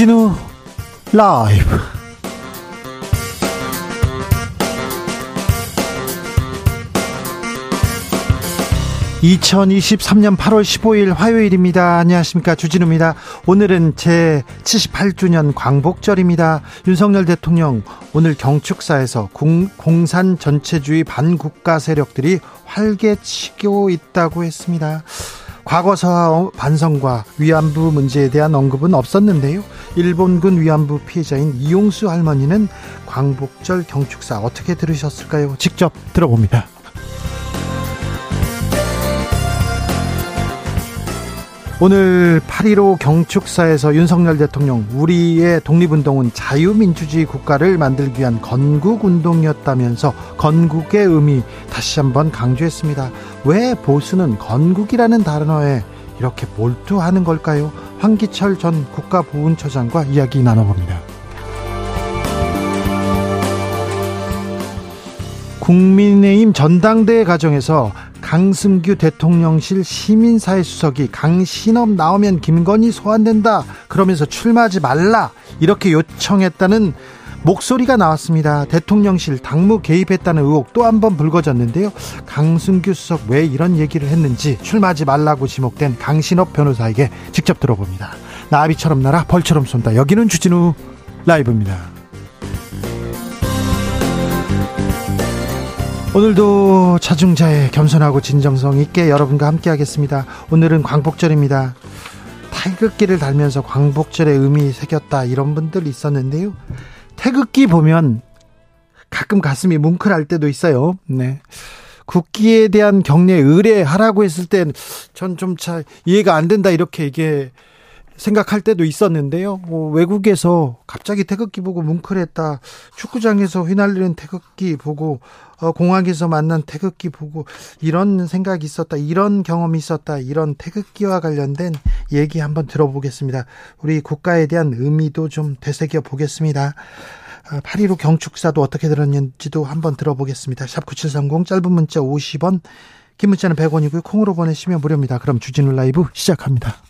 주진우 라이브. (2023년 8월 15일) 화요일입니다. 안녕하십니까. 주진우입니다. 오늘은 제 78주년 광복절입니다. 윤석열 대통령 오늘 경축사에서 공, 공산 전체주의 반국가 세력들이 활개치고 있다고 했습니다 과거사와 반성과 위안부 문제에 대한 언급은 없었는데요. 일본군 위안부 피해자인 이용수 할머니는 광복절 경축사 어떻게 들으셨을까요? 직접 들어봅니다. 오늘 8.15 경축사에서 윤석열 대통령 우리의 독립운동은 자유민주주의 국가를 만들기 위한 건국운동이었다면서 건국의 의미 다시 한번 강조했습니다. 왜 보수는 건국이라는 단어에 이렇게 몰두하는 걸까요? 황기철 전 국가보훈처장과 이야기 나눠봅니다. 국민의힘 전당대회 과정에서 강승규 대통령실 시민사회 수석이 강신업 나오면 김건희 소환된다 그러면서 출마하지 말라 이렇게 요청했다는 목소리가 나왔습니다. 대통령실 당무 개입했다는 의혹 또 한 번 불거졌는데요. 강승규 수석 왜 이런 얘기를 했는지 출마하지 말라고 지목된 강신업 변호사에게 직접 들어봅니다. 나비처럼 날아 벌처럼 쏜다. 여기는 주진우 라이브입니다. 오늘도 자중자의 겸손하고 진정성 있게 여러분과 함께 하겠습니다. 오늘은 광복절입니다. 태극기를 달면서 광복절의 의미 새겼다 이런 분들 있었는데요. 태극기 보면 가끔 가슴이 뭉클할 때도 있어요. 네. 국기에 대한 경례 의뢰하라고 했을 땐 전 좀 잘 이해가 안 된다 이렇게 이게 생각할 때도 있었는데요. 뭐 외국에서 갑자기 태극기 보고 뭉클했다. 축구장에서 휘날리는 태극기 보고 어, 공항에서 만난 태극기 보고 이런 생각이 있었다. 이런 경험이 있었다. 이런 태극기와 관련된 얘기 한번 들어보겠습니다. 우리 국가에 대한 의미도 좀 되새겨 보겠습니다. 8.15 어, 경축사도 어떻게 들었는지도 한번 들어보겠습니다. 샵 9730 짧은 문자 50원 긴 문자는 100원이고요. 콩으로 보내시면 무료입니다. 그럼 주진우 라이브 시작합니다.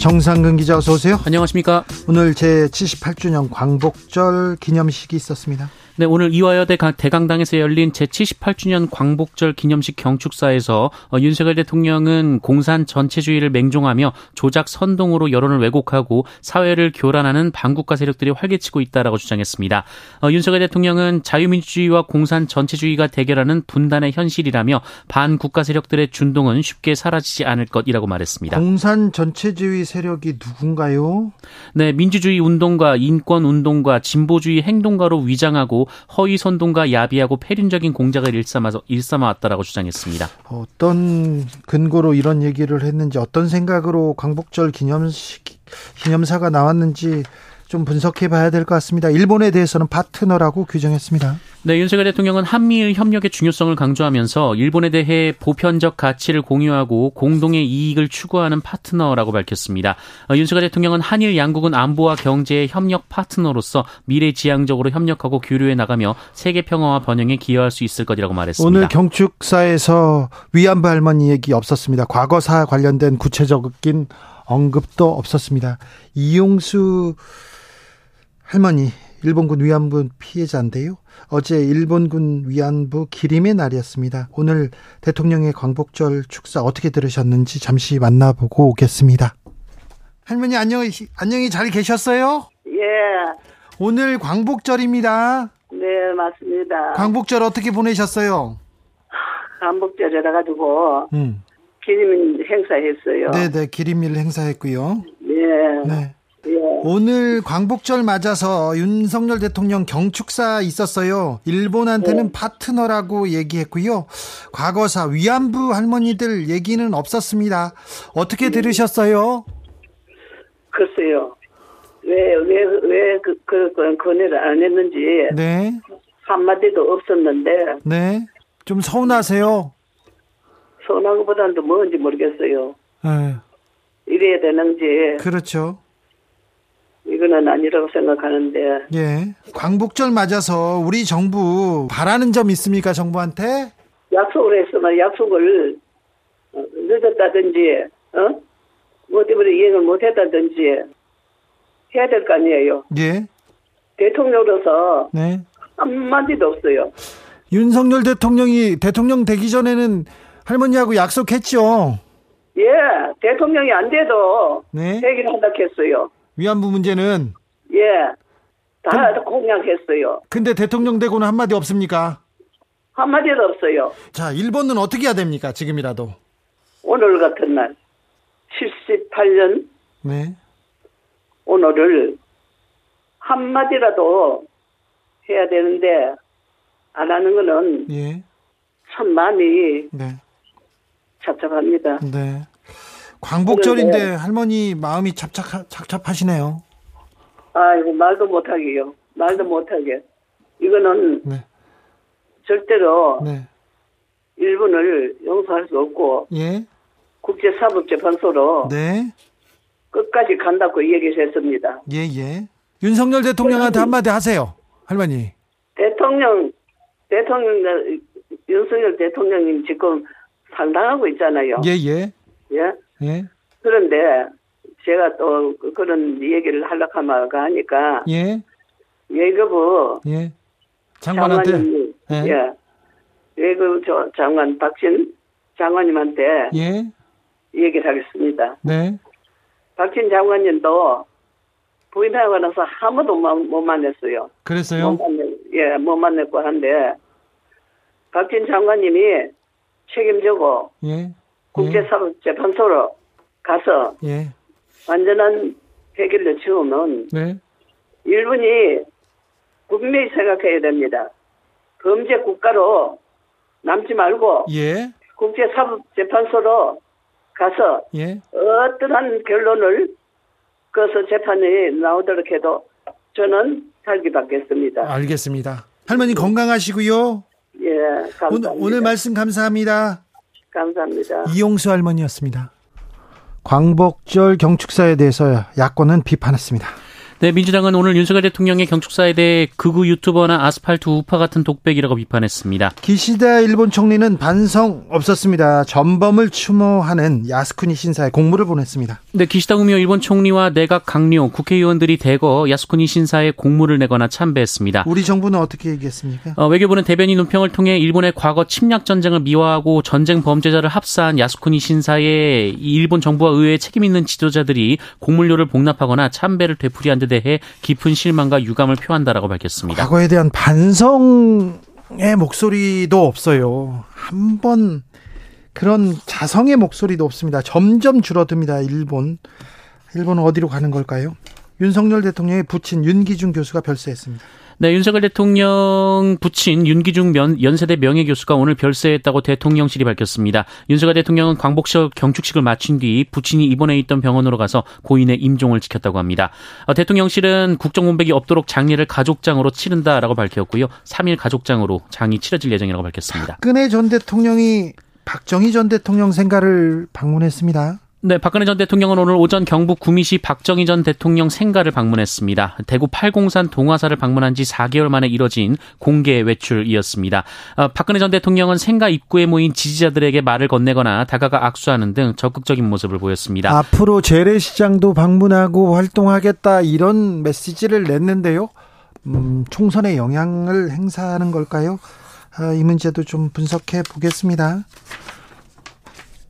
정상근 기자 어서 오세요. 안녕하십니까. 오늘 제 78주년 광복절 기념식이 있었습니다. 네, 오늘 이화여대 대강당에서 열린 제78주년 광복절 기념식 경축사에서 어, 윤석열 대통령은 공산 전체주의를 맹종하며 조작 선동으로 여론을 왜곡하고 사회를 교란하는 반국가 세력들이 활개치고 있다라고 주장했습니다. 어, 윤석열 대통령은 자유민주주의와 공산 전체주의가 대결하는 분단의 현실이라며 반국가 세력들의 준동은 쉽게 사라지지 않을 것이라고 말했습니다. 공산 전체주의 세력이 누군가요? 네, 민주주의 운동가, 인권 운동가, 진보주의 행동가로 위장하고 허위 선동과 야비하고 폐륜적인 공작을 일삼아서 일삼아왔다라고 주장했습니다. 어떤 근거로 이런 얘기를 했는지 어떤 생각으로 광복절 기념식 기념사가 나왔는지 좀 분석해 봐야 될 것 같습니다. 일본에 대해서는 파트너라고 규정했습니다. 네, 윤석열 대통령은 한미일 협력의 중요성을 강조하면서 일본에 대해 보편적 가치를 공유하고 공동의 이익을 추구하는 파트너라고 밝혔습니다. 어, 윤석열 대통령은 한일 양국은 안보와 경제의 협력 파트너로서 미래지향적으로 협력하고 교류해 나가며 세계 평화와 번영에 기여할 수 있을 것이라고 말했습니다. 오늘 경축사에서 위안부 할머니 얘기 없었습니다. 과거사 관련된 구체적인 언급도 없었습니다. 이용수 할머니 일본군 위안부 피해자인데요. 어제 일본군 위안부 기림의 날이었습니다. 오늘 대통령의 광복절 축사 어떻게 들으셨는지 잠시 만나보고 오겠습니다. 할머니 안녕히 안녕히 잘 계셨어요? 예. 오늘 광복절입니다. 네, 맞습니다. 광복절 어떻게 보내셨어요? 광복절이라 가지고 음. 기림 행사했어요. 네, 네. 기림일 행사했고요. 네. 네. 예. 오늘 광복절 맞아서 윤석열 대통령 경축사 있었어요. 일본한테는 네. 파트너라고 얘기했고요. 과거사 위안부 할머니들 얘기는 없었습니다. 어떻게 네. 들으셨어요? 글쎄요. 왜, 왜, 왜, 그, 그, 그, 건의를 안 했는지. 네. 한마디도 없었는데. 네. 좀 서운하세요? 서운한 것보다는 뭔지 모르겠어요. 네. 이래야 되는지. 그렇죠. 이거는 아니라고 생각하는데. 예. 광복절 맞아서 우리 정부 바라는 점 있습니까, 정부한테? 약속을 했으면 약속을 어, 늦었다든지, 어? 뭐 때문에 이행을 못 했다든지 해야 될 거 아니에요. 예. 대통령으로서. 네. 한마디도 없어요. 윤석열 대통령이 대통령 되기 전에는 할머니하고 약속했죠. 예, 대통령이 안 돼도 네. 얘기를 한다 했어요. 위안부 문제는 예, 다 그, 공약했어요. 근데 대통령 되고는 한마디 없습니까? 한마디도 없어요. 자, 일본은 어떻게 해야 됩니까? 지금이라도. 오늘 같은 날 78년 네. 오늘을 한마디라도 해야 되는데 안 하는 거는 예. 참 마음이 네. 착잡합니다. 네. 광복절인데 할머니 마음이 착착, 착잡하시네요. 아이고, 말도 못하게요. 말도 못하게. 이거는 네. 절대로 네. 일본을 용서할 수 없고 예. 국제사법재판소로 네. 끝까지 간다고 얘기했습니다. 예, 예. 윤석열 대통령한테 한마디 하세요. 할머니. 대통령, 대통령, 윤석열 대통령님 지금 상당하고 있잖아요. 예, 예. 예? 예. 그런데 제가 또 그런 얘기를 하려고 하니까. 예. 외교부. 예. 장관한테. 장관님, 예. 예. 외교부 장관 박진 장관님한테. 예. 얘기를 하겠습니다. 네. 박진 장관님도 부인하고 나서 아무도 못 만났어요. 그랬어요? 못 만났, 예, 못 만났고 한데 박진 장관님이 책임지고 예. 국제사법재판소로 가서 예. 완전한 해결을 지으면 네. 일본이 분명히 생각해야 됩니다. 범죄 국가로 남지 말고 예. 국제사법재판소로 가서 예. 어떠한 결론을 그것을 재판이 나오도록 해도 저는 살기 받겠습니다. 알겠습니다. 할머니 건강하시고요. 예, 감사합니다. 오늘, 오늘 말씀 감사합니다. 감사합니다. 이용수 할머니였습니다. 광복절 경축사에 대해서 야권은 비판했습니다. 네, 민주당은 오늘 윤석열 대통령의 경축사에 대해 극우 유튜버나 아스팔트 우파 같은 독백이라고 비판했습니다. 기시다 일본 총리는 반성 없었습니다. 전범을 추모하는 야스쿠니 신사에 공물을 보냈습니다. 네, 기시다 후미오 일본 총리와 내각 강요, 국회의원들이 대거 야스쿠니 신사에 공물을 내거나 참배했습니다. 우리 정부는 어떻게 얘기했습니까? 어, 외교부는 대변인 논평을 통해 일본의 과거 침략 전쟁을 미화하고 전쟁 범죄자를 합사한 야스쿠니 신사에 일본 정부와 의회에 책임 있는 지도자들이 공물료를 복납하거나 참배를 되풀이한 데 대해 깊은 실망과 유감을 표한다라고 밝혔습니다. 과거에 대한 반성의 목소리도 없어요. 한번 그런 자성의 목소리도 없습니다. 점점 줄어듭니다. 일본. 일본은 어디로 가는 걸까요? 윤석열 대통령의 부친 윤기중 교수가 별세했습니다. 네, 윤석열 대통령 부친 윤기중 면, 연세대 명예교수가 오늘 별세했다고 대통령실이 밝혔습니다. 윤석열 대통령은 광복절 경축식을 마친 뒤 부친이 입원해 있던 병원으로 가서 고인의 임종을 지켰다고 합니다. 어, 대통령실은 국정문백이 없도록 장례를 가족장으로 치른다라고 밝혔고요. 3일 가족장으로 장이 치러질 예정이라고 밝혔습니다. 박근혜 전 대통령이 박정희 전 대통령 생가를 방문했습니다. 네, 박근혜 전 대통령은 오늘 오전 경북 구미시 박정희 전 대통령 생가를 방문했습니다. 대구 팔공산 동화사를 방문한 지 4개월 만에 이뤄진 공개 외출이었습니다. 어, 박근혜 전 대통령은 생가 입구에 모인 지지자들에게 말을 건네거나 다가가 악수하는 등 적극적인 모습을 보였습니다. 앞으로 재래시장도 방문하고 활동하겠다 이런 메시지를 냈는데요. 음, 총선에 영향을 행사하는 걸까요? 아, 이 문제도 좀 분석해 보겠습니다.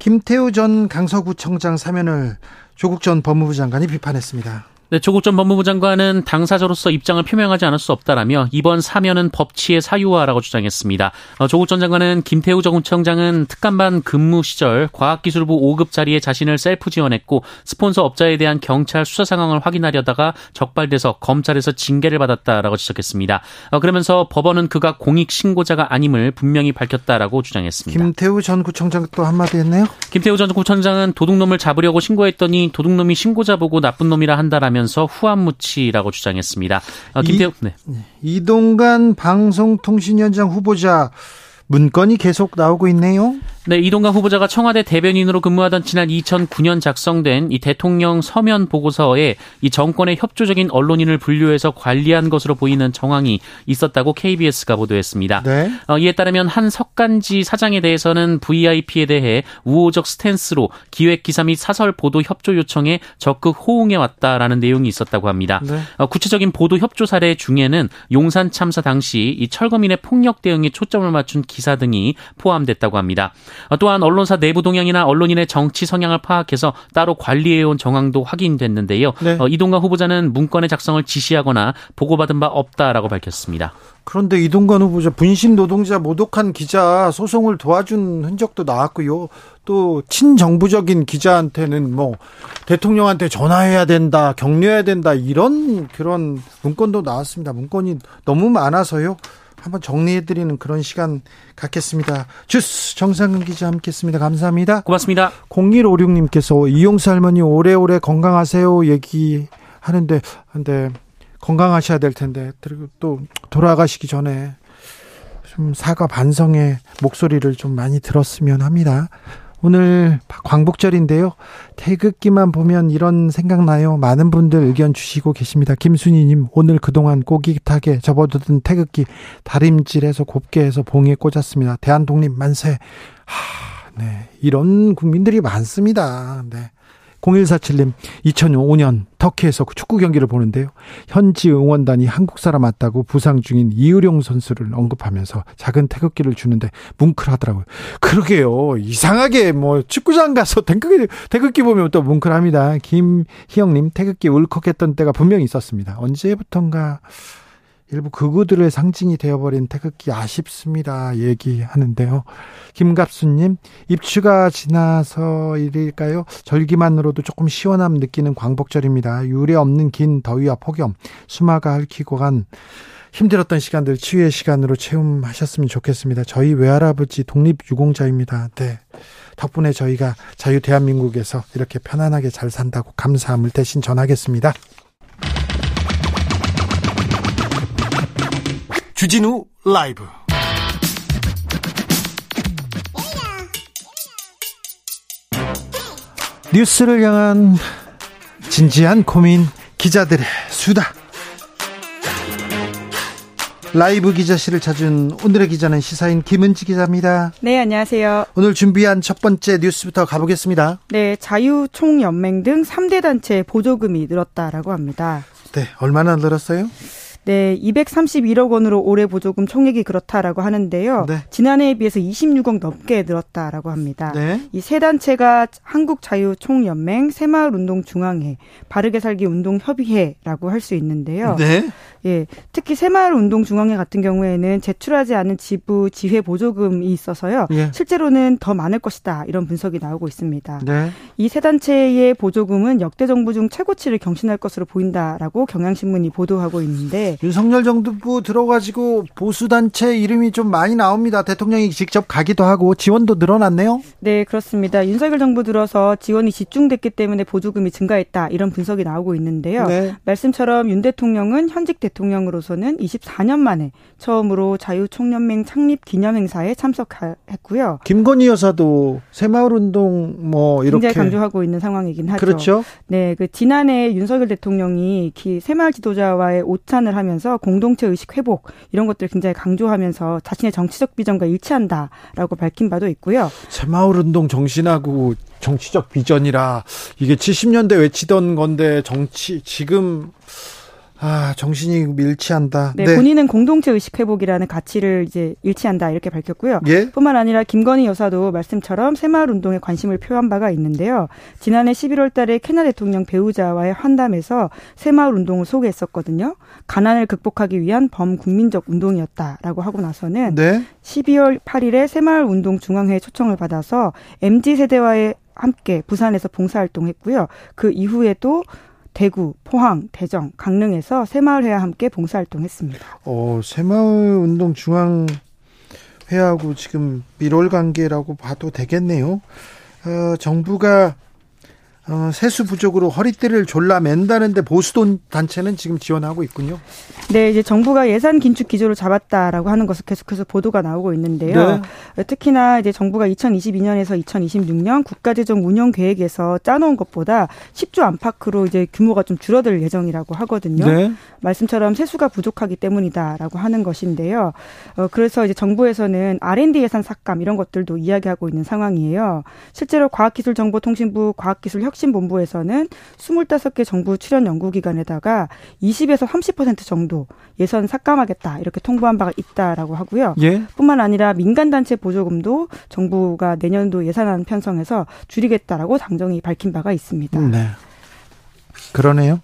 김태우 전 강서구청장 사면을 조국 전 법무부 장관이 비판했습니다. 네, 조국 전 법무부 장관은 당사자로서 입장을 표명하지 않을 수 없다라며 이번 사면은 법치의 사유화라고 주장했습니다. 어, 조국 전 장관은 김태우 정구청장은 특감반 근무 시절 과학기술부 5급 자리에 자신을 셀프 지원했고 스폰서 업자에 대한 경찰 수사 상황을 확인하려다가 적발돼서 검찰에서 징계를 받았다라고 지적했습니다. 어, 그러면서 법원은 그가 공익 신고자가 아님을 분명히 밝혔다라고 주장했습니다. 김태우 전 구청장 또 한마디 했네요. 김태우 전 구청장은 도둑놈을 잡으려고 신고했더니 도둑놈이 신고자 보고 나쁜 놈이라 한다라며 하면서 후한무치라고 주장했습니다. 어, 김태우 네. 이동관 방송통신위원장 후보자 문건이 계속 나오고 있네요. 네, 이동관 후보자가 청와대 대변인으로 근무하던 지난 2009년 작성된 이 대통령 서면 보고서에 이 정권의 협조적인 언론인을 분류해서 관리한 것으로 보이는 정황이 있었다고 KBS가 보도했습니다. 네. 어, 이에 따르면 한 석간지 사장에 대해서는 VIP에 대해 우호적 스탠스로 기획 기사 및 사설 보도 협조 요청에 적극 호응해 왔다라는 내용이 있었다고 합니다. 네. 어, 구체적인 보도 협조 사례 중에는 용산 참사 당시 이 철거민의 폭력 대응에 초점을 맞춘 기사 등이 포함됐다고 합니다. 또한 언론사 내부 동향이나 언론인의 정치 성향을 파악해서 따로 관리해온 정황도 확인됐는데요. 네. 어, 이동관 후보자는 문건의 작성을 지시하거나 보고받은 바 없다라고 밝혔습니다. 그런데 이동관 후보자 분신 노동자 모독한 기자 소송을 도와준 흔적도 나왔고요. 또 친정부적인 기자한테는 뭐 대통령한테 전화해야 된다, 격려해야 된다 이런 그런 문건도 나왔습니다. 문건이 너무 많아서요. 한번 정리해드리는 그런 시간 갖겠습니다. 주스 정상근 기자 함께했습니다. 감사합니다. 고맙습니다. 0156님께서 이용수 할머니 오래오래 건강하세요 얘기하는데 근데 건강하셔야 될 텐데 그리고 또 돌아가시기 전에 좀 사과 반성의 목소리를 좀 많이 들었으면 합니다. 오늘 광복절인데요. 태극기만 보면 이런 생각나요. 많은 분들 의견 주시고 계십니다. 김순희님, 오늘 그동안 꼬깃하게 접어두던 태극기 다림질해서 곱게 해서 봉에 꽂았습니다. 대한독립 만세. 하, 네. 이런 국민들이 많습니다. 네. 0147님, 2005년 터키에서 그 축구 경기를 보는데요. 현지 응원단이 한국 사람 맞다고 부상 중인 이의룡 선수를 언급하면서 작은 태극기를 주는데 뭉클하더라고요. 그러게요. 이상하게 뭐 축구장 가서 태극기, 태극기 보면 또 뭉클합니다. 김희영님, 태극기 울컥했던 때가 분명히 있었습니다. 언제부턴가 일부 극우들의 상징이 되어버린 태극기 아쉽습니다. 얘기하는데요. 김갑수님, 입추가 지나서 일일까요? 절기만으로도 조금 시원함 느끼는 광복절입니다. 유례 없는 긴 더위와 폭염, 수마가 핥히고 간 힘들었던 시간들 치유의 시간으로 체험하셨으면 좋겠습니다. 저희 외할아버지 독립유공자입니다. 네. 덕분에 저희가 자유 대한민국에서 이렇게 편안하게 잘 산다고 감사함을 대신 전하겠습니다. 주진우 라이브 뉴스를 향한 진지한 고민 기자들의 수다 라이브 기자실을 찾은 오늘의 기자는 시사인 김은지 기자입니다. 네, 안녕하세요. 오늘 준비한 첫 번째 뉴스부터 가보겠습니다. 네, 자유총연맹 등 3대 단체 보조금이 늘었다라고 합니다. 네, 얼마나 늘었어요? 네, 231억 원으로 올해 보조금 총액이 그렇다라고 하는데요. 네. 지난해에 비해서 26억 넘게 늘었다라고 합니다. 네. 이세 단체가 한국자유총연맹, 새마을운동중앙회, 바르게 살기 운동협의회라고 할 수 있는데요. 네. 예, 특히 새마을운동중앙회 같은 경우에는 제출하지 않은 지부 지회 보조금이 있어서요. 예. 실제로는 더 많을 것이다 이런 분석이 나오고 있습니다. 네. 이세 단체의 보조금은 역대 정부 중 최고치를 경신할 것으로 보인다라고 경향신문이 보도하고 있는데 윤석열 정부 들어가지고 보수 단체 이름이 좀 많이 나옵니다. 대통령이 직접 가기도 하고 지원도 늘어났네요. 네, 그렇습니다. 윤석열 정부 들어서 지원이 집중됐기 때문에 보조금이 증가했다 이런 분석이 나오고 있는데요. 네. 말씀처럼 윤 대통령은 현직 대통령으로서는 24년 만에 처음으로 자유총연맹 창립 기념행사에 참석했고요. 김건희 여사도 새마을운동 뭐 이렇게 굉장히 강조하고 있는 상황이긴 하죠. 그렇죠. 네, 그 지난해 윤석열 대통령이 새마을 지도자와의 오찬을 하면 하면서 공동체 의식 회복 이런 것들 굉장히 강조하면서 자신의 정치적 비전과 일치한다라고 밝힌 바도 있고요. 새마을 운동 정신하고 정치적 비전이라 이게 70년대 외치던 건데 정치 지금 아, 정신이 밀치한다. 네, 네, 본인은 공동체 의식 회복이라는 가치를 이제 일치한다 이렇게 밝혔고요. 예? 뿐만 아니라 김건희 여사도 말씀처럼 새마을 운동에 관심을 표한 바가 있는데요. 지난해 11월 달에 캐나 대통령 배우자와의 환담에서 새마을 운동을 소개했었거든요. 가난을 극복하기 위한 범국민적 운동이었다라고 하고 나서는 네? 12월 8일에 새마을 운동 중앙회 초청을 받아서 MZ 세대와의 함께 부산에서 봉사활동했고요. 그 이후에도 대구, 포항, 대정, 강릉에서 새마을회와 함께 봉사활동했습니다. 어, 새마을운동 중앙 회하고 지금 밀월 관계라고 봐도 되겠네요. 어, 정부가 어, 세수 부족으로 허리띠를 졸라 맨다는데 보수돈 단체는 지금 지원하고 있군요. 네, 이제 정부가 예산 긴축 기조를 잡았다라고 하는 것을 계속해서 보도가 나오고 있는데요. 네. 특히나 이제 정부가 2022년에서 2026년 국가재정 운영 계획에서 짜놓은 것보다 10조 안팎으로 이제 규모가 좀 줄어들 예정이라고 하거든요. 네. 말씀처럼 세수가 부족하기 때문이다라고 하는 것인데요. 어, 그래서 이제 정부에서는 R&D 예산 삭감 이런 것들도 이야기하고 있는 상황이에요. 실제로 과학기술정보통신부 과학기술혁 신본부에서는 25개 정부 출연 연구기관에다가 20에서 30% 정도 예산 삭감하겠다 이렇게 통보한 바가 있다라고 하고요. 예? 뿐만 아니라 민간단체 보조금도 정부가 내년도 예산안 편성해서 줄이겠다라고 당정이 밝힌 바가 있습니다. 네. 그러네요.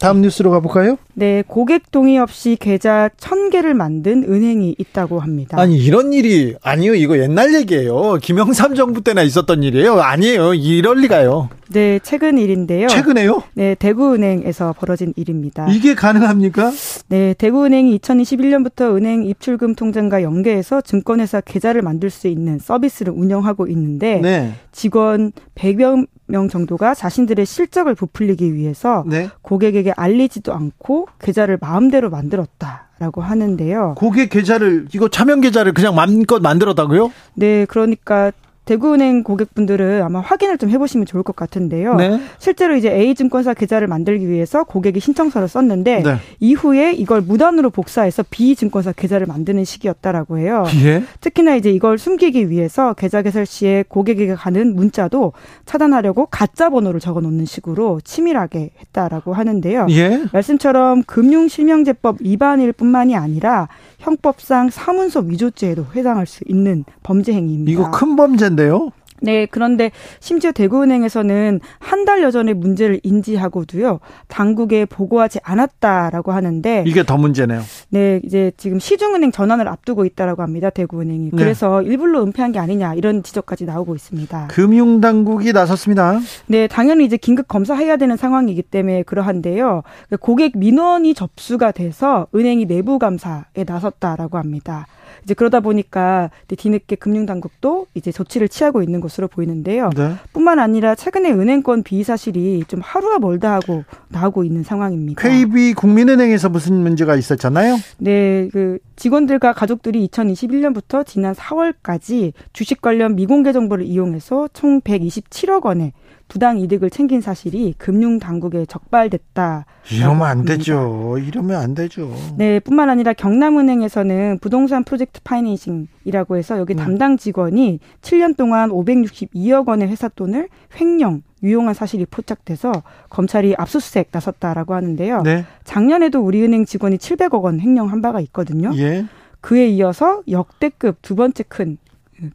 다음 뉴스로 가볼까요? 네, 고객 동의 없이 계좌 천개를 만든 은행이 있다고 합니다. 아니, 이런 일이, 아니요, 이거 옛날 얘기예요. 김영삼 정부 때나 있었던 일이에요. 아니에요. 이럴 리가요. 네, 최근 일인데요. 최근에요? 네, 대구은행에서 벌어진 일입니다. 이게 가능합니까? 네, 대구은행이 2021년부터 은행 입출금 통장과 연계해서 증권회사 계좌를 만들 수 있는 서비스를 운영하고 있는데 네. 직원 100여 명 정도가 자신들의 실적을 부풀리기 위해서 네. 고객에게 알리지도 않고 계좌를 마음대로 만들었다 라고 하는데요. 고객 계좌를 이거 차명 계좌를 그냥 마음껏 만들었다고요? 네, 그러니까 대구은행 고객분들은 아마 확인을 좀 해보시면 좋을 것 같은데요. 네. 실제로 이제 A증권사 계좌를 만들기 위해서 고객이 신청서를 썼는데 네. 이후에 이걸 무단으로 복사해서 B증권사 계좌를 만드는 시기였다라고 해요. 예? 특히나 이제 이걸 숨기기 위해서 계좌 개설 시에 고객에게 가는 문자도 차단하려고 가짜 번호를 적어 놓는 식으로 치밀하게 했다라고 하는데요. 예? 말씀처럼 금융실명제법 위반일 뿐만이 아니라 형법상 사문서 위조죄에도 해당할 수 있는 범죄 행위입니다. 이거 큰 범죄 인데요? 네, 그런데 심지어 대구은행에서는 한 달여 전에 문제를 인지하고도요, 당국에 보고하지 않았다라고 하는데. 이게 더 문제네요. 네, 이제 지금 시중은행 전환을 앞두고 있다라고 합니다, 대구은행이. 네. 그래서 일부러 은폐한 게 아니냐, 이런 지적까지 나오고 있습니다. 금융당국이 나섰습니다. 네, 당연히 이제 긴급 검사해야 되는 상황이기 때문에 그러한데요. 고객 민원이 접수가 돼서 은행이 내부 감사에 나섰다라고 합니다. 이제 그러다 보니까 뒤늦게 금융당국도 이제 조치를 취하고 있는 것으로 보이는데요. 네. 뿐만 아니라 최근에 은행권 비의 사실이 좀 하루가 멀다 하고 나오고 있는 상황입니다. KB 국민은행에서 무슨 문제가 있었잖아요? 네, 그 직원들과 가족들이 2021년부터 지난 4월까지 주식 관련 미공개 정보를 이용해서 총 127억 원의 부당 이득을 챙긴 사실이 금융 당국에 적발됐다. 이러면 안 되죠. 이러면 안 되죠. 네, 뿐만 아니라 경남은행에서는 부동산 project financing이라고 해서 여기 네. 담당 직원이 7년 동안 562억 원의 회사 돈을 횡령 유용한 사실이 포착돼서 검찰이 압수수색 나섰다라고 하는데요. 네. 작년에도 우리은행 직원이 700억 원 횡령한 바가 있거든요. 예. 그에 이어서 역대급 두 번째 큰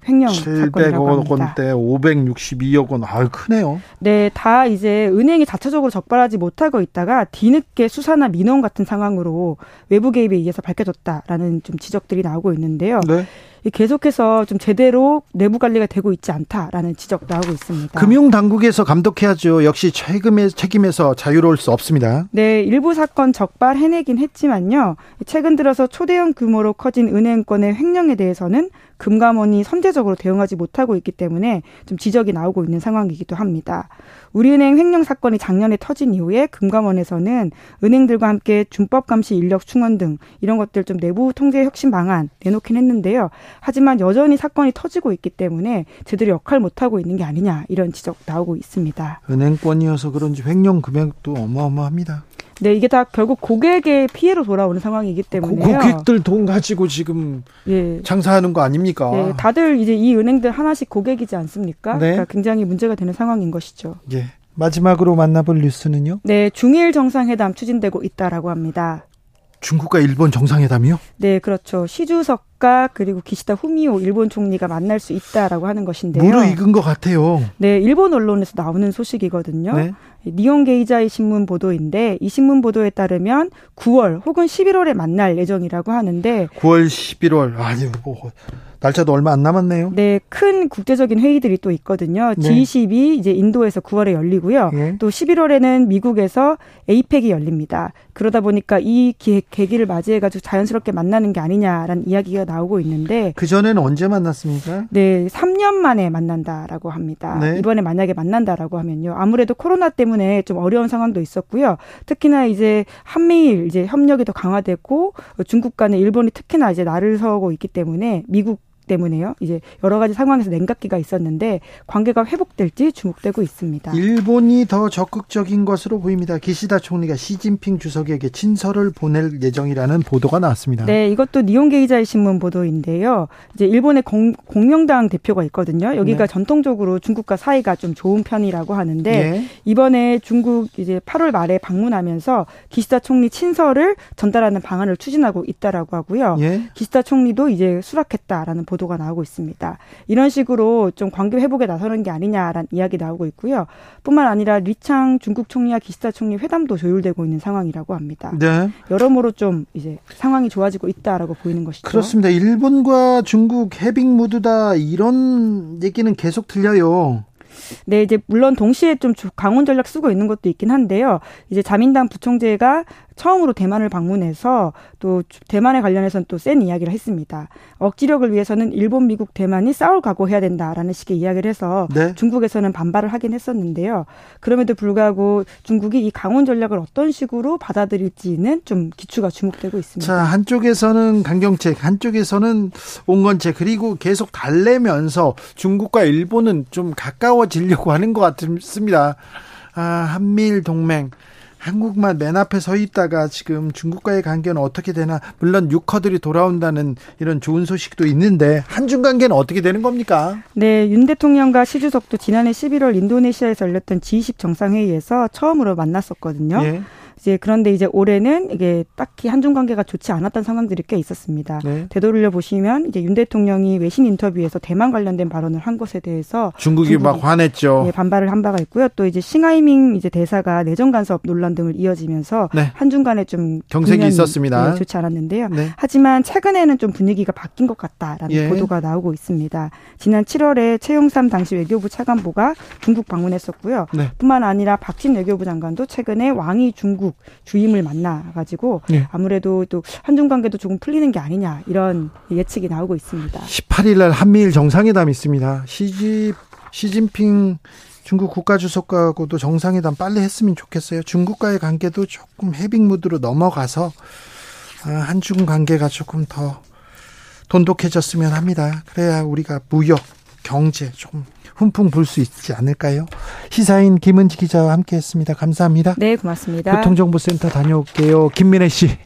횡령 700억 원대 562억 원. 아, 크네요. 네, 다 이제 은행이 자체적으로 적발하지 못하고 있다가 뒤늦게 수사나 민원 같은 상황으로 외부 개입에 의해서 밝혀졌다라는 좀 지적들이 나오고 있는데요. 네. 계속해서 좀 제대로 내부 관리가 되고 있지 않다라는 지적 나오고 있습니다. 금융 당국에서 감독해야죠. 역시 책임에, 책임에서 자유로울 수 없습니다. 네, 일부 사건 적발 해내긴 했지만요. 최근 들어서 초대형 규모로 커진 은행권의 횡령에 대해서는 금감원이 선제적으로 대응하지 못하고 있기 때문에 좀 지적이 나오고 있는 상황이기도 합니다. 우리은행 횡령 사건이 작년에 터진 이후에 금감원에서는 은행들과 함께 준법 감시 인력 충원 등 이런 것들 좀 내부 통제 혁신 방안 내놓긴 했는데요. 하지만 여전히 사건이 터지고 있기 때문에 제대로 역할 못 하고 있는 게 아니냐 이런 지적 나오고 있습니다. 은행권이어서 그런지 횡령 금액도 어마어마합니다. 네, 이게 다 결국 고객의 피해로 돌아오는 상황이기 때문에 고객들 돈 가지고 지금 예. 장사하는 거 아닙니까? 네, 다들 이제 이 은행들 하나씩 고객이지 않습니까? 네. 그러니까 굉장히 문제가 되는 상황인 것이죠. 예. 마지막으로 만나볼 뉴스는요? 네, 중일 정상회담 추진되고 있다라고 합니다. 중국과 일본 정상회담이요? 네, 그렇죠. 시주석과 그리고 기시다 후미오 일본 총리가 만날 수 있다라고 하는 것인데요. 무르익은 것 같아요. 네, 일본 언론에서 나오는 소식이거든요. 네. 니온 게이자의 신문 보도인데 이 신문 보도에 따르면 9월 혹은 11월에 만날 예정이라고 하는데 9월 11월 아니 뭐 날짜도 얼마 안 남았네요. 네, 큰 국제적인 회의들이 또 있거든요. 네. G20이 이제 인도에서 9월에 열리고요. 네. 또 11월에는 미국에서 에이펙이 열립니다. 그러다 보니까 이 기획, 계기를 맞이해가지고 자연스럽게 만나는 게 아니냐라는 이야기가 나오고 있는데 그 전에는 언제 만났습니까? 네, 3년 만에 만난다라고 합니다. 네. 이번에 만약에 만난다라고 하면요, 아무래도 코로나 때문에 좀 어려운 상황도 있었고요. 특히나 이제 한미일 이제 협력이 더 강화됐고 중국 간에 일본이 특히나 이제 나를 서고 있기 때문에 미국 때문에요. 이제 여러 가지 상황에서 냉각기가 있었는데 관계가 회복될지 주목되고 있습니다. 일본이 더 적극적인 것으로 보입니다. 기시다 총리가 시진핑 주석에게 친서를 보낼 예정이라는 보도가 나왔습니다. 네, 이것도 니온게 이자의 신문 보도인데요. 이제 일본의 공, 공명당 대표가 있거든요. 여기가 네. 전통적으로 중국과 사이가 좀 좋은 편이라고 하는데 네. 이번에 중국 이제 8월 말에 방문하면서 기시다 총리 친서를 전달하는 방안을 추진하고 있다라고 하고요. 네. 기시다 총리도 이제 수락했다라는 보도 가 나오고 있습니다. 이런 식으로 좀 관계 회복에 나서는 게 아니냐라는 이야기 나오고 있고요. 뿐만 아니라 리창 중국 총리와 기시다 총리 회담도 조율되고 있는 상황이라고 합니다. 네. 여러모로 좀 이제 상황이 좋아지고 있다라고 보이는 것이죠. 그렇습니다. 일본과 중국 해빙 모두 다 이런 얘기는 계속 들려요. 네, 이제 물론 동시에 좀 강원 전략 쓰고 있는 것도 있긴 한데요. 이제 자민당 부총재가 처음으로 대만을 방문해서 또 대만에 관련해서는 또 센 이야기를 했습니다. 억지력을 위해서는 일본, 미국, 대만이 싸울 각오해야 된다라는 식의 이야기를 해서 네. 중국에서는 반발을 하긴 했었는데요. 그럼에도 불구하고 중국이 이 강원 전략을 어떤 식으로 받아들일지는 좀 기추가 주목되고 있습니다. 자, 한쪽에서는 강경책, 한쪽에서는 온건책 그리고 계속 달래면서 중국과 일본은 좀 가까워지려고 하는 것 같습니다. 아, 한미일 동맹 한국만 맨 앞에 서 있다가 지금 중국과의 관계는 어떻게 되나 물론 유커들이 돌아온다는 이런 좋은 소식도 있는데 한중 관계는 어떻게 되는 겁니까? 네, 윤 대통령과 시 주석도 지난해 11월 인도네시아에서 열렸던 G20 정상회의에서 처음으로 만났었거든요. 예. 이제 그런데 이제 올해는 이게 딱히 한중 관계가 좋지 않았던 상황들이 꽤 있었습니다. 네. 되돌려 보시면 이제 윤 대통령이 외신 인터뷰에서 대만 관련된 발언을 한 것에 대해서 중국이, 중국이 막 화냈죠. 네, 반발을 한 바가 있고요. 또 이제 싱하이밍 이제 대사가 내정 간섭 논란 등을 이어지면서 네. 한중 간에 좀 경색이 있었습니다. 네, 좋지 않았는데요. 네. 하지만 최근에는 좀 분위기가 바뀐 것 같다라는 예. 보도가 나오고 있습니다. 지난 7월에 최용삼 당시 외교부 차관보가 중국 방문했었고요. 네. 뿐만 아니라 박진 외교부 장관도 최근에 왕이 중국 중국 주임을 만나가지고 네. 아무래도 또 한중 관계도 조금 풀리는 게 아니냐 이런 예측이 나오고 있습니다. 18일 날 한미일 정상회담 있습니다. 시지 시진핑 중국 국가주석하고도 정상회담 빨리 했으면 좋겠어요. 중국과의 관계도 조금 해빙 무드로 넘어가서 아, 한중 관계가 조금 더 돈독해졌으면 합니다. 그래야 우리가 무역, 경제 조금 훈풍 불 수 있지 않을까요? 시사인 김은지 기자와 함께했습니다. 감사합니다. 네, 고맙습니다. 교통정보센터 다녀올게요. 김민혜 씨.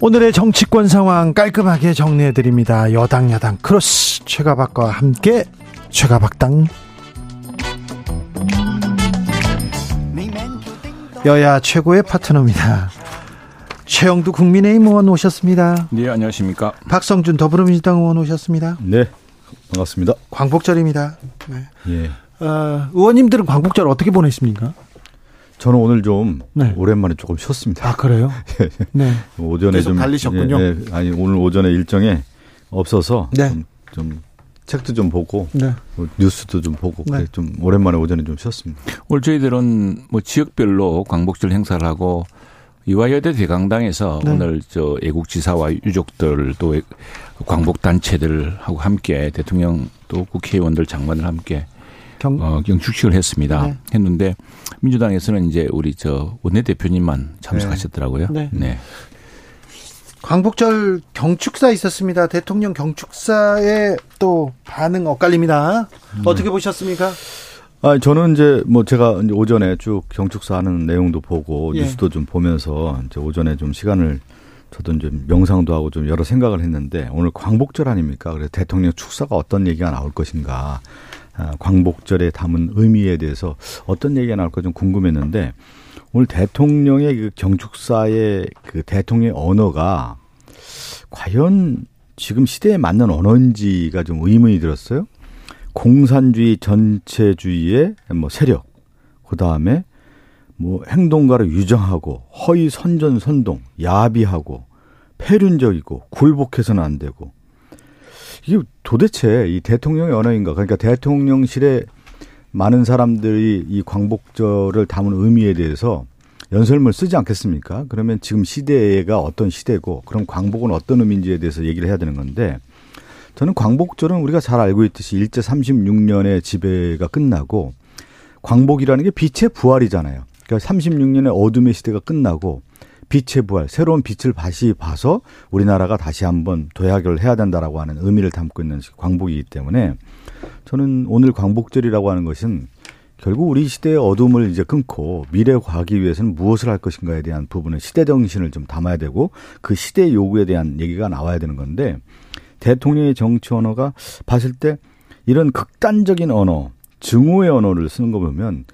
오늘의 정치권 상황 깔끔하게 정리해 드립니다. 여당 야당 크로스 최가박과 함께 최가박당 여야 최고의 파트너입니다. 최영두 국민의힘 의원 오셨습니다. 네, 안녕하십니까. 박성준 더불어민주당 의원 오셨습니다. 네, 반갑습니다. 광복절입니다. 네. 예. 어, 의원님들은 광복절 어떻게 보냈습니까? 저는 오늘 좀 네. 오랜만에 조금 쉬었습니다. 아 그래요? 네. 오전에 좀 달리셨군요. 예, 예, 아니 오늘 오전에 일정에 없어서 네. 좀, 좀 책도 좀 보고 네. 뭐 뉴스도 좀 보고 네. 좀 오랜만에 오전에 좀 쉬었습니다. 오늘 저희들은 뭐 지역별로 광복절 행사를 하고 이화여대 대강당에서 네. 오늘 저 애국지사와 유족들 또 광복 단체들하고 함께 대통령 또 국회의원들 장관을 함께 경, 어, 경축식을 했습니다. 네. 했는데 민주당에서는 이제 우리 저 원내대표님만 참석하셨더라고요. 네. 네. 네. 광복절 경축사 있었습니다. 대통령 경축사에 또 반응 엇갈립니다. 음. 어떻게 보셨습니까? 아, 저는 이제 뭐 제가 이제 오전에 쭉 경축사 하는 내용도 보고 예. 뉴스도 좀 보면서 이제 오전에 좀 시간을 저도 좀 명상도 하고 좀 여러 생각을 했는데 오늘 광복절 아닙니까? 그래서 대통령 축사가 어떤 얘기가 나올 것인가. 아, 광복절에 담은 의미에 대해서 어떤 얘기가 나올까 좀 궁금했는데 오늘 대통령의 그 경축사의 그 대통령의 언어가 과연 지금 시대에 맞는 언어인지가 좀 의문이 들었어요. 공산주의 전체주의의 뭐 세력, 그 다음에 뭐 행동가를 유정하고 허위 선전 선동, 야비하고 폐륜적이고 굴복해서는 안 되고 이게 도대체 이 대통령의 언어인가? 그러니까 대통령실에 많은 사람들이 이 광복절을 담은 의미에 대해서 연설문을 쓰지 않겠습니까? 그러면 지금 시대가 어떤 시대고 그럼 광복은 어떤 의미인지에 대해서 얘기를 해야 되는 건데 저는 광복절은 우리가 잘 알고 있듯이 일제 36년의 지배가 끝나고 광복이라는 게 빛의 부활이잖아요. 그러니까 36년의 어둠의 시대가 끝나고 빛의 부활, 새로운 빛을 다시 봐서 우리나라가 다시 한번 도약을 해야 된다라고 하는 의미를 담고 있는 광복이기 때문에 저는 오늘 광복절이라고 하는 것은 결국 우리 시대의 어둠을 이제 끊고 미래 가기 위해서는 무엇을 할 것인가에 대한 부분을 시대 정신을 좀 담아야 되고 그 시대 요구에 대한 얘기가 나와야 되는 건데 대통령의 정치 언어가 봤을 때 이런 극단적인 언어, 증오의 언어를 쓰는 거 보면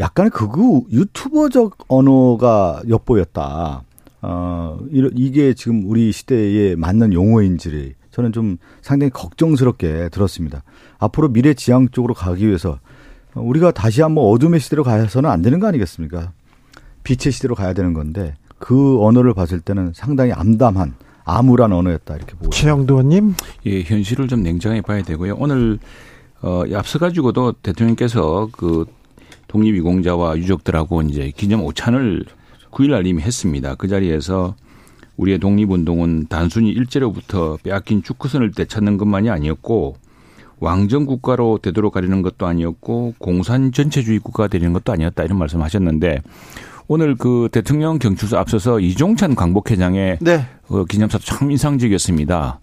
약간의 극우 유튜버적 언어가 엿보였다. 어, 이게 지금 우리 시대에 맞는 용어인지 저는 좀 상당히 걱정스럽게 들었습니다. 앞으로 미래 지향 쪽으로 가기 위해서 우리가 다시 한번 어둠의 시대로 가서는 안 되는 거 아니겠습니까? 빛의 시대로 가야 되는 건데 그 언어를 봤을 때는 상당히 암담한 암울한 언어였다 이렇게 보고. 최영도 의원님, 예, 현실을 좀 냉정하게 봐야 되고요. 오늘 어, 앞서 가지고도 대통령께서 그 독립유공자와 유족들하고 이제 기념 오찬을 9일날 이미 했습니다. 그 자리에서 우리의 독립운동은 단순히 일제로부터 빼앗긴 주크선을 되찾는 것만이 아니었고 왕정 국가로 되도록 가려는 것도 아니었고 공산 전체주의 국가가 되는 것도 아니었다 이런 말씀하셨는데 오늘 그 대통령 경축사 앞서서 이종찬 광복회장의 네. 그 기념사도 참 인상적이었습니다.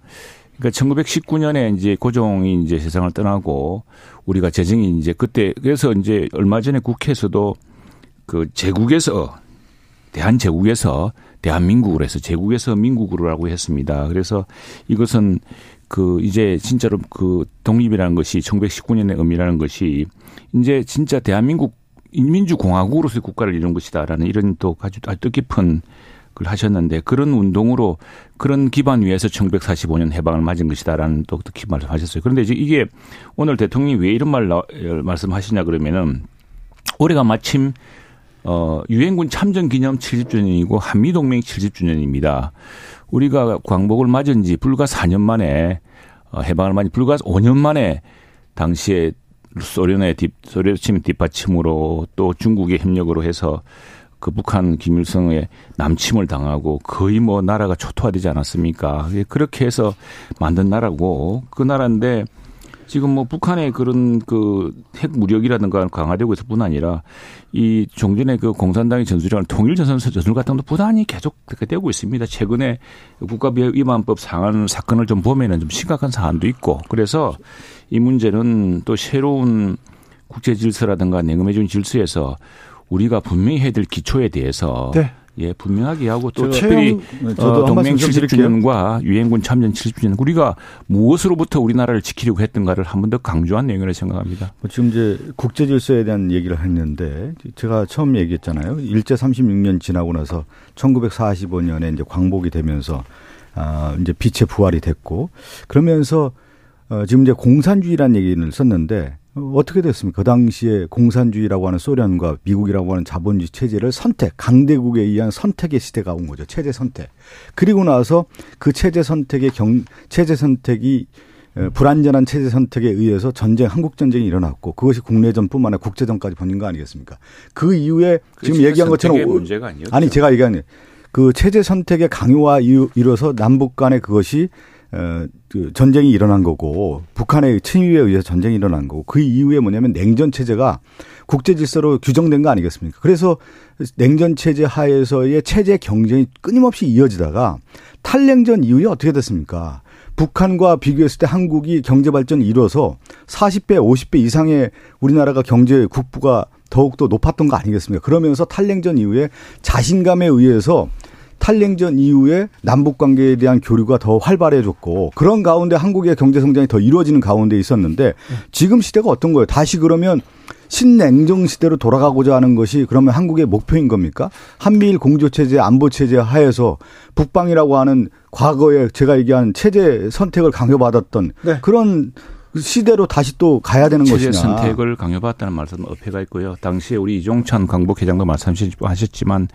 그러니까 1919년에 이제 고종이 이제 세상을 떠나고 우리가 재정이 이제 그때 그래서 이제 얼마 전에 국회에서도 그 제국에서 대한 제국에서 대한민국으로 해서 제국에서 민국으로라고 했습니다. 그래서 이것은 그 이제 진짜로 그 독립이라는 것이 1919년의 의미라는 것이 이제 진짜 대한민국 민주공화국으로서의 국가를 이룬 것이다라는 이런 또 아주 뜻깊은 걸 하셨는데 그런 운동으로 그런 기반 위에서 1945년 해방을 맞은 것이다라는 또 특히 말씀하셨어요. 그런데 이제 이게 오늘 대통령이 왜 이런 말 말씀하시냐 그러면은 올해가 마침 어 유엔군 참전 기념 70주년이고 한미 동맹 70주년입니다. 우리가 광복을 맞은 지 불과 4년 만에 어, 해방을 맞은 불과 5년 만에 당시에 소련의 뒷, 소련 침 뒷받침으로 또 중국의 협력으로 해서 그 북한 김일성의 남침을 당하고 거의 뭐 나라가 초토화되지 않았습니까? 그렇게 해서 만든 나라고 그 나라인데 지금 뭐 북한의 그런 그 핵 무력이라든가 강화되고 있을 뿐 아니라 이 종전의 그 공산당의 전술이라는 통일 전선서 전술 같은 것도 부단히 계속 되고 있습니다. 최근에 국가위반법 상한 사건을 좀 보면은 좀 심각한 사안도 있고 그래서 이 문제는 또 새로운 국제 질서라든가 냉엄해진 질서에서 우리가 분명히 해야 될 기초에 대해서 네. 예, 분명하게 하고 또 특별히 네, 저도 어, 동맹 70주년과 유엔군 참전 70주년 우리가 무엇으로부터 우리나라를 지키려고 했던가를 한 번 더 강조한 내용이라고 생각합니다. 뭐 지금 이제 국제 질서에 대한 얘기를 했는데 제가 처음 얘기했잖아요. 일제 36년 지나고 나서 1945년에 이제 광복이 되면서 아, 이제 빛의 부활이 됐고 그러면서 어, 지금 이제 공산주의라는 얘기를 썼는데 어떻게 됐습니까? 그 당시에 공산주의라고 하는 소련과 미국이라고 하는 자본주의 체제를 선택, 강대국에 의한 선택의 시대가 온 거죠. 체제 선택. 그리고 나서 그 체제 선택의 경, 체제 선택이 불안전한 체제 선택에 의해서 전쟁, 한국 전쟁이 일어났고 그것이 국내전뿐만 아니라 국제전까지 번진 거 아니겠습니까? 그 이후에 그 지금 얘기한 것처럼 문제가 아니 제가 얘기하는 그 체제 선택의 강요와 이뤄서 남북 간의 그것이 어, 그 전쟁이 일어난 거고 북한의 침입에 의해서 전쟁이 일어난 거고 그 이후에 뭐냐면 냉전 체제가 국제 질서로 규정된 거 아니겠습니까? 그래서 냉전 체제 하에서의 체제 경쟁이 끊임없이 이어지다가 탈냉전 이후에 어떻게 됐습니까? 북한과 비교했을 때 한국이 경제 발전을 이뤄서 40배, 50배 이상의 우리나라가 경제 국부가 더욱더 높았던 거 아니겠습니까? 그러면서 탈냉전 이후에 자신감에 의해서 한랭전 이후에 남북 관계에 대한 교류가 더 활발해졌고 그런 가운데 한국의 경제 성장이 더 이루어지는 가운데 있었는데 지금 시대가 어떤 거예요? 다시 그러면 신냉정 시대로 돌아가고자 하는 것이 그러면 한국의 목표인 겁니까? 한미일 공조 체제, 안보 체제 하에서 북방이라고 하는 과거에 제가 얘기한 체제 선택을 강요받았던 네. 그런 시대로 다시 또 가야 되는 체제 것이냐. 선택을 강요받았다는 말씀은 어폐가 있고요. 당시에 우리 이종찬 광복회장도 말씀하셨지만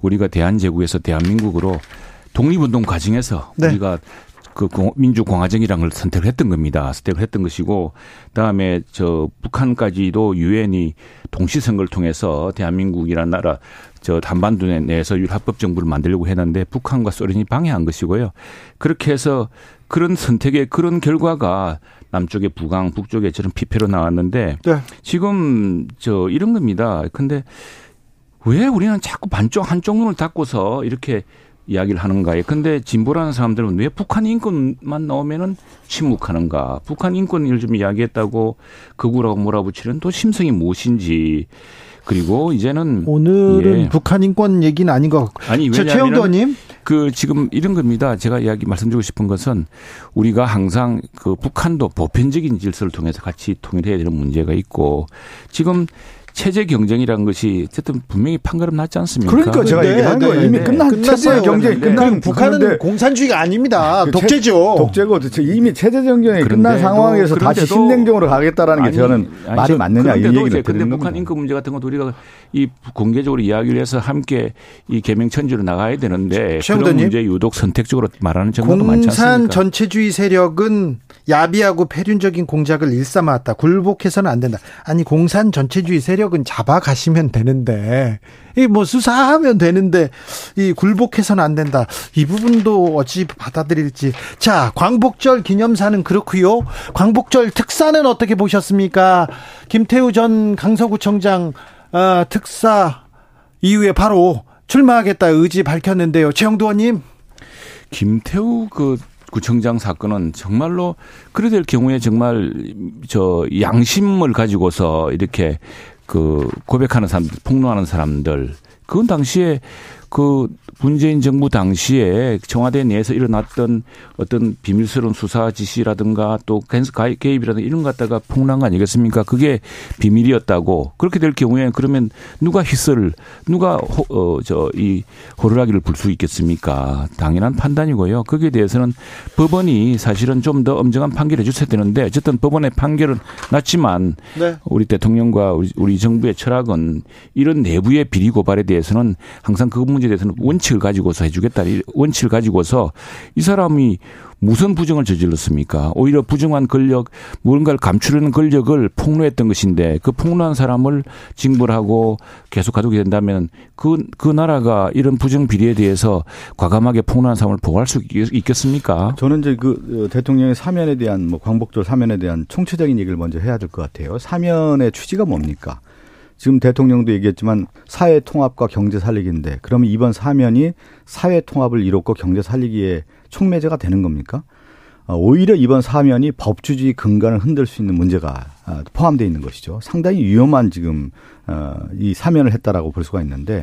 우리가 대한제국에서 대한민국으로 독립운동 과정에서 네. 우리가 그 민주공화정이라는 걸 선택을 했던 겁니다. 선택을 했던 것이고 그다음에 저 북한까지도 유엔이 동시 선거를 통해서 대한민국이라는 나라 저 단반도 내에서 율합법 정부를 만들려고 했는데 북한과 소련이 방해한 것이고요. 그렇게 해서 그런 선택의 그런 결과가 남쪽의 부강, 북쪽에 저런 피폐로 나왔는데 네. 지금 저 이런 겁니다. 근데 왜 우리는 자꾸 반쪽 한쪽 눈을 닫고서 이렇게 이야기를 하는가요? 근데 진보라는 사람들은 왜 북한 인권만 나오면은 침묵하는가? 북한 인권을 좀 이야기했다고 극우라고 몰아붙이는 또 심성이 무엇인지 그리고 이제는 오늘은 예. 북한 인권 얘기는 아닌 것 같고 아니 최영도 님. 그 지금 이런 겁니다. 제가 이야기 말씀드리고 싶은 것은 우리가 항상 그 북한도 보편적인 질서를 통해서 같이 통일해야 되는 문제가 있고 지금 체제 경쟁이라는 것이 어쨌든 분명히 판가름 났지 않습니까? 그러니까 제가 네, 얘기한 네, 거예요. 네, 이미 네. 끝난 체제 경쟁이 끝난 북한은 공산주의가 아닙니다. 그 독재죠. 독재고 이미 체제 경쟁이 끝난 상황에서 다시 신냉정으로 가겠다라는 아니, 게 저는 아니, 말이 맞느냐 이 얘기를 드리는 북한 인권 문제 같은 것도 우리가 이 공개적으로 이야기를 해서 함께 이 개명천지로 나가야 되는데 그런 문제 유독 선택적으로 말하는 정도도 많지 않습니까? 공산 전체주의 세력은 야비하고 폐륜적인 공작을 일삼았다. 굴복해서는 안 된다. 아니 공산 전체주의 세력 은 잡아가시면 되는데 이 뭐 수사하면 되는데 이 굴복해서는 안 된다. 이 부분도 어찌 받아들일지. 자 광복절 기념사는 그렇고요. 광복절 특사는 어떻게 보셨습니까? 김태우 전 강서구청장 어, 특사 이후에 바로 출마하겠다 의지 밝혔는데요. 최영도 의원님. 김태우 그 구청장 사건은 정말로 그래 될 경우에 정말 저 양심을 가지고서 이렇게 그 고백하는 사람들, 폭로하는 사람들. 그건 당시에 그 문재인 정부 당시에 청와대 내에서 일어났던 어떤 비밀스러운 수사 지시라든가 또 개입이라든가 이런 것 갖다가 폭로한 거 아니겠습니까? 그게 비밀이었다고 그렇게 될 경우에 그러면 누가 희설을 누가 어 저 이 호루라기를 불 수 있겠습니까? 당연한 판단이고요. 거기에 대해서는 법원이 사실은 좀 더 엄정한 판결을 해줬어야 되는데 어쨌든 법원의 판결은 났지만 네. 우리 대통령과 우리, 우리 정부의 철학은 이런 내부의 비리 고발에 대해서는 항상 그 문제 에 대해서는 원칙을 가지고서 해주겠다. 원칙을 가지고서 이 사람이 무슨 부정을 저질렀습니까? 오히려 부정한 권력, 무언가를 감추려는 권력을 폭로했던 것인데 그 폭로한 사람을 징벌 하고 계속 가두게 된다면 그, 그 나라가 이런 부정 비리에 대해서 과감하게 폭로한 사람을 보호할 수 있겠습니까? 저는 이제 그 어, 대통령의 사면에 대한 뭐 광복절 사면에 대한 총체적인 얘기를 먼저 해야 될 것 같아요. 사면의 취지가 뭡니까? 지금 대통령도 얘기했지만 사회 통합과 경제 살리기인데 그러면 이번 사면이 사회 통합을 이뤘고 경제 살리기에 촉매제가 되는 겁니까? 어, 오히려 이번 사면이 법주주의 근간을 흔들 수 있는 문제가 아, 포함되어 있는 것이죠. 상당히 위험한 지금 어, 이 사면을 했다라고 볼 수가 있는데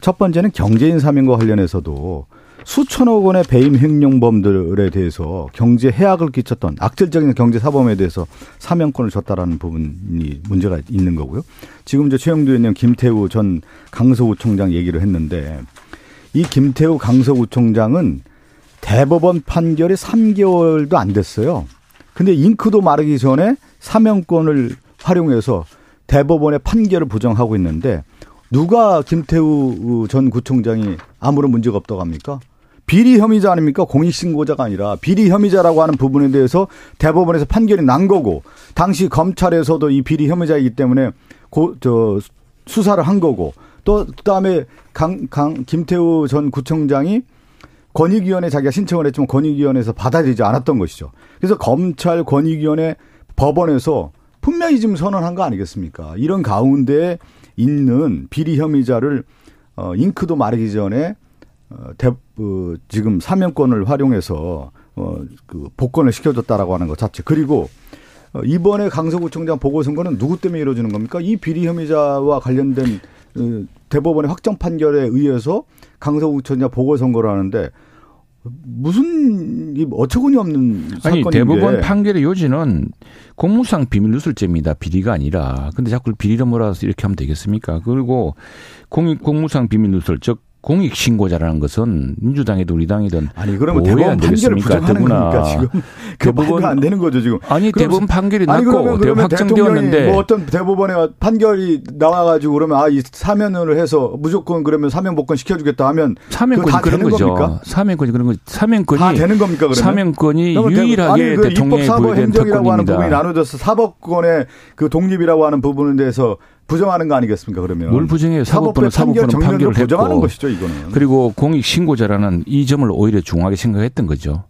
첫 번째는 경제인 사면과 관련해서도 수천억 원의 배임 횡령범들에 대해서 경제 해악을 끼쳤던 악질적인 경제 사범에 대해서 사면권을 줬다라는 부분이 문제가 있는 거고요. 지금 저 최영두 의원님 김태우 전 강서구청장 얘기를 했는데 이 김태우 강서구청장은 대법원 판결이 3개월도 안 됐어요. 근데 잉크도 마르기 전에 사면권을 활용해서 대법원의 판결을 부정하고 있는데 누가 김태우 전 구청장이 아무런 문제가 없다고 합니까? 비리 혐의자 아닙니까? 공익신고자가 아니라 비리 혐의자라고 하는 부분에 대해서 대법원에서 판결이 난 거고 당시 검찰에서도 이 비리 혐의자이기 때문에 고, 저, 수사를 한 거고 또 그다음에 강, 강, 김태우 전 구청장이 권익위원회 자기가 신청을 했지만 권익위원회에서 받아들이지 않았던 것이죠. 그래서 검찰 권익위원회 법원에서 분명히 지금 선언한 거 아니겠습니까? 이런 가운데 있는 비리 혐의자를 어, 잉크도 마르기 전에 어, 대, 어, 지금 사면권을 활용해서 어, 그 복권을 시켜줬다라고 하는 것 자체. 그리고 어, 이번에 강서구청장 보궐선거는 누구 때문에 이루어지는 겁니까? 이 비리 혐의자와 관련된 어, 대법원의 확정 판결에 의해서 강서구 전자 보궐선거를 하는데 무슨 어처구니 없는 아니 사건인데. 대법원 판결의 요지는 공무상 비밀 누설죄입니다. 비리가 아니라. 근데 자꾸 비리로 몰아서 이렇게 하면 되겠습니까? 그리고 공, 공무상 비밀 누설 즉 공익 신고자라는 것은 민주당이든 우리 당이든 아니 그러면 대법원 판결을 부정하는 거니까 지금? 그 대법원 안 되는 거죠 지금. 아니 대법원 판결이 났고 그러면, 그러면 확정되었는데 뭐 어떤 대법원의 판결이 나와가지고 그러면 아 이 사면을 해서 무조건 그러면 사면 복권 시켜주겠다 하면 사면권이 그런 거죠. 겁니까? 사면권이 그런 거 사면권이 다 되는 겁니까 그러면? 사면권이 유일하게 아니, 그 대통령의 사법 행정이라고 하는 부분이 나눠져서 사법권의 그 독립이라고 하는 부분에 대해서 부정하는 거 아니겠습니까 그러면 뭘 부정해요 사법부는 사법부는 판결을 부정하는 것이죠 이거는 그리고 공익 신고자라는 이 점을 오히려 중하게 생각했던 거죠.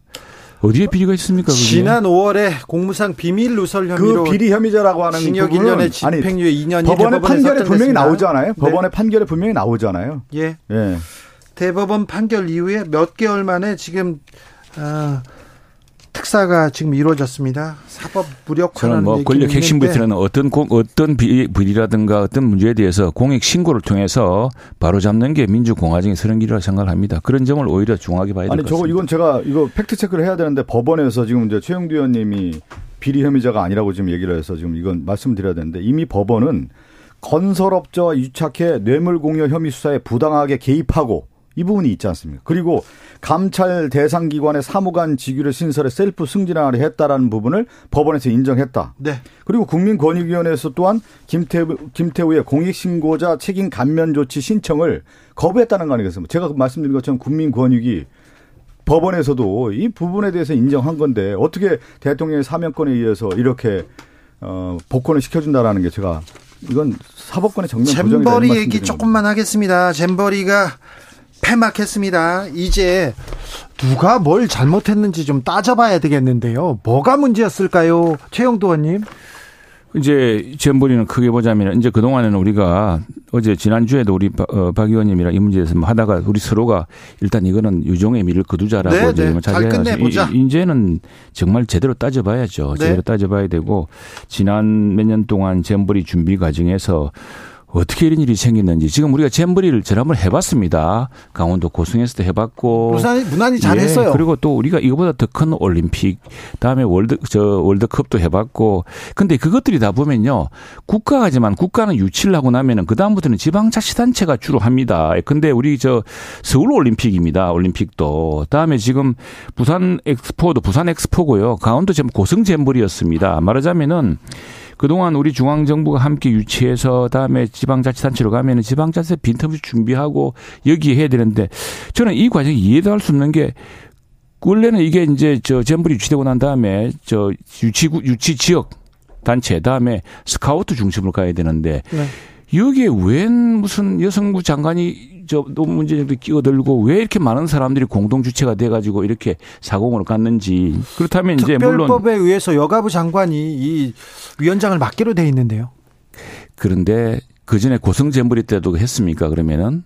어디에 비리가 있습니까? 그게? 지난 5월에 공무상 비밀 누설 그 혐의로 그 비리 혐의자라고 하는 징역 1년에 집행유예 2년이 법원의 판결에 분명히 나오잖아요. 네. 법원의 판결에 분명히 나오잖아요. 예. 예. 대법원 판결 이후에 몇 개월 만에 지금 어, 특사가 지금 이루어졌습니다. 사법 무력화는 뭐 권력 핵심 부들은 어떤 공, 어떤 비리라든가 어떤 문제에 대해서 공익 신고를 통해서 바로 잡는 게 민주공화정의 서른 길이라고 생각을 합니다. 그런 점을 오히려 중하게 봐야 될 것 같습니다. 아니 저거 이건 제가 이거 fact check를 해야 되는데 법원에서 지금 이제 최형두 의원님이 비리 혐의자가 아니라고 지금 얘기를 해서 지금 이건 말씀드려야 되는데 이미 법원은 건설업자와 유착해 뇌물공여 혐의 수사에 부당하게 개입하고 이 부분이 있지 않습니까? 그리고 감찰 대상 기관의 사무관 직위를 신설해 셀프 승진하려 했다라는 부분을 법원에서 인정했다. 네. 그리고 국민권익위원회에서 또한 김태우, 김태우의 공익신고자 책임 감면 조치 신청을 거부했다는 거 아니겠습니까? 제가 말씀드린 것처럼 국민권익위 법원에서도 이 부분에 대해서 인정한 건데 어떻게 대통령의 사명권에 의해서 이렇게 어, 복권을 시켜준다라는 게 제가 이건 사법권의 정면 잼버리 얘기 조금만 하겠습니다. 잼버리가 폐막했습니다. 이제 누가 뭘 잘못했는지 좀 따져봐야 되겠는데요. 뭐가 문제였을까요? 최영도 의원님. 이제 잼버리는 크게 보자면 이제 그동안에는 우리가 어제 지난주에도 우리 박 어, 의원님이랑 이 문제에서 뭐 하다가 우리 서로가 일단 이거는 유종의 미를 거두자라고 네, 이제 네. 잘 끝내보자 이제는 정말 제대로 따져봐야죠. 네. 제대로 따져봐야 되고 지난 몇 년 동안 잼버리 준비 과정에서 어떻게 이런 일이 생겼는지 지금 우리가 잼버리를 지난번 해봤습니다. 강원도 고성에서도 해봤고 무난히, 무난히 잘했어요. 예, 그리고 또 우리가 이거보다 더 큰 올림픽 다음에 월드 저 월드컵도 해봤고 근데 그것들이 다 보면요 국가가지만 국가는 유치를 하고 나면은 그 다음부터는 지방자치단체가 주로 합니다. 근데 우리 저 서울 올림픽입니다. 올림픽도 다음에 지금 부산 엑스포도 부산 엑스포고요. 강원도 고성 잼버리였습니다. 말하자면은. 그동안 우리 중앙정부가 함께 유치해서 다음에 지방자치단체로 가면은 지방자치 빈틈없이 준비하고 여기에 해야 되는데 저는 이 과정이 이해도 할 수 없는 게 원래는 이게 이제 저 잼불이 유치되고 난 다음에 저 유치구 유치 지역 단체 다음에 스카우트 중심으로 가야 되는데 네. 여기에 웬 무슨 여성부 장관이 저 논문 문제점도 끼어들고 왜 이렇게 많은 사람들이 공동 주체가 돼 가지고 이렇게 사공을 갔는지 그렇다면 이제 물론 특별법에 의해서 여가부 장관이 이 위원장을 맡기로 돼 있는데요. 그런데 그 전에 고성잼부리 때도 했습니까? 그러면은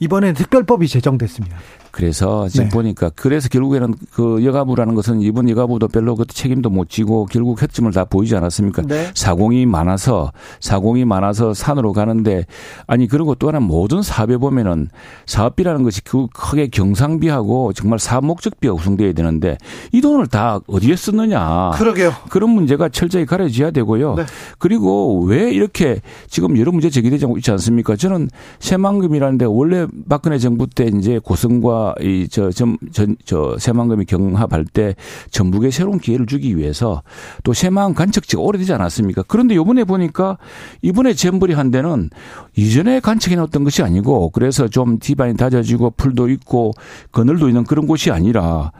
이번에 특별법이 제정됐습니다. 그래서 지금 네. 보니까 그래서 결국에는 그 여가부라는 것은 이번 여가부도 별로 그 책임도 못 지고 결국 혜점을 다 보이지 않았습니까? 네. 사공이 많아서 사공이 많아서 산으로 가는데 아니 그리고 또 하나 모든 사업에 보면은 사업비라는 것이 그 크게 경상비하고 정말 사업 목적비가 구성돼야 되는데 이 돈을 다 어디에 쓰느냐? 그러게요. 그런 문제가 철저히 가려져야 되고요. 네. 그리고 왜 이렇게 지금 여러 문제 제기되지 있지 않습니까? 저는 새만금이라는데 원래 박근혜 정부 때 이제 고성과 이저점저 새만금이 경합할 때 전북에 새로운 기회를 주기 위해서 또 새마을 관측지가 오래되지 않았습니까? 그런데 요번에 보니까 이번에 잼버리 한 데는 이전에 관측해 놓았던 것이 아니고 그래서 좀 디반이 다져지고 풀도 있고 그늘도 있는 그런 곳이 아니라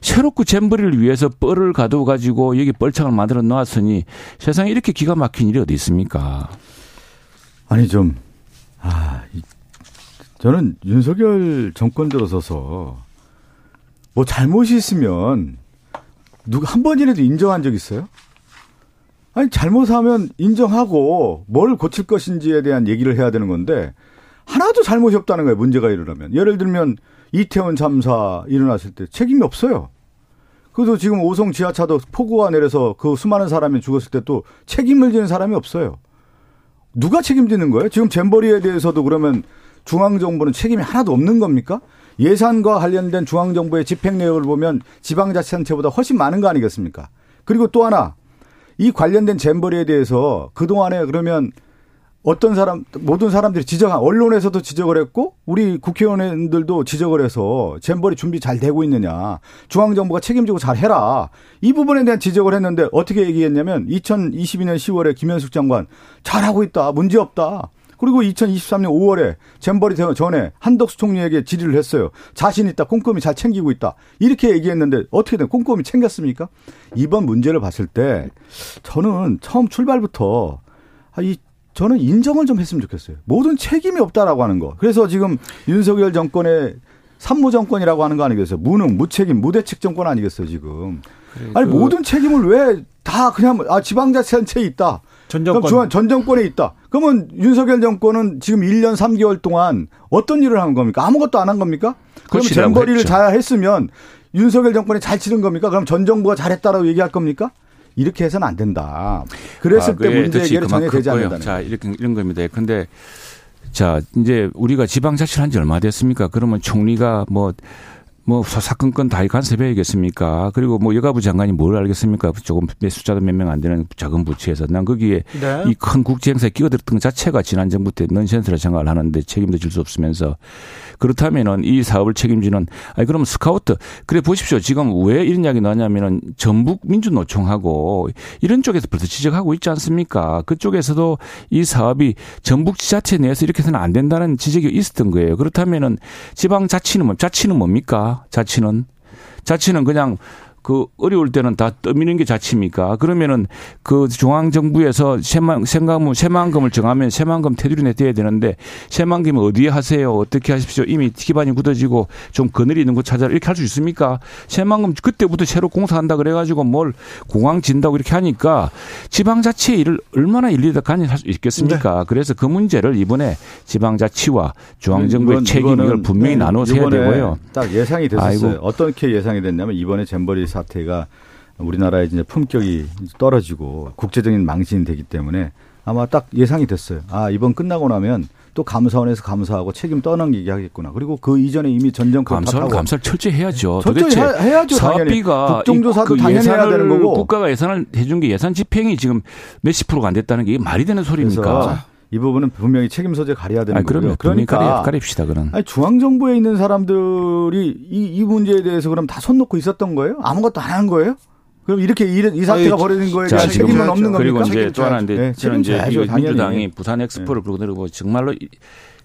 새롭고 잼버리를 위해서 뻘을 가둬 가지고 여기 뻘창을 만들어 놓았으니 세상에 이렇게 기가 막힌 일이 어디 있습니까? 아니 좀 아, 저는 윤석열 정권 들어서서 뭐 잘못이 있으면 누가 한 번이라도 인정한 적 있어요? 아니 잘못하면 인정하고 뭘 고칠 것인지에 대한 얘기를 해야 되는 건데 하나도 잘못이 없다는 거예요. 문제가 일어나면 예를 들면 이태원 참사 일어났을 때 책임이 없어요. 그래서 지금 오송 지하차도 폭우가 내려서 그 수많은 사람이 죽었을 때 또 책임을 지는 사람이 없어요. 누가 책임지는 거예요? 지금 잼버리에 대해서도 그러면 중앙정부는 책임이 하나도 없는 겁니까? 예산과 관련된 중앙정부의 집행 내역을 보면 지방자치단체보다 훨씬 많은 거 아니겠습니까? 그리고 또 하나, 이 관련된 잼버리에 대해서 그동안에 그러면 어떤 사람, 모든 사람들이 지적한, 언론에서도 지적을 했고, 우리 국회의원들도 지적을 해서 잼버리 준비 잘 되고 있느냐. 중앙정부가 책임지고 잘 해라. 이 부분에 대한 지적을 했는데 어떻게 얘기했냐면 2022년 10월에 김현숙 장관 잘하고 있다. 문제 없다. 그리고 2023년 5월에 잼버리 전에 한덕수 총리에게 질의를 했어요. 자신 있다. 꼼꼼히 잘 챙기고 있다. 이렇게 얘기했는데 어떻게 된 꼼꼼히 챙겼습니까? 이번 문제를 봤을 때 저는 처음 출발부터 이 저는 인정을 좀 했으면 좋겠어요. 모든 책임이 없다라고 하는 거. 그래서 지금 윤석열 정권의 산무 정권이라고 하는 거 아니겠어요? 무능, 무책임, 무대책 정권 아니겠어요, 지금. 아니 그 모든 책임을 왜 다 그냥 아 지방자치단체에 있다. 전 정권 그럼 전 정권에 있다. 그러면 윤석열 정권은 지금 1년 3개월 동안 어떤 일을 한 겁니까? 아무것도 안 한 겁니까? 그럼 잼버리를 잘 했으면 윤석열 정권이 잘 치는 겁니까? 그럼 전 정부가 잘했다라고 얘기할 겁니까? 이렇게 해서는 안 된다. 그랬을 아, 때 문제 해결이 전혀 되지 않는다. 자, 이렇게 이런 겁니다. 근데 자, 이제 우리가 지방 자치를 한 지 얼마 됐습니까? 그러면 총리가 뭐 뭐 사건건 다 간섭해야겠습니까? 그리고 뭐 여가부 장관이 뭘 알겠습니까? 조금 숫자도 몇 명 안 되는 작은 부처에서 난 거기에 네. 이큰 국제 행사에 끼어들었던 것 자체가 지난 정부 때 넌센스라 생각을 하는데 책임도 질 수 없으면서 그렇다면은 이 사업을 책임지는 아니 그러면 스카우트 그래 보십시오. 지금 왜 이런 이야기 나냐면은 전북 민주노총하고 이런 쪽에서 벌써 지적하고 있지 않습니까? 그쪽에서도 이 사업이 전북 지자체 내에서 이렇게 해서는 안 된다는 지적이 있었던 거예요. 그렇다면은 지방 자치는 뭐 자치는 뭡니까? 자치는? 자치는 그냥 그 어려울 때는 다 떠미는 게 자치입니까? 그러면은 그 중앙 정부에서 새만 생각문 새만금을 정하면 새만금 테두리 내둬야 되는데 새만금을 어디에 하세요? 어떻게 하십시오? 이미 기반이 굳어지고 좀 그늘이 있는 곳 찾아라 이렇게 할 수 있습니까? 새만금 그때부터 새로 공사한다 그래가지고 뭘 공항 진다고 이렇게 하니까 지방자치의 일을 얼마나 일리다 간이할 수 있겠습니까? 네. 그래서 그 문제를 이번에 지방자치와 중앙정부의 책임을 분명히 네. 나눠서 해야 되고요. 딱 예상이 됐었어요. 아이고. 어떻게 예상이 됐냐면 이번에 잼버리 사태가 우리나라의 이제 품격이 떨어지고 국제적인 망신이 되기 때문에 아마 딱 예상이 됐어요. 아, 이번 끝나고 나면 또 감사원에서 감사하고 책임 떠넘기게 하겠구나. 그리고 그 이전에 이미 전 정권 감사원 감사를 철저히 해야죠. 철저히 해야죠. 사업비가 국정조사도 그 당연히 해야 되는 거고 국가가 예산을 해준 게 예산 집행이 지금 몇십 프로가 안 됐다는 게 말이 되는 소리입니까? 이 부분은 분명히 책임 소재 가려야 되는 거고요. 그러니까 가립시다 그런. 아니, 중앙 정부에 있는 사람들이 이, 이 문제에 대해서 그럼 다 손 놓고 있었던 거예요? 아무것도 안 한 거예요? 그럼 이렇게 이, 이 사태가 벌어진 거에 대한 책임은 없는 겁니까? 그리고 이제 또 하나인데 네, 저는 이제 민주당이 부산 엑스포를 네. 부르고 내리고 정말로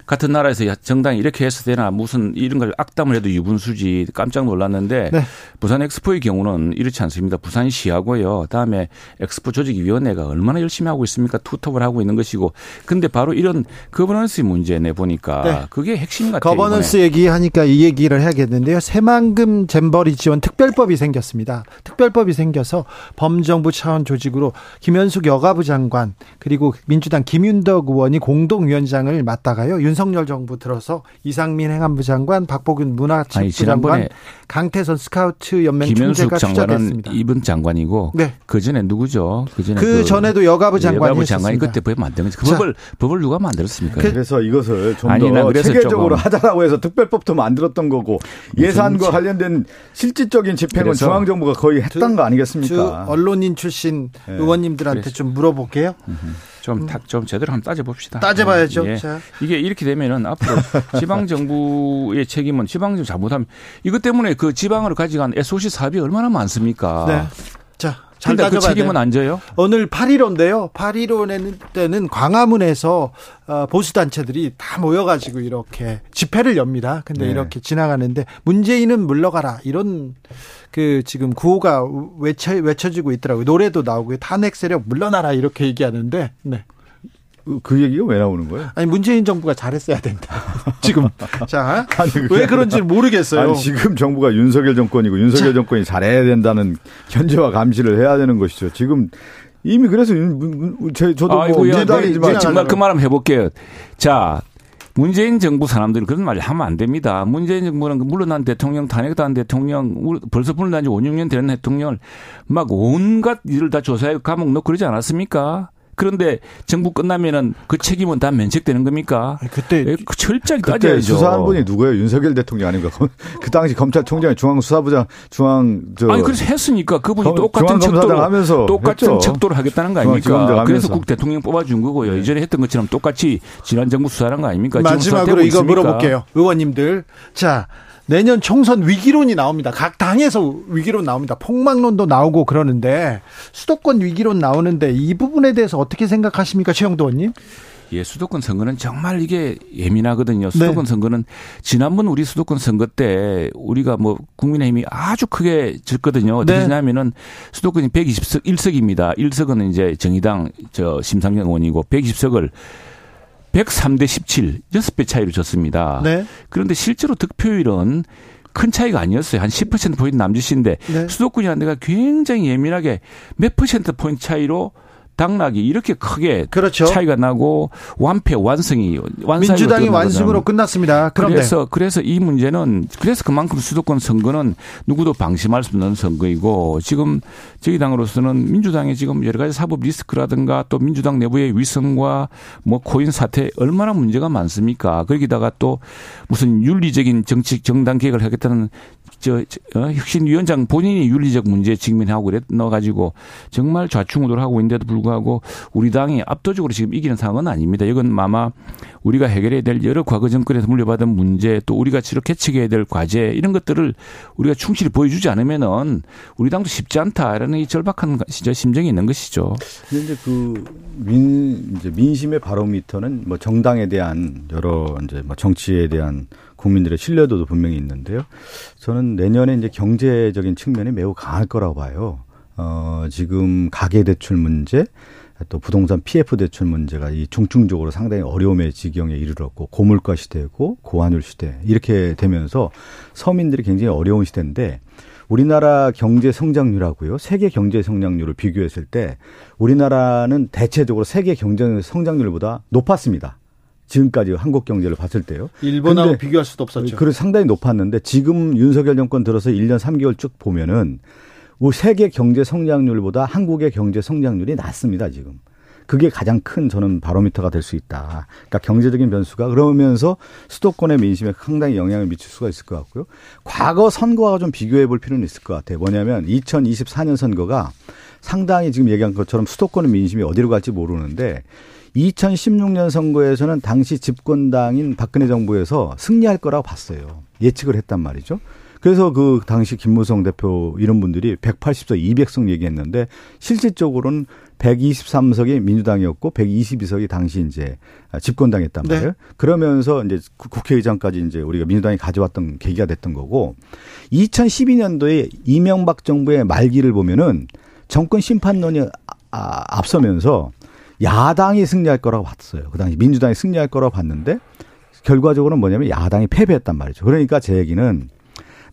같은 나라에서 정당이 이렇게 해서 되나 무슨 이런 걸 악담을 해도 유분수지 깜짝 놀랐는데 네. 부산 엑스포의 경우는 이렇지 않습니다. 부산시하고요. 다음에 엑스포 조직위원회가 얼마나 열심히 하고 있습니까? two top을 하고 있는 것이고. 근데 바로 이런 거버넌스 문제 내 보니까 네. 그게 핵심 같아요. 거버넌스 얘기하니까 이 얘기를 해야겠는데요. 새만금 잼버리 지원 특별법이 생겼습니다. 특별법이 생겨서 범정부 차원 조직으로 김현숙 여가부 장관 그리고 민주당 김윤덕 의원이 공동위원장을 맡다가요. 윤 윤석열 정부 들어서 이상민 행안부 장관, 박보균 문화체육부 장관, 강태선 스카우트 연맹 총재가 장관은 이분 장관이고 네. 그 전에 누구죠? 그 전에 그, 그 전에도 여가부 장관이 여가부 장관이 그때 법 만든 거죠. 그 법을 법을 누가 만들었습니까? 그, 래서 이것을 좀 더 체계적으로 하자라고 해서 특별법도 만들었던 거고 예산과 관련된 실질적인 집행은 중앙 정부가 거의 했던 거 아니겠습니까? 언론인 출신 네. 의원님들한테. 좀 물어볼게요. 좀, 음. 좀 제대로 한번 따져봅시다. 따져봐야죠. 예. 이게 이렇게 되면은 앞으로 지방정부의 책임은 지방정부 잘못하면 이것 때문에 그 지방으로 가져간 SOC 사업이 얼마나 많습니까? 네. 자, 근데 그 책임은 안 져요? 오늘 8.15인데요. 8.15 때는 광화문에서 어, 보수단체들이 다 모여가지고 이렇게 집회를 엽니다. 근데 네. 이렇게 지나가는데 문재인은 물러가라. 이런 그 지금 구호가 외쳐, 외쳐지고 있더라고요. 노래도 나오고 탄핵 세력 물러나라. 이렇게 얘기하는데, 네. 그 얘기가 왜 나오는 거예요? 아니 문재인 정부가 잘했어야 된다. 지금 자 왜 그런지 모르겠어요. 아니, 지금 정부가 윤석열 정권이고 윤석열 자. 정권이 잘해야 된다는 견제와 감시를 해야 되는 것이죠. 지금 이미 그래서 제, 저도 아이고, 뭐 민주당이지만 네, 정말 그말 한번 해볼게요. 자 문재인 정부 사람들이 그런 말 하면 안 됩니다. 문재인 정부는 물러난 대통령, 탄핵한 대통령, 벌써 물러난 지 5, 6년 되는 대통령을 막 온갖 일을 다 조사해 감옥 넣고 그러지 않았습니까? 그런데 정부 끝나면은 그 책임은 다 면책되는 겁니까? 그때 예, 철저히 따져야죠. 수사한 분이 누구예요? 윤석열 대통령 아닌가? 그 당시 검찰총장이 중앙수사부장 중앙 저 아니 그래서 했으니까 그분이 똑같은 척도를 하면서 똑같은 했죠. 척도를 하겠다는 거 아닙니까? 그래서 국 대통령 뽑아준 거고요. 네. 이전에 했던 것처럼 똑같이 지난 정부 수사한 거 아닙니까? 마지막으로 이거 있습니까? 물어볼게요. 의원님들 자 내년 총선 위기론이 나옵니다. 각 당에서 위기론 나옵니다. 폭망론도 나오고 그러는데 수도권 위기론 나오는데 이 부분에 대해서 어떻게 생각하십니까, 최영도 의원님? 예, 수도권 선거는 정말 이게 예민하거든요. 수도권 네. 선거는 지난번 우리 수도권 선거 때 우리가 뭐 국민의힘이 아주 크게 졌거든요. 어떻게 네. 냐면은 수도권이 120석 1석입니다. 1석은 이제 정의당 저 심상정 의원이고 120석을 103대 17, 6배 차이로 졌습니다. 네. 그런데 실제로 득표율은 큰 차이가 아니었어요. 한 10%포인트 남짓인데 네. 수도권이라는 데가 굉장히 예민하게 몇 퍼센트 포인트 차이로 당락이 이렇게 크게 그렇죠. 차이가 나고 완패 완성이 민주당이 완승으로 끝났습니다. 그런데. 그래서 그래서 이 문제는 그래서 그만큼 수도권 선거는 누구도 방심할 수 없는 선거이고 지금 저희 당으로서는 민주당의 지금 여러 가지 사법 리스크라든가 또 민주당 내부의 위선과 뭐 코인 사태 얼마나 문제가 많습니까? 거기다가 또 무슨 윤리적인 정치 정당 개혁을 하겠다는 저, 어, 혁신위원장 본인이 윤리적 문제에 직면하고 그랬나가지고 정말 좌충우돌 하고 있는데도 불구하고 우리 당이 압도적으로 지금 이기는 상황은 아닙니다. 이건 아마 우리가 해결해야 될 여러 과거 정권에서 물려받은 문제 또 우리가 치로 개척해야 될 과제 이런 것들을 우리가 충실히 보여주지 않으면은 우리 당도 쉽지 않다라는 이 절박한 진짜 심정이 있는 것이죠. 그런데 그 민, 이제 민심의 바로미터는 뭐 정당에 대한 여러 이제 뭐 정치에 대한 국민들의 신뢰도도 분명히 있는데요. 저는 내년에 이제 경제적인 측면이 매우 강할 거라고 봐요. 어, 지금 가계 대출 문제, 또 부동산 PF 대출 문제가 이 중증적으로 상당히 어려움의 지경에 이르렀고 고물가 시대고 고환율 시대 이렇게 되면서 서민들이 굉장히 어려운 시대인데 우리나라 경제 성장률하고요 세계 경제 성장률을 비교했을 때 우리나라는 대체적으로 세계 경제 성장률보다 높았습니다. 지금까지 한국 경제를 봤을 때요. 일본하고 비교할 수도 없었죠. 그래 상당히 높았는데 지금 윤석열 정권 들어서 1년 3개월 쭉 보면은 우리 세계 경제 성장률보다 한국의 경제 성장률이 낮습니다, 지금. 그게 가장 큰 저는 바로미터가 될 수 있다. 그러니까 경제적인 변수가 그러면서 수도권의 민심에 상당히 영향을 미칠 수가 있을 것 같고요. 과거 선거와 좀 비교해 볼 필요는 있을 것 같아요. 뭐냐면 2024년 선거가 상당히 지금 얘기한 것처럼 수도권의 민심이 어디로 갈지 모르는데 2016년 선거에서는 당시 집권당인 박근혜 정부에서 승리할 거라고 봤어요. 예측을 했단 말이죠. 그래서 그 당시 김무성 대표 이런 분들이 180석, 200석 얘기했는데 실질적으로는 123석이 민주당이었고 122석이 당시 이제 집권당이었단 네. 말이에요. 네. 그러면서 이제 국회의장까지 이제 우리가 민주당이 가져왔던 계기가 됐던 거고 2012년도에 이명박 정부의 말기를 보면은 정권 심판론이 아, 앞서면서 야당이 승리할 거라고 봤어요. 그 당시 민주당이 승리할 거라고 봤는데 결과적으로는 뭐냐면 야당이 패배했단 말이죠. 그러니까 제 얘기는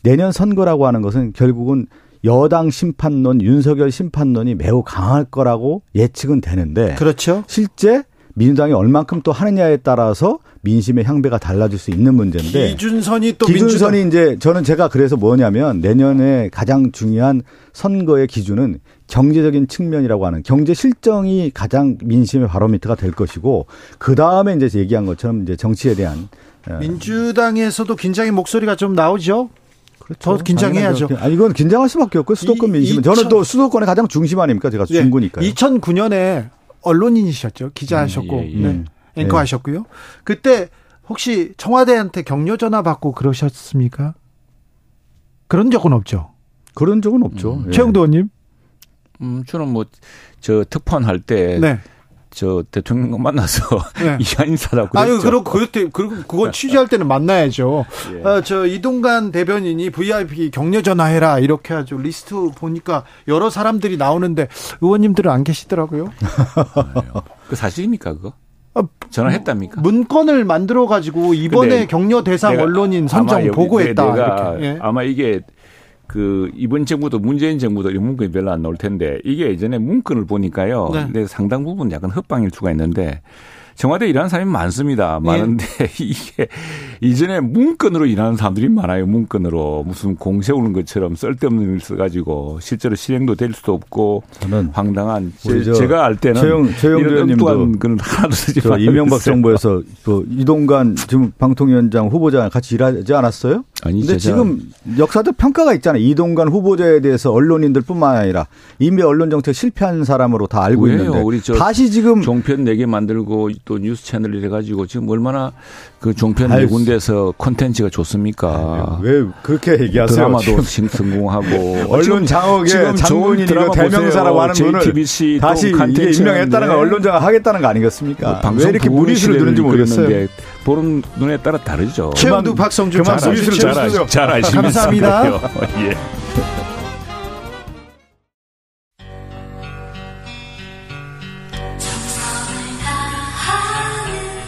내년 선거라고 하는 것은 결국은 여당 심판론, 윤석열 심판론이 매우 강할 거라고 예측은 되는데 그렇죠. 실제 민주당이 얼만큼 또 하느냐에 따라서 민심의 향배가 달라질 수 있는 문제인데 기준선이 또 기준선이 민주당. 이제 저는 제가 그래서 뭐냐면 내년에 가장 중요한 선거의 기준은 경제적인 측면이라고 하는 경제 실정이 가장 민심의 바로미터가 될 것이고 그 다음에 이제 얘기한 것처럼 이제 정치에 대한 어, 민주당에서도 긴장의 목소리가 좀 나오죠. 그렇죠. 더 긴장해야죠. 아 이건 긴장할 수밖에 없고 수도권 민심은 저는 또 수도권의 가장 중심 아닙니까? 제가 네. 중구니까요. 2009년에 언론인이셨죠. 기자하셨고 음, 예, 예. 네. 앵커 하셨고요. 그때 혹시 청와대한테 격려 전화 받고 그러셨습니까? 그런 적은 없죠. 그런 적은 없죠. 음. 예. 최영도 의원님? 음, 저는 뭐, 저 특판 할 때. 네. 저 대통령 만나서 네. 이한 인사라고. 아유, 그리고 그때 그리고 그건 취재할 때는 만나야죠. 예. 어, 저 이동관 대변인이 VIP 격려 전화해라 이렇게 하죠. 리스트 보니까 여러 사람들이 나오는데 의원님들은 안 계시더라고요. 그 사실입니까 그거? 아, 전화했답니까? 문건을 만들어 가지고 이번에 격려 대상 언론인 선정 보고했다. 이렇게. 예. 아마 이게 그 이번 정부도 문재인 정부도 이 문건이 별로 안 나올 텐데 이게 예전에 문건을 보니까요. 네. 근데 상당 부분 약간 헛방일 수가 있는데 청와대 일하는 사람이 많습니다. 많은데 예. 이게 이전에 문건으로 일하는 사람들이 많아요. 문건으로 무슨 공 세우는 것처럼 쓸데없는 일 써가지고 실제로 실행도 될 수도 없고 저는 황당한 제, 가알 때는 최영, 최영 의원님도 그런 하나도 쓰지 저 이명박 정부에서 또 이동관 지금 방통위원장 후보자 같이 일하지 않았어요? 아니 근데 지금 역사적 평가가 있잖아요. 이동관 후보자에 대해서 언론인들뿐만 아니라 이미 언론 정책 실패한 사람으로 다 알고 왜요? 있는데 우리 다시 지금 종편 네개 만들고 또 뉴스 채널을 해가지고 지금 얼마나 그 종편 네 군데서 콘텐츠가 좋습니까? 왜 그렇게 얘기하세요? 드라마도 성공하고 언론 장악의 장본인 이거 대명사라고 하는 분을 다시 이게 임명했다는 거 언론 장악 하겠다는 거 아니겠습니까? 뭐 왜 이렇게 무리수를 두는지 모르겠어요. 보는 눈에 따라 다르죠. 최영두 박성준 잘, 무리수를 잘, 잘, 잘 아시면서 감사합니다. 예.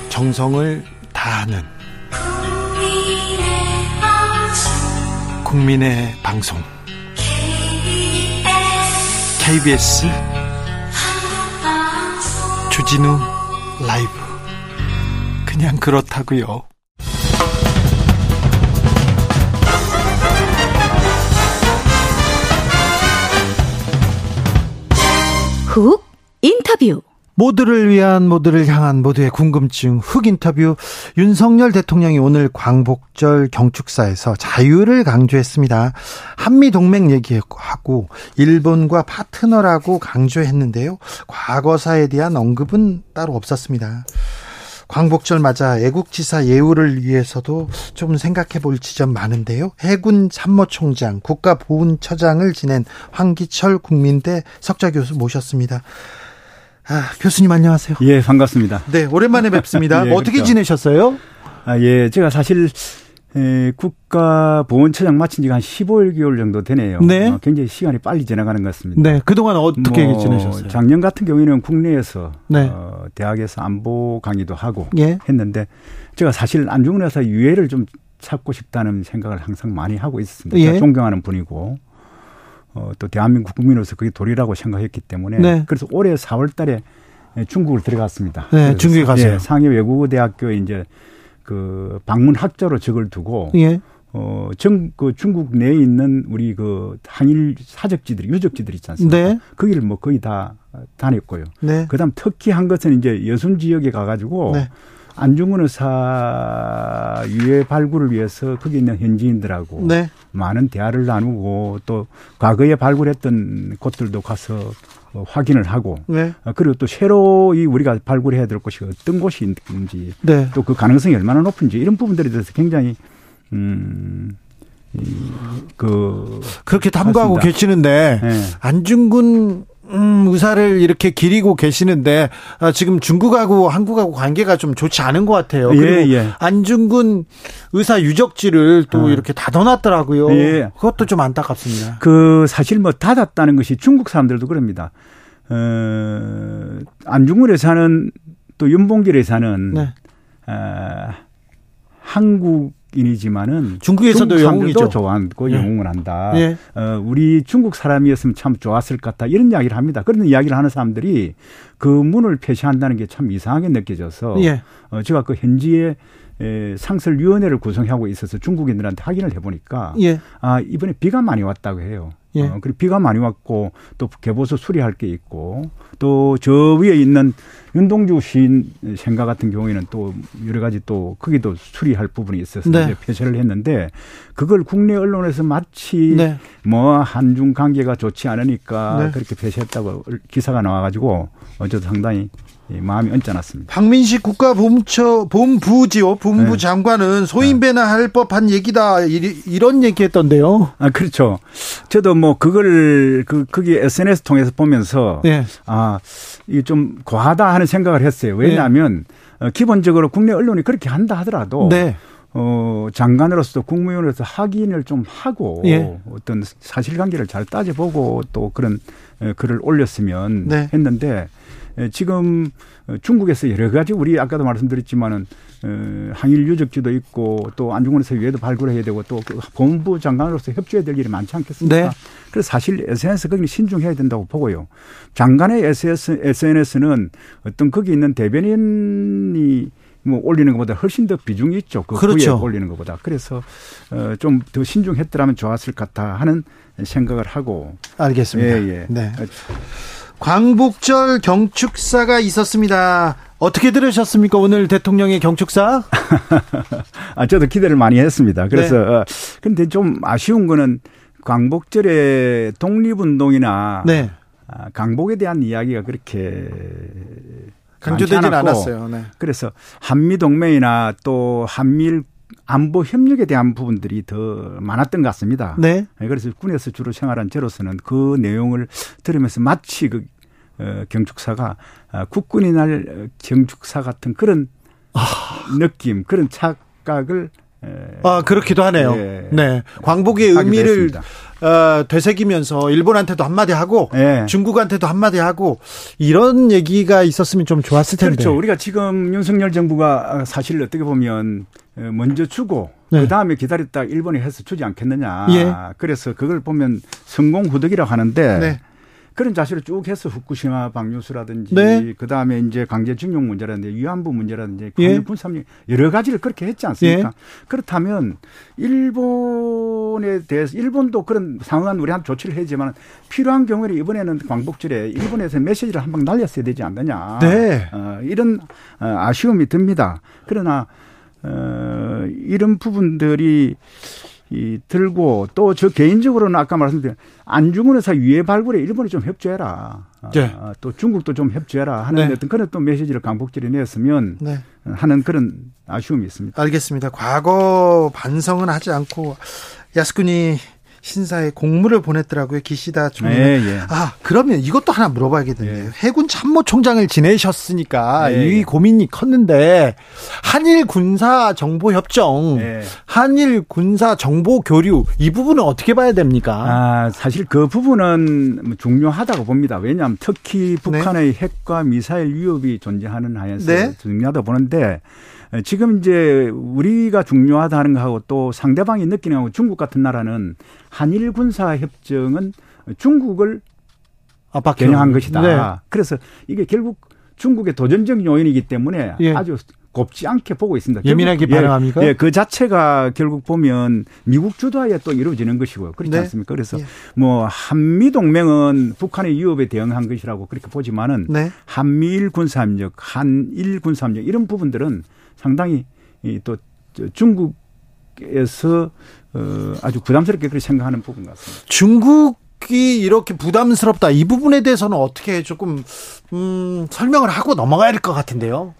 정성을 다하는 국민의 방송 KBS 주진우 라이브 그냥 그렇다고요. 훅 인터뷰 모두를 위한 모두를 향한 모두의 궁금증 흑 인터뷰 윤석열 대통령이 오늘 광복절 경축사에서 자유를 강조했습니다. 한미 동맹 얘기하고 일본과 파트너라고 강조했는데요. 과거사에 대한 언급은 따로 없었습니다. 광복절 맞아 애국지사 예우를 위해서도 좀 생각해 볼 지점 많은데요. 해군 참모총장, 국가보훈처장을 지낸 황기철 국민대 석좌 교수 모셨습니다. 아, 교수님 안녕하세요. 예, 반갑습니다. 네, 오랜만에 뵙습니다. 예, 어떻게 그렇죠. 지내셨어요? 아, 예, 제가 사실 에, 국가보훈처장 마친 지가 한 15개월 정도 되네요. 네. 어, 굉장히 시간이 빨리 지나가는 것 같습니다. 네. 그동안 어떻게 뭐, 지내셨어요? 작년 같은 경우에는 국내에서 네. 어, 대학에서 안보 강의도 하고 예. 했는데 제가 사실 안중근 의사 유해를 좀 찾고 싶다는 생각을 항상 많이 하고 있습니다. 예. 존경하는 분이고 어, 또 대한민국 국민으로서 그게 도리라고 생각했기 때문에 네. 그래서 올해 4월 달에 중국을 들어갔습니다. 네, 중국에 가세요. 예, 상해 외국어 대학교에 이제 그 방문 학자로 적을 두고 예. 어, 정, 그 중국 내에 있는 우리 그 한일 사적지들, 유적지들 있지 않습니까? 네. 거기를 뭐 거의 다 다녔고요. 네. 그 다음 특히 한 것은 이제 여순 지역에 가가지고 네. 안중근 의사 유해 발굴을 위해서 거기 있는 현지인들하고 네. 많은 대화를 나누고 또 과거에 발굴했던 곳들도 가서 확인을 하고 네. 어, 그리고 또 새로 이 우리가 발굴해야 될 곳이 어떤 곳이 있는지 네. 또그 가능성이 얼마나 높은지 이런 부분들에 대해서 굉장히 음. 그 그렇게 탐구하고 계시는데 네. 안중근 음, 의사를 이렇게 기리고 계시는데 아, 지금 중국하고 한국하고 관계가 좀 좋지 않은 것 같아요. 예, 그리고 예. 안중근 의사 유적지를 또 어. 이렇게 닫아놨더라고요. 예. 그것도 좀 안타깝습니다. 그 사실 뭐 닫았다는 것이 중국 사람들도 그럽니다. 어, 안중근 의사는 또 윤봉길 의사는 네. 어, 한국 인이지만은 중국에서도 영웅이죠. 좋아하고 예. 영웅을 한다. 예. 어, 우리 중국 사람이었으면 참 좋았을 것 같다. 이런 이야기를 합니다. 그런 이야기를 하는 사람들이 그 문을 폐쇄한다는 게 참 이상하게 느껴져서 예. 어, 제가 그 현지에 에, 상설위원회를 구성하고 있어서 중국인들한테 확인을 해보니까 예. 아 이번에 비가 많이 왔다고 해요. 예. 어, 그리고 비가 많이 왔고 또 개보수 수리할 게 있고 또 저 위에 있는 윤동주 시인 생가 같은 경우에는 또 여러 가지 또 크기도 수리할 부분이 있어서 네. 이제 폐쇄를 했는데 그걸 국내 언론에서 마치 네. 뭐 한중 관계가 좋지 않으니까 네. 그렇게 폐쇄했다고 기사가 나와가지고 어제도 상당히 예, 마음이 언짢았습니다. 박민식 국가보훈처 본부지요. 본부 네. 장관은 소인배나 할 법한 얘기다 이 런 얘기했던데요. 아 그렇죠. 저도 뭐 그걸 그 그게 SNS 통해서 보면서 네. 아 이게 좀 과하다 하는 생각을 했어요. 왜냐하면 네. 기본적으로 국내 언론이 그렇게 한다 하더라도. 네. 어, 장관으로서 국무위원으로서 확인을 좀 하고 예. 어떤 사실관계를 잘 따져보고 또 그런 글을 올렸으면 네. 했는데 지금 중국에서 여러 가지 우리 아까도 말씀드렸지만은 어, 항일 유적지도 있고 또 안중근에서 위에도 발굴해야 되고 또그 본부 장관으로서 협조해야 될 일이 많지 않겠습니까? 네. 그래서 사실 SNS 거기 신중해야 된다고 보고요. 장관의 SNS, SNS는 어떤 거기 있는 대변인이 뭐 올리는 것보다 훨씬 더 비중이 있죠. 그 그렇죠. 올리는 것보다. 그래서 어, 좀 더 신중했더라면 좋았을 것 같다 하는 생각을 하고. 알겠습니다. 예, 예. 네. 광복절 경축사가 있었습니다. 어떻게 들으셨습니까? 오늘 대통령의 경축사? 아, 저도 기대를 많이 했습니다. 그래서, 네. 어, 근데 좀 아쉬운 거는 광복절에 독립운동이나 네. 아, 강복에 대한 이야기가 그렇게 강조되진 않았어요. 네. 그래서 한미 동맹이나 또 한미일 안보 협력에 대한 부분들이 더 많았던 것 같습니다. 네. 네. 그래서 군에서 주로 생활한 저로서는 그 내용을 들으면서 마치 그 어, 경축사가 아, 국군이 날 경축사 같은 그런 아. 느낌, 그런 착각을 아 그렇기도 하네요. 네, 네. 광복의 의미를 어, 되새기면서 일본한테도 한마디 하고 네. 중국한테도 한마디 하고 이런 얘기가 있었으면 좀 좋았을 텐데. 그렇죠. 우리가 지금 윤석열 정부가 사실 어떻게 보면 어, 먼저 주고 네. 그 다음에 기다렸다 일본이 해서 주지 않겠느냐. 예. 그래서 그걸 보면 성공 후덕이라고 하는데. 네. 그런 자세를 쭉 해서 후쿠시마 방류수라든지 네. 그다음에 이제 강제징용 문제라든지 위안부 문제라든지 예. 군삼령 여러 가지를 그렇게 했지 않습니까? 예. 그렇다면 일본에 대해서 일본도 그런 상황한 우리한테 조치를 했지만 필요한 경우에 이번에는 광복절에 일본에서 메시지를 한 방 날렸어야 되지 않느냐. 네. 어, 이런 어, 아쉬움이 듭니다. 그러나 어, 이런 부분들이 이 들고 또 저 개인적으로는 아까 말씀드린 안중근 의사 유해 발굴에 일본이 좀 협조해라. 네. 아, 또 중국도 좀 협조해라 하는 네. 어떤 그런 또 메시지를 강복절에 냈으면 네. 하는 그런 아쉬움이 있습니다. 알겠습니다. 과거 반성은 하지 않고 야스쿠니 신사에 공문을 보냈더라고요. 기시다 총리. 예, 예. 아 그러면 이것도 하나 물어봐야겠는데요. 예. 해군 참모총장을 지내셨으니까 예, 이 예. 고민이 컸는데 한일 군사 정보 협정, 예. 한일 군사 정보 교류 이 부분은 어떻게 봐야 됩니까? 아 사실 그 부분은 뭐 중요하다고 봅니다. 왜냐하면 특히 북한의 네. 핵과 미사일 위협이 존재하는 하에서 네. 중요하다 고 보는데. 지금 이제 우리가 중요하다는 거하고 또 상대방이 느끼는 거하고 중국 같은 나라는 한일 군사 협정은 중국을 겨냥한 것이다. 네. 그래서 이게 결국 중국의 도전적 요인이기 때문에 예. 아주 곱지 않게 보고 있습니다. 예민하게 반응합니까? 예, 예, 그 자체가 결국 보면 미국 주도하에 또 이루어지는 것이고요. 그렇지 네. 않습니까? 그래서 예. 뭐 한미 동맹은 북한의 위협에 대응한 것이라고 그렇게 보지만은 네. 한미일 군사협력, 한일 군사협력 이런 부분들은 상당히 또 중국에서 어 아주 부담스럽게 그렇게 생각하는 부분 같습니다. 중국 이 이렇게 부담스럽다 이 부분에 대해서는 어떻게 조금 음, 설명을 하고 넘어가야 될 것 같은데요.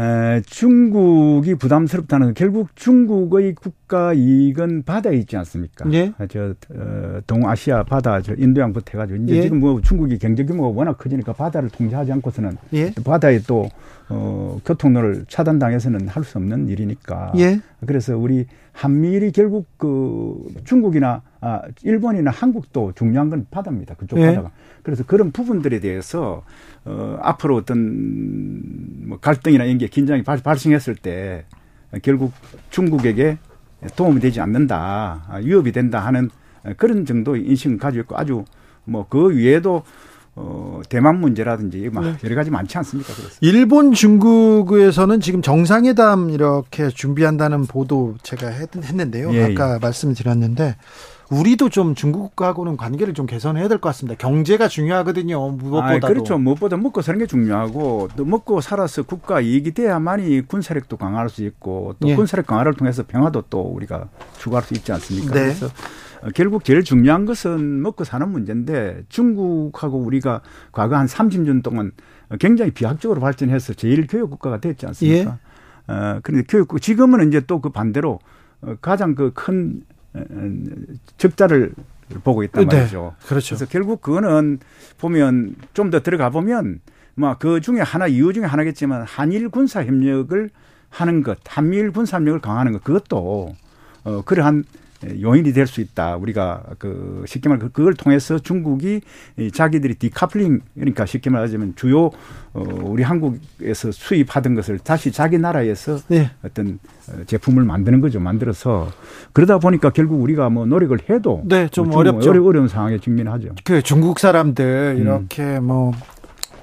에, 중국이 부담스럽다는 건 결국 중국의 국가 이익은 바다에 있지 않습니까? 예. 저 어, 동아시아 바다, 저 인도양부터 해가지고 이제 예. 지금 뭐 중국이 경제 규모가 워낙 커지니까 바다를 통제하지 않고서는 예. 바다에 또 어, 교통로를 차단당해서는 할 수 없는 일이니까. 예. 그래서 우리 한미일이 결국 그 중국이나 아, 일본이나 한국도 중요한 건 바다입니다. 그쪽 예. 바다가. 그래서 그런 부분들에 대해서 어, 앞으로 어떤 뭐 갈등이나 이런 게 긴장이 발, 발생했을 때 결국 중국에게 도움이 되지 않는다, 아, 위협이 된다 하는 그런 정도의 인식을 가지고 있고 아주 뭐 그 위에도 어, 대만 문제라든지 막 네. 여러 가지 많지 않습니까? 그래서. 일본, 중국에서는 지금 정상회담 이렇게 준비한다는 보도 제가 했, 는데요 예, 아까 예. 말씀드렸는데 우리도 좀 중국하고는 관계를 좀 개선해야 될 것 같습니다. 경제가 중요하거든요. 무엇보다도. 아, 그렇죠. 무엇보다 먹고 사는 게 중요하고 또 먹고 살아서 국가 이익이 돼야만이 군사력도 강화할 수 있고 또 예. 군사력 강화를 통해서 평화도 또 우리가 추구할 수 있지 않습니까? 네. 그래서 결국 제일 중요한 것은 먹고 사는 문제인데 중국하고 우리가 과거 한 30년 동안 굉장히 비약적으로 발전해서 제일 교육 국가가 됐지 않습니까? 예. 어, 그런데 교육 지금은 이제 또 그 반대로 어, 가장 그 큰 적자를 보고 있단 네. 말이죠. 네, 그렇죠. 그래서 결국 그거는 보면 좀 더 들어가 보면 뭐그 중에 하나 이유 중에 하나겠지만 한일 군사 협력을 하는 것, 한미일 군사 협력을 강화하는 것 그것도 어 그러한 요인이 될 수 있다. 우리가 그 쉽게 말해 그걸 통해서 중국이 자기들이 디카플링 그러니까 쉽게 말하자면 주요 어 우리 한국에서 수입하던 것을 다시 자기 나라에서 네. 어떤 어, 제품을 만드는 거죠. 만들어서 그러다 보니까 결국 우리가 뭐 노력을 해도 네, 좀뭐 어렵죠. 어려운 상황에 직면하죠. 그 중국 사람들 이렇게 음. 뭐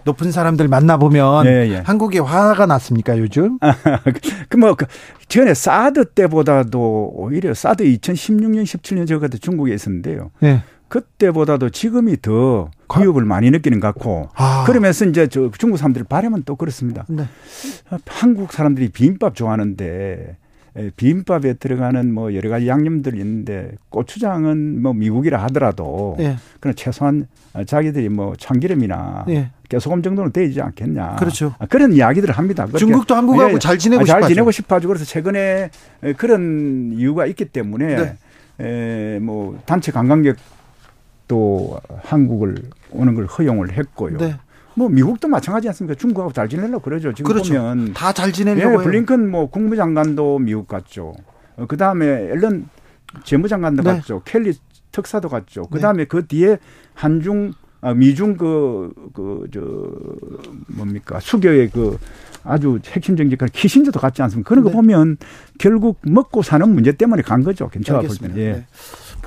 높은 사람들 만나보면 예, 예. 한국에 화가 났습니까 요즘? 그뭐 그, 전에 사드 때보다도 오히려 사드 2016년 17년 저가 중국에 있었는데요. 예. 그때보다도 지금이 더 위협을 많이 느끼는 것 같고 아. 그러면서 이제 저 중국 사람들 바람은 또 그렇습니다. 네. 한국 사람들이 비빔밥 좋아하는데 비빔밥에 들어가는 뭐 여러 가지 양념들이 있는데 고추장은 뭐 미국이라 하더라도 예. 그런 최소한 자기들이 뭐 참기름이나 예. 깨소금 정도는 되지 않겠냐. 그렇죠. 아, 그런 이야기들을 합니다. 중국도 한국하고 예, 잘 지내고 싶어 잘 지내고 싶어하죠. 그래서 최근에 그런 이유가 있기 때문에 네. 에, 뭐 단체 관광객도 한국을 오는 걸 허용을 했고요. 네. 뭐 미국도 마찬가지 않습니까? 중국하고 잘 지내려고 그러죠. 지금 그렇죠. 보면 다 잘 지내려고 예, 블링컨 뭐 국무장관도 미국 갔죠. 어, 그 다음에 앨런 재무장관도 네. 갔죠. 켈리 특사도 갔죠. 그 다음에 네. 그 뒤에 한중 아, 미중 그, 그, 저, 뭡니까. 수교의 그 아주 핵심 정책관 키신저도 갔지 않습니까? 그런 거 네. 보면 결국 먹고 사는 문제 때문에 간 거죠. 괜찮아 볼 때는. 예.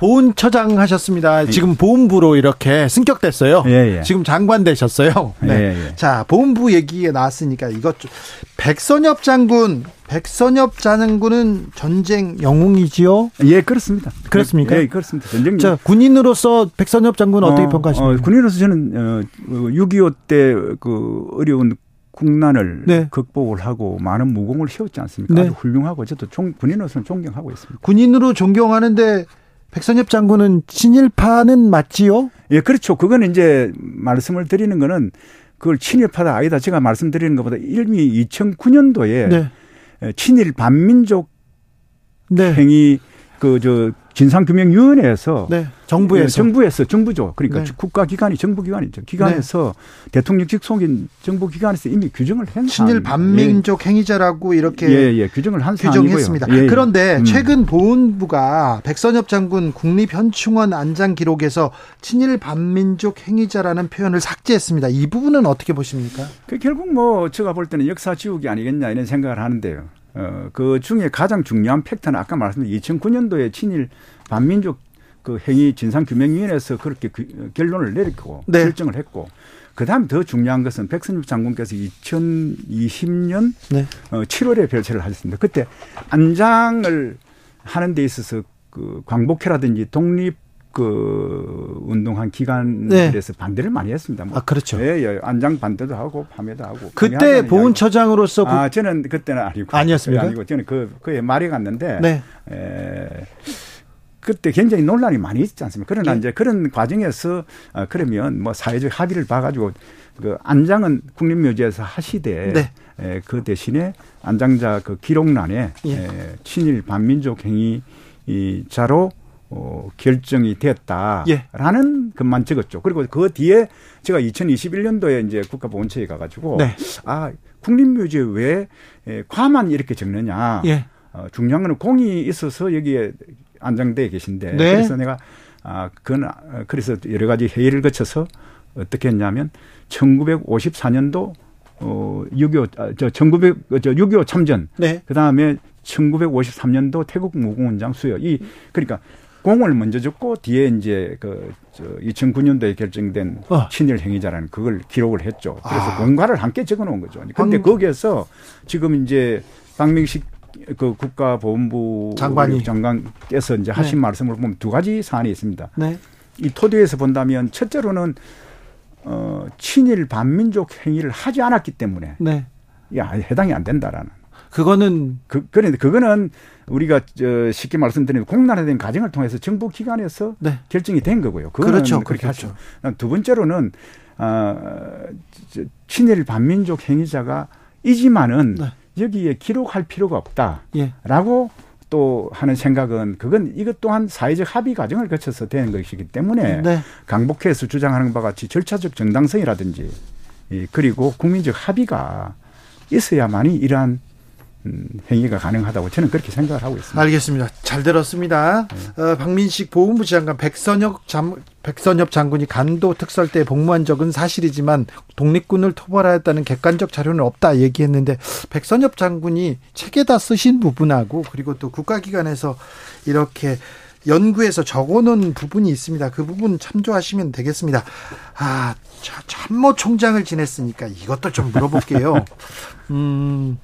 네. 보훈처장 하셨습니다. 예. 지금 보훈부로 이렇게 승격됐어요. 예, 예. 지금 장관 되셨어요. 네. 예, 예. 자, 보훈부 얘기에 나왔으니까 이것 좀 백선엽 장군, 백선엽 장군은 전쟁 영웅이지요? 예, 그렇습니다. 그렇습니까? 예, 그렇습니다. 전쟁. 자, 군인으로서 백선엽 장군 어떻게 어, 평가하십니까? 어, 군인으로서 저는 어, 6.25 때 그 어려운 국난을 네. 극복을 하고 많은 무공을 세웠지 않습니까? 네. 아주 훌륭하고 저도 종, 군인으로서는 존경하고 있습니다. 군인으로 존경하는데 백선엽 장군은 친일파는 맞지요? 예, 그렇죠. 그거는 이제 말씀을 드리는 거는 그걸 친일파다 아니다. 제가 말씀드리는 것보다 이미 2009년도에 네. 친일 반민족 네. 행위 그 저 진상규명위원회에서 네, 정부에서 네, 정부에서 정부죠. 그러니까 네. 국가기관이 정부기관이죠. 기관에서 네. 대통령 직 속인 정부기관에서 이미 규정을 한 친일 반민족 예. 행위자라고 이렇게 예, 예, 규정을 한 규정했습니다. 예, 예. 그런데 음. 최근 보훈부가 백선엽 장군 국립현충원 안장 기록에서 친일 반민족 행위자라는 표현을 삭제했습니다. 이 부분은 어떻게 보십니까? 그 결국 뭐 제가 볼 때는 역사 지우기 아니겠냐 이런 생각을 하는데요. 어, 그 중에 가장 중요한 팩트는 아까 말씀드린 2009년도에 친일 반민족 그 행위 진상규명위원회에서 그렇게 그, 결론을 내리고 네. 결정을 했고 그다음 더 중요한 것은 백선엽 장군께서 2020년 네. 어, 7월에 별세를 하셨습니다. 그때 안장을 하는 데 있어서 그 광복회라든지 독립 그 운동한 기관들에서 네. 반대를 많이 했습니다. 뭐. 아 그렇죠. 예, 예, 안장 반대도 하고 밤에도 하고. 그때 보훈처장으로서 아 저는 그때는 아니고 아니었습니까? 아니고 저는 그 그에 말이 갔는데. 네. 에, 그때 굉장히 논란이 많이 있지 않습니까? 그러나 네. 이제 그런 과정에서 어, 그러면 뭐 사회적 합의를 봐가지고 그 안장은 국립묘지에서 하시되 네. 에, 그 대신에 안장자 그 기록란에 예. 에, 친일 반민족 행위자로 어, 결정이 됐다라는 예. 것만 적었죠. 그리고 그 뒤에 제가 2021년도에 이제 국가보훈처에 가가지고 네. 아 국립묘지에 왜 과만 이렇게 적느냐. 예. 어, 중요한 거는 공이 있어서 여기에 안장돼 계신데 네. 그래서 내가 아 그건 아, 그래서 여러 가지 회의를 거쳐서 어떻게 했냐면 1954년도 어 6.25 저 1900, 저 6.25 참전. 네. 그 다음에 1953년도 태국 무공원장 수여. 이, 그러니까 공을 먼저 줬고 뒤에 이제 그저 2009년도에 결정된 어. 친일 행위자라는 그걸 기록을 했죠. 그래서 아. 공과를 함께 적어 놓은 거죠. 근데 한... 거기에서 지금 이제 박명식 그 국가보훈부 장관이 장관께서 이제 하신 네. 말씀을 보면 두 가지 사안이 있습니다. 네. 이 토대에서 본다면 첫째로는 어 친일 반민족 행위를 하지 않았기 때문에 네. 야 해당이 안 된다라는 그거는 그 그런데 그거는 우리가 저 쉽게 말씀드리면 공론화된 과정을 통해서 정부 기관에서 네. 결정이 된 거고요. 그렇죠. 그렇게 그렇죠. 하죠. 두 번째로는 아 친일 반민족 행위자가 이지만은 네. 여기에 기록할 필요가 없다라고 예. 또 하는 생각은 그건 이것 또한 사회적 합의 과정을 거쳐서 되는 것이기 때문에 네. 강복해서 주장하는 바와 같이 절차적 정당성이라든지 그리고 국민적 합의가 있어야만이 이러한 음, 행위가 가능하다고 저는 그렇게 생각을 하고 있습니다. 알겠습니다. 잘 들었습니다. 네. 어, 박민식 보훈부 장관 백선엽, 장, 백선엽 장군이 간도 특설 때 복무한 적은 사실이지만 독립군을 토벌하였다는 객관적 자료는 없다 얘기했는데 백선엽 장군이 책에다 쓰신 부분하고 그리고 또 국가기관에서 이렇게 연구에서 적어놓은 부분이 있습니다. 그 부분 참조하시면 되겠습니다. 아, 참모 총장을 지냈으니까 이것도 좀 물어볼게요. 음,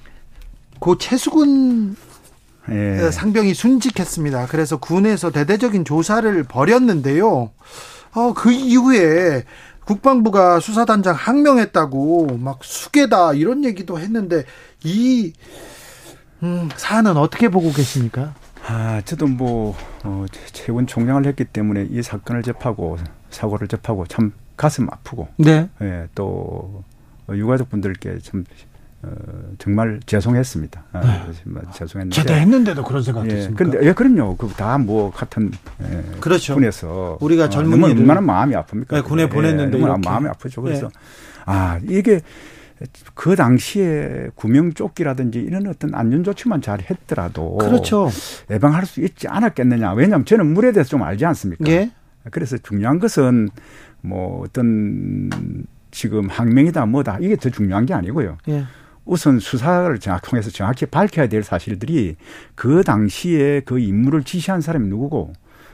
고 최수근 예. 상병이 순직했습니다. 그래서 군에서 대대적인 조사를 벌였는데요. 어, 그 이후에 국방부가 수사단장 항명했다고 막 수계다 이런 얘기도 했는데 이 음, 사안은 어떻게 보고 계십니까? 아, 저도 뭐 어, 최군 총장을 했기 때문에 이 사건을 접하고 사고를 접하고 참 가슴 아프고, 네, 예, 또 유가족분들께 참 어, 정말 죄송했습니다. 아, 네. 죄송했는데. 제대했는데도 그런 생각했습니까? 예, 근데 예, 그럼요. 그 다 뭐 같은 예, 그렇죠. 군에서 우리가 젊은 어, 얼마나 마음이 아픕니까? 네, 군에 보냈는데 예, 마음이 아프죠. 그래서 예. 아 이게 그 당시에 구명 조끼라든지 이런 어떤 안전 조치만 잘 했더라도 그렇죠. 예방할 수 있지 않았겠느냐. 왜냐하면 저는 물에 대해서 좀 알지 않습니까? 예. 그래서 중요한 것은 뭐 어떤 지금 항명이다 뭐다 이게 더 중요한 게 아니고요. 예. 우선 수사를 정확 통해서 정확히 밝혀야 될 사실들이 그 당시에 그 임무를 지시한 사람이 누구고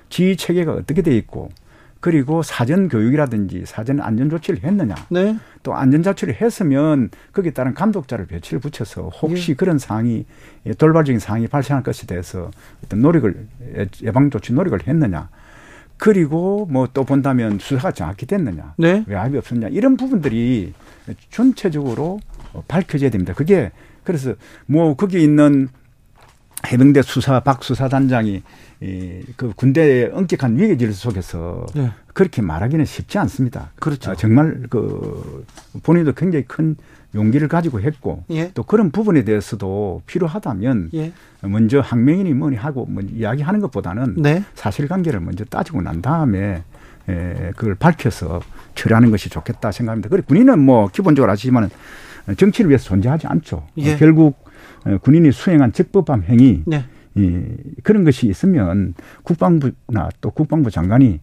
지휘 체계가 어떻게 돼 있고 그리고 사전 교육이라든지 사전 안전 조치를 했느냐. 네. 또 안전 조치를 했으면 거기에 따른 감독자를 배치를 붙여서 혹시 예. 그런 상황이 돌발적인 상황이 발생할 것에 대해서 어떤 노력을 예방 조치 노력을 했느냐. 그리고 뭐 또 본다면 수사가 정확히 됐느냐. 네. 외압이 없었냐. 이런 부분들이 전체적으로 밝혀져야 됩니다. 그게 그래서 뭐 거기 있는 해병대 수사 박 수사단장이 이그 군대의 엄격한 위계 질서 속에서 네. 그렇게 말하기는 쉽지 않습니다. 그렇죠. 아, 정말 그 본인도 굉장히 큰 용기를 가지고 했고 예. 또 그런 부분에 대해서도 필요하다면 예. 먼저 항명인이 뭐니 하고 뭐 이야기하는 것보다는 네. 사실관계를 먼저 따지고 난 다음에 에, 그걸 밝혀서 처리하는 것이 좋겠다 생각합니다. 그리고 군인은 뭐 기본적으로 아시지만 정치를 위해서 존재하지 않죠. 예. 결국 어, 군인이 수행한 적법한 행위 네. 이, 그런 것이 있으면 국방부나 또 국방부 장관이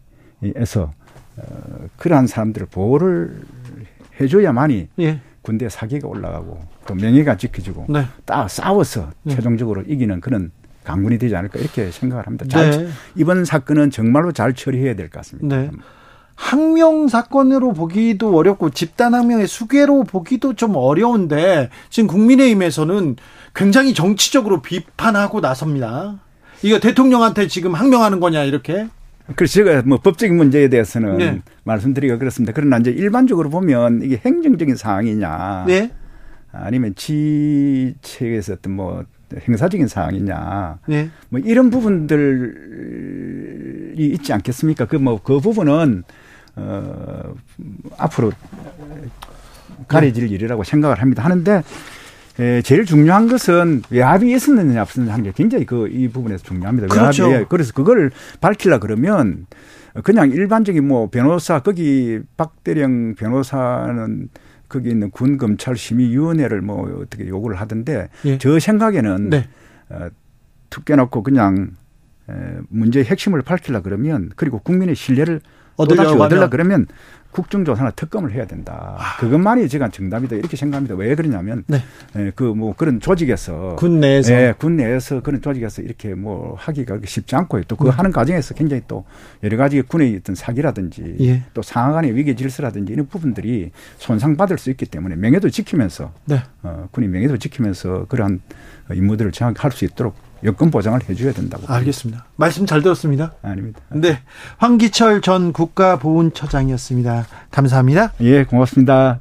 에서 어, 그러한 사람들을 보호를 해줘야만이 예. 군대 사기가 올라가고 또 명예가 지켜지고 네. 딱 싸워서 네. 최종적으로 이기는 그런 강군이 되지 않을까 이렇게 생각을 합니다. 잘, 네. 이번 사건은 정말로 잘 처리해야 될 것 같습니다. 네. 항명 사건으로 보기도 어렵고 집단 항명의 수괴로 보기도 좀 어려운데 지금 국민의힘에서는 굉장히 정치적으로 비판하고 나섭니다. 이거 대통령한테 지금 항명하는 거냐 이렇게? 그래서 제가 뭐 법적인 문제에 대해서는 네. 말씀드리기가 그렇습니다. 그러나 이제 일반적으로 보면 이게 행정적인 사항이냐, 네. 아니면 지책에서 어떤 뭐 행사적인 사항이냐, 네. 뭐 이런 부분들이 있지 않겠습니까? 그 뭐그 뭐 그 부분은 어 앞으로 가려질 네. 일이라고 생각을 합니다. 하는데 예, 제일 중요한 것은 외압이 있었느냐 없었느냐 하는 게 굉장히 그 이 부분에서 중요합니다. 그렇죠. 외압이. 그래서 그걸 밝히려 그러면 그냥 일반적인 뭐 변호사 거기 박대령 변호사는 거기 있는 군 검찰 심의위원회를 뭐 어떻게 요구를 하던데 예. 저 생각에는 네. 어, 툭 깨놓고 그냥 에, 문제의 핵심을 밝히려 그러면 그리고 국민의 신뢰를 얻으려고 얻으려 그러면 국정조사나 특검을 해야 된다. 아. 그것만이 제가 정답이다 이렇게 생각합니다. 왜 그러냐면 네. 예, 그뭐 그런 조직에서 군 내에서 예, 군 내에서 그런 조직에서 이렇게 뭐 하기가 쉽지 않고 또그 네. 하는 과정에서 굉장히 또 여러 가지 군의 어떤 사기라든지 예. 또 상하간의 위계 질서라든지 이런 부분들이 손상받을 수 있기 때문에 명예도 지키면서 네. 어, 군의 명예도 지키면서 그러한 임무들을 정확히 할 수 있도록 여건 보장을 해줘야 된다고. 알겠습니다. 말씀 잘 들었습니다. 아닙니다. 네. 황기철 전 국가보훈처장이었습니다. 감사합니다. 예, 고맙습니다.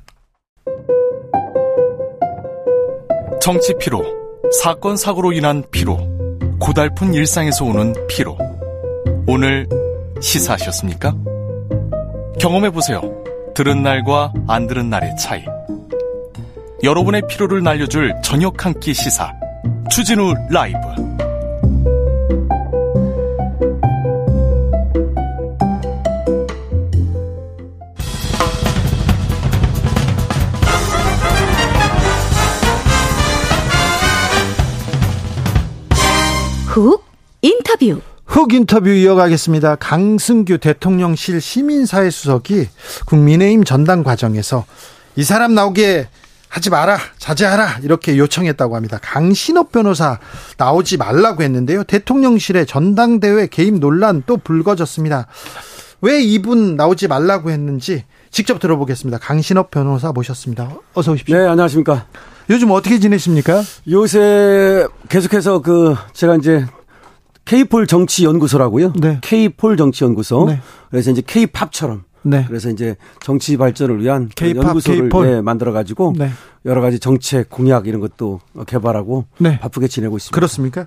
정치 피로, 사건 사고로 인한 피로, 고달픈 일상에서 오는 피로. 오늘 시사하셨습니까? 경험해 보세요. 들은 날과 안 들은 날의 차이. 여러분의 피로를 날려줄 저녁 한 끼 시사. 추진우 라이브 훅 인터뷰. 훅 인터뷰 이어가겠습니다. 강승규 대통령실 시민사회 수석이 국민의힘 전당 과정에서 이 사람 나오게 하지 마라, 자제하라 이렇게 요청했다고 합니다. 강신업 변호사 나오지 말라고 했는데요. 대통령실의 전당대회 개입 논란 또 불거졌습니다. 왜 이분 나오지 말라고 했는지 직접 들어보겠습니다. 강신업 변호사 모셨습니다. 어서 오십시오. 네, 안녕하십니까. 요즘 어떻게 지내십니까? 요새 계속해서 그 제가 이제 K폴 정치 연구소라고요. 네. K폴 정치 연구소. 네. 그래서 이제 K팝처럼. 네. 그래서 이제 정치 발전을 위한 K-팝, 연구소를 네, 만들어 가지고 네. 여러 가지 정책 공약 이런 것도 개발하고 네. 바쁘게 지내고 있습니다. 그렇습니까?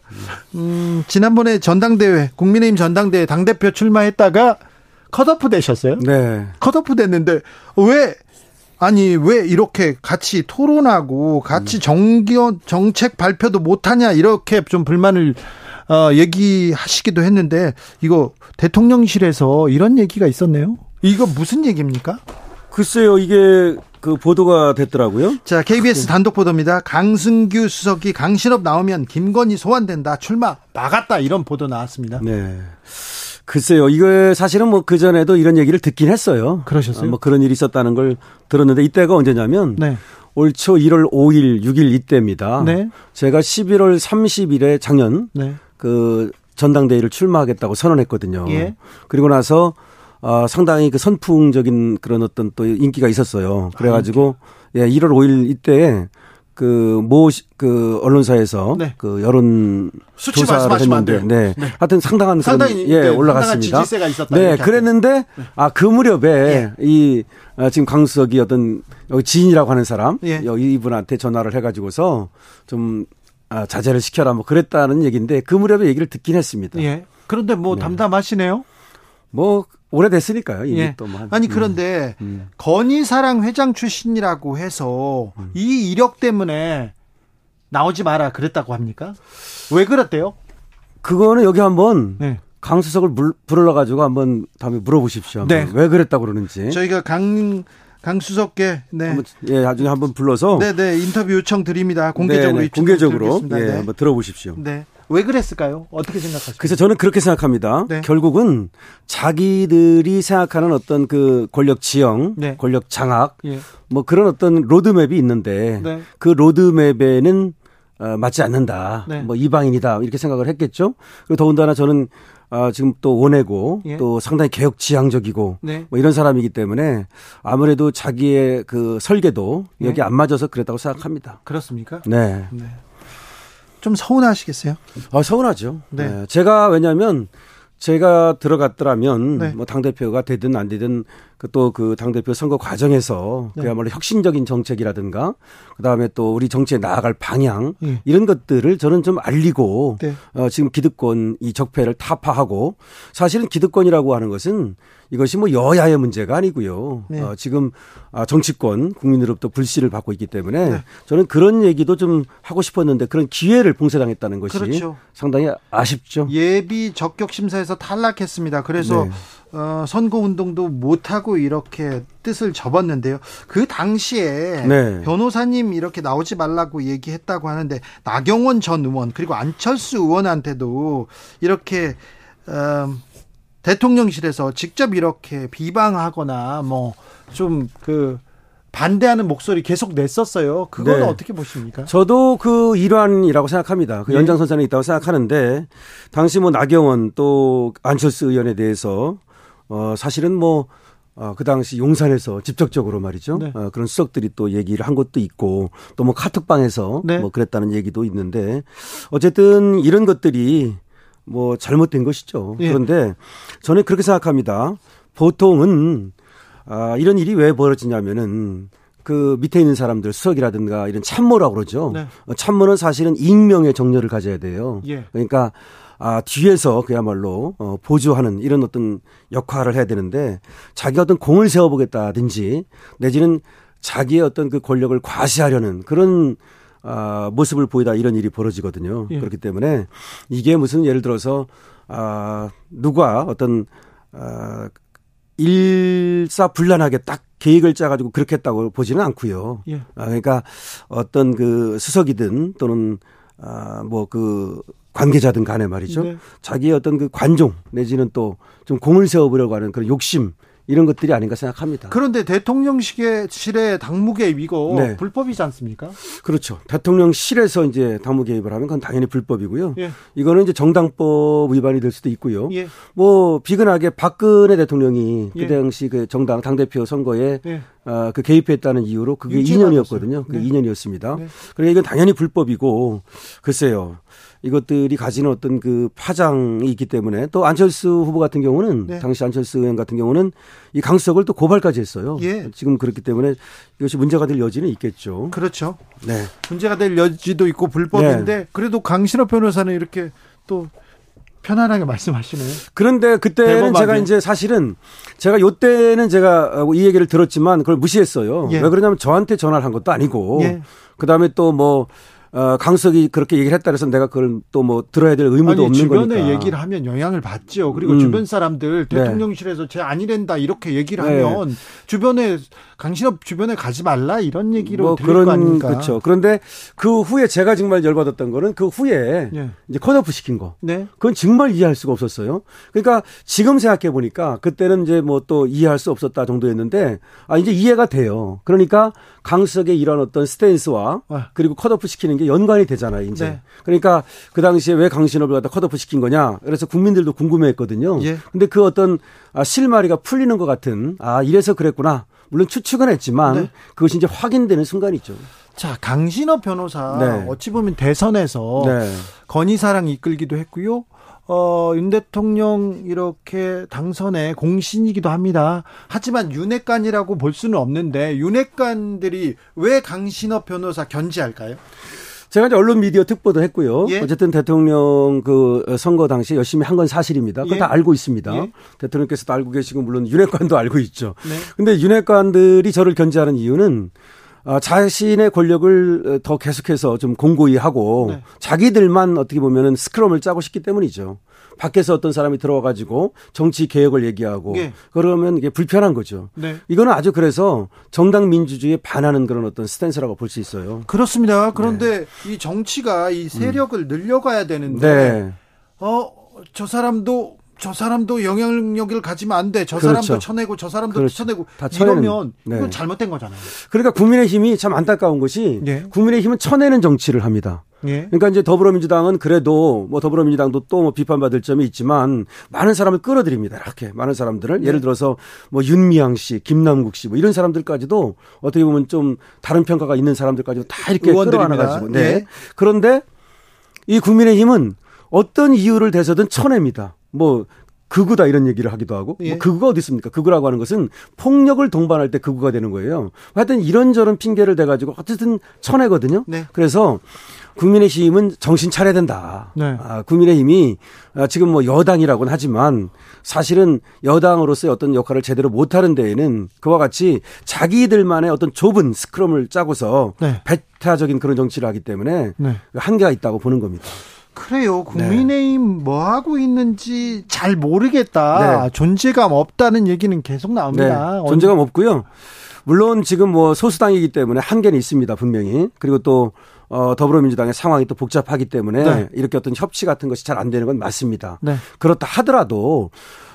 음, 지난번에 전당대회 국민의힘 전당대회 당 대표 출마했다가 컷오프 되셨어요? 네. 컷오프 됐는데 왜 아니 왜 이렇게 같이 토론하고 같이 음. 정기원 정책 발표도 못하냐 이렇게 좀 불만을 어, 얘기하시기도 했는데 이거 대통령실에서 이런 얘기가 있었네요. 이거 무슨 얘기입니까? 글쎄요, 이게 그 보도가 됐더라고요. 자, KBS 단독 보도입니다. 강승규 수석이 강신업 나오면 김건희 소환된다. 출마 막았다. 이런 보도 나왔습니다. 네. 글쎄요, 이거 사실은 뭐 그전에도 이런 얘기를 듣긴 했어요. 그러셨어요? 뭐 그런 일이 있었다는 걸 들었는데 이때가 언제냐면 네. 올초 1월 5일, 6일 이때입니다. 네. 제가 11월 30일에 작년 네. 그 전당대회를 출마하겠다고 선언했거든요. 예. 그리고 나서 어, 상당히 그 선풍적인 그런 어떤 또 인기가 있었어요. 그래가지고 아, 예, 1월 5일 이때 그모그 그 언론사에서 네. 그 여론 수치 조사를 했는데 네. 네. 하여튼 상당한 상당히 예, 올라갔습니다. 네, 그랬는데 네. 아그 무렵에 예. 이 아, 지금 강수석이 어떤 여기 지인이라고 하는 사람 예. 여기 이분한테 전화를 해가지고서 좀 아, 자제를 시켜라 뭐 그랬다는 얘기인데 그 무렵에 얘기를 듣긴 했습니다. 예. 그런데 뭐 네. 담담하시네요. 뭐 오래됐으니까요. 이미 예. 또뭐 아니 그런데 음. 음. 건희사랑 회장 출신이라고 해서 음. 이 이력 때문에 나오지 마라 그랬다고 합니까? 왜 그랬대요? 그거는 여기 한번 네. 강수석을 불러 가지고 한번 다음에 물어보십시오. 네. 왜 그랬다고 그러는지. 저희가 강 강수석께 네. 한번, 예, 나중에 한번 불러서 네, 네. 인터뷰 요청 드립니다. 공개적으로 네, 네. 공개적으로 예, 네. 한번 들어보십시오. 네. 왜 그랬을까요? 어떻게 생각하세요? 그래서 저는 그렇게 생각합니다. 네. 결국은 자기들이 생각하는 어떤 그 권력 지형, 네. 권력 장악, 예. 뭐 그런 어떤 로드맵이 있는데 네. 그 로드맵에는 어, 맞지 않는다. 네. 뭐 이방인이다. 이렇게 생각을 했겠죠. 그리고 더군다나 저는 아, 지금 또 원해고 예. 또 상당히 개혁 지향적이고 네. 뭐 이런 사람이기 때문에 아무래도 자기의 그 설계도 네. 여기 안 맞아서 그랬다고 생각합니다. 그렇습니까? 네. 네. 좀 서운하시겠어요? 아, 서운하죠. 네. 네. 제가 왜냐하면 제가 들어갔더라면 네. 뭐 당 대표가 되든 안 되든 그 또그 그 당대표 선거 과정에서 네. 그야말로 혁신적인 정책이라든가 그다음에 또 우리 정치에 나아갈 방향 네. 이런 것들을 저는 좀 알리고 네. 어, 지금 기득권 이 적폐를 타파하고 사실은 기득권이라고 하는 것은 이것이 뭐 여야의 문제가 아니고요. 네. 어, 지금 아, 정치권 국민으로부터 불씨를 받고 있기 때문에 네. 저는 그런 얘기도 좀 하고 싶었는데 그런 기회를 봉쇄당했다는 것이 그렇죠. 상당히 아쉽죠. 예비 적격 심사에서 탈락했습니다. 그래서 네. 어, 선거 운동도 못 하고 이렇게 뜻을 접었는데요. 그 당시에 네. 변호사님 이렇게 나오지 말라고 얘기했다고 하는데 나경원 전 의원 그리고 안철수 의원한테도 이렇게 어, 대통령실에서 직접 이렇게 비방하거나 뭐좀그 반대하는 목소리 계속 냈었어요. 그건 네. 어떻게 보십니까? 저도 그 일환이라고 생각합니다. 그 네. 연장선상에 있다고 생각하는데 당시 뭐 나경원 또 안철수 의원에 대해서 어 사실은 뭐 어, 그 당시 용산에서 직접적으로 말이죠. 네. 어, 그런 수석들이 또 얘기를 한 것도 있고 또 뭐 카톡방에서 네. 뭐 그랬다는 얘기도 있는데 어쨌든 이런 것들이 뭐 잘못된 것이죠. 예. 그런데 저는 그렇게 생각합니다. 보통은 아, 이런 일이 왜 벌어지냐면은 그 밑에 있는 사람들 수석이라든가 이런 참모라고 그러죠. 네. 어, 참모는 사실은 익명의 정렬을 가져야 돼요. 예. 그러니까 아, 뒤에서 그야말로 어, 보조하는 이런 어떤 역할을 해야 되는데 자기가 어떤 공을 세워보겠다든지 내지는 자기의 어떤 그 권력을 과시하려는 그런 아, 모습을 보이다 이런 일이 벌어지거든요. 예. 그렇기 때문에 이게 무슨 예를 들어서 아, 누가 어떤 아, 일사불란하게 딱 계획을 짜가지고 그렇게 했다고 보지는 않고요. 예. 아, 그러니까 어떤 그 수석이든 또는 아, 뭐그 관계자든 간에 말이죠. 네. 자기의 어떤 그 관종 내지는 또 좀 공을 세워보려고 하는 그런 욕심 이런 것들이 아닌가 생각합니다. 그런데 대통령실의 당무 개입이고 네. 불법이지 않습니까? 그렇죠. 대통령실에서 이제 당무 개입을 하면 그건 당연히 불법이고요. 예. 이거는 이제 정당법 위반이 될 수도 있고요. 예. 뭐 비근하게 박근혜 대통령이 그 예. 당시 그 정당 당 대표 선거에 예. 어, 그 개입했다는 이유로 그게 2년이었거든요. 그게 네. 2년이었습니다. 네. 그러니까 이건 당연히 불법이고 글쎄요. 이것들이 가지는 어떤 그 파장이 있기 때문에 또 안철수 후보 같은 경우는 네. 당시 안철수 의원 같은 경우는 이 강석을 또 고발까지 했어요. 예. 지금 그렇기 때문에 이것이 문제가 될 여지는 있겠죠. 그렇죠. 네. 문제가 될 여지도 있고 불법인데 네. 그래도 강신업 변호사는 이렇게 또 편안하게 말씀하시네요. 그런데 그때는. 제가 이제 사실은 제가 요 때는 제가 이 얘기를 들었지만 그걸 무시했어요. 예. 왜 그러냐면 저한테 전화를 한 것도 아니고 예. 그다음에 또뭐 어, 강석이 그렇게 얘기를 했다 그래서 내가 그걸 또 뭐 들어야 될 의무도 아니, 없는 주변에 거니까. 얘기를 하면 영향을 받죠. 그리고 음. 주변 사람들 네. 대통령실에서 네. 제 아니랜다 이렇게 얘기를 네. 하면 주변에 강신업 주변에 가지 말라 이런 얘기로 뭐 그런, 거 아닙니까? 그렇죠. 그런데 그 후에 제가 정말 열받았던 거는 그 후에 네. 이제 컷오프 시킨 거. 네. 그건 정말 이해할 수가 없었어요. 그러니까 지금 생각해 보니까 그때는 이제 뭐 또 이해할 수 없었다 정도였는데 아 이제 이해가 돼요. 그러니까 강석의 이런 어떤 스탠스와 아. 그리고 컷오프 시키는 게 연관이 되잖아요, 이제. 네. 그러니까 그 당시에 왜 강신업을 갖다 컷오프 시킨 거냐. 그래서 국민들도 궁금해 했거든요. 예. 근데 그 어떤 아, 실마리가 풀리는 것 같은 아, 이래서 그랬구나. 물론 추측은 했지만 네. 그것이 이제 확인되는 순간이죠. 자, 강신업 변호사 네. 어찌 보면 대선에서 네. 건의사랑 이끌기도 했고요. 어, 윤 대통령 이렇게 당선의 공신이기도 합니다. 하지만 윤핵관이라고 볼 수는 없는데 윤핵관들이 왜 강신업 변호사 견지할까요? 제가 이제 언론 미디어 특보도 했고요. 예? 어쨌든 대통령 그 선거 당시 열심히 한 건 사실입니다. 그거 예? 다 알고 있습니다. 예? 대통령께서도 알고 계시고 물론 윤핵관도 알고 있죠. 네. 근데 윤핵관들이 저를 견제하는 이유는 어, 자신의 권력을 더 계속해서 좀 공고히 하고 네. 자기들만 어떻게 보면은 스크럼을 짜고 싶기 때문이죠. 밖에서 어떤 사람이 들어와 가지고 정치 개혁을 얘기하고 네. 그러면 이게 불편한 거죠. 네. 이거는 아주 그래서 정당 민주주의에 반하는 그런 어떤 스탠스라고 볼 수 있어요. 그렇습니다. 그런데 네. 이 정치가 이 세력을 음. 늘려가야 되는데 네. 어저 사람도 저 사람도 영향력을 가지면 안 돼. 저 그렇죠. 사람도 쳐내고 저 사람도 그렇죠. 쳐내고 다 이러면 네. 이건 잘못된 거잖아요. 그러니까 국민의힘이 참 안타까운 것이 네. 국민의힘은 쳐내는 정치를 합니다. 네. 그러니까 이제 더불어민주당은 그래도 뭐 더불어민주당도 또 뭐 비판받을 점이 있지만 많은 사람을 끌어들입니다. 이렇게 많은 사람들을 네. 예를 들어서 뭐 윤미향 씨, 김남국 씨 뭐 이런 사람들까지도 어떻게 보면 좀 다른 평가가 있는 사람들까지도 다 이렇게 끌어안아 가지고. 네. 네. 그런데 이 국민의힘은 어떤 이유를 대서든 쳐냅니다. 뭐 극우다 이런 얘기를 하기도 하고 뭐 예. 뭐 극우가 어디 있습니까? 극우라고 하는 것은 폭력을 동반할 때 극우가 되는 거예요. 하여튼 이런저런 핑계를 대가지고 어쨌든 쳐내거든요. 네. 그래서 국민의힘은 정신 차려야 된다. 네. 아, 국민의힘이 아, 지금 뭐 여당이라고는 하지만 사실은 여당으로서의 어떤 역할을 제대로 못하는 데에는 그와 같이 자기들만의 어떤 좁은 스크럼을 짜고서 네. 배타적인 그런 정치를 하기 때문에 네. 한계가 있다고 보는 겁니다. 그래요. 국민의힘 네. 뭐 하고 있는지 잘 모르겠다. 네. 존재감 없다는 얘기는 계속 나옵니다. 네. 존재감 없고요. 물론 지금 뭐 소수당이기 때문에 한계는 있습니다. 분명히. 그리고 또 어, 더불어민주당의 상황이 또 복잡하기 때문에 네. 이렇게 어떤 협치 같은 것이 잘 안 되는 건 맞습니다. 네. 그렇다 하더라도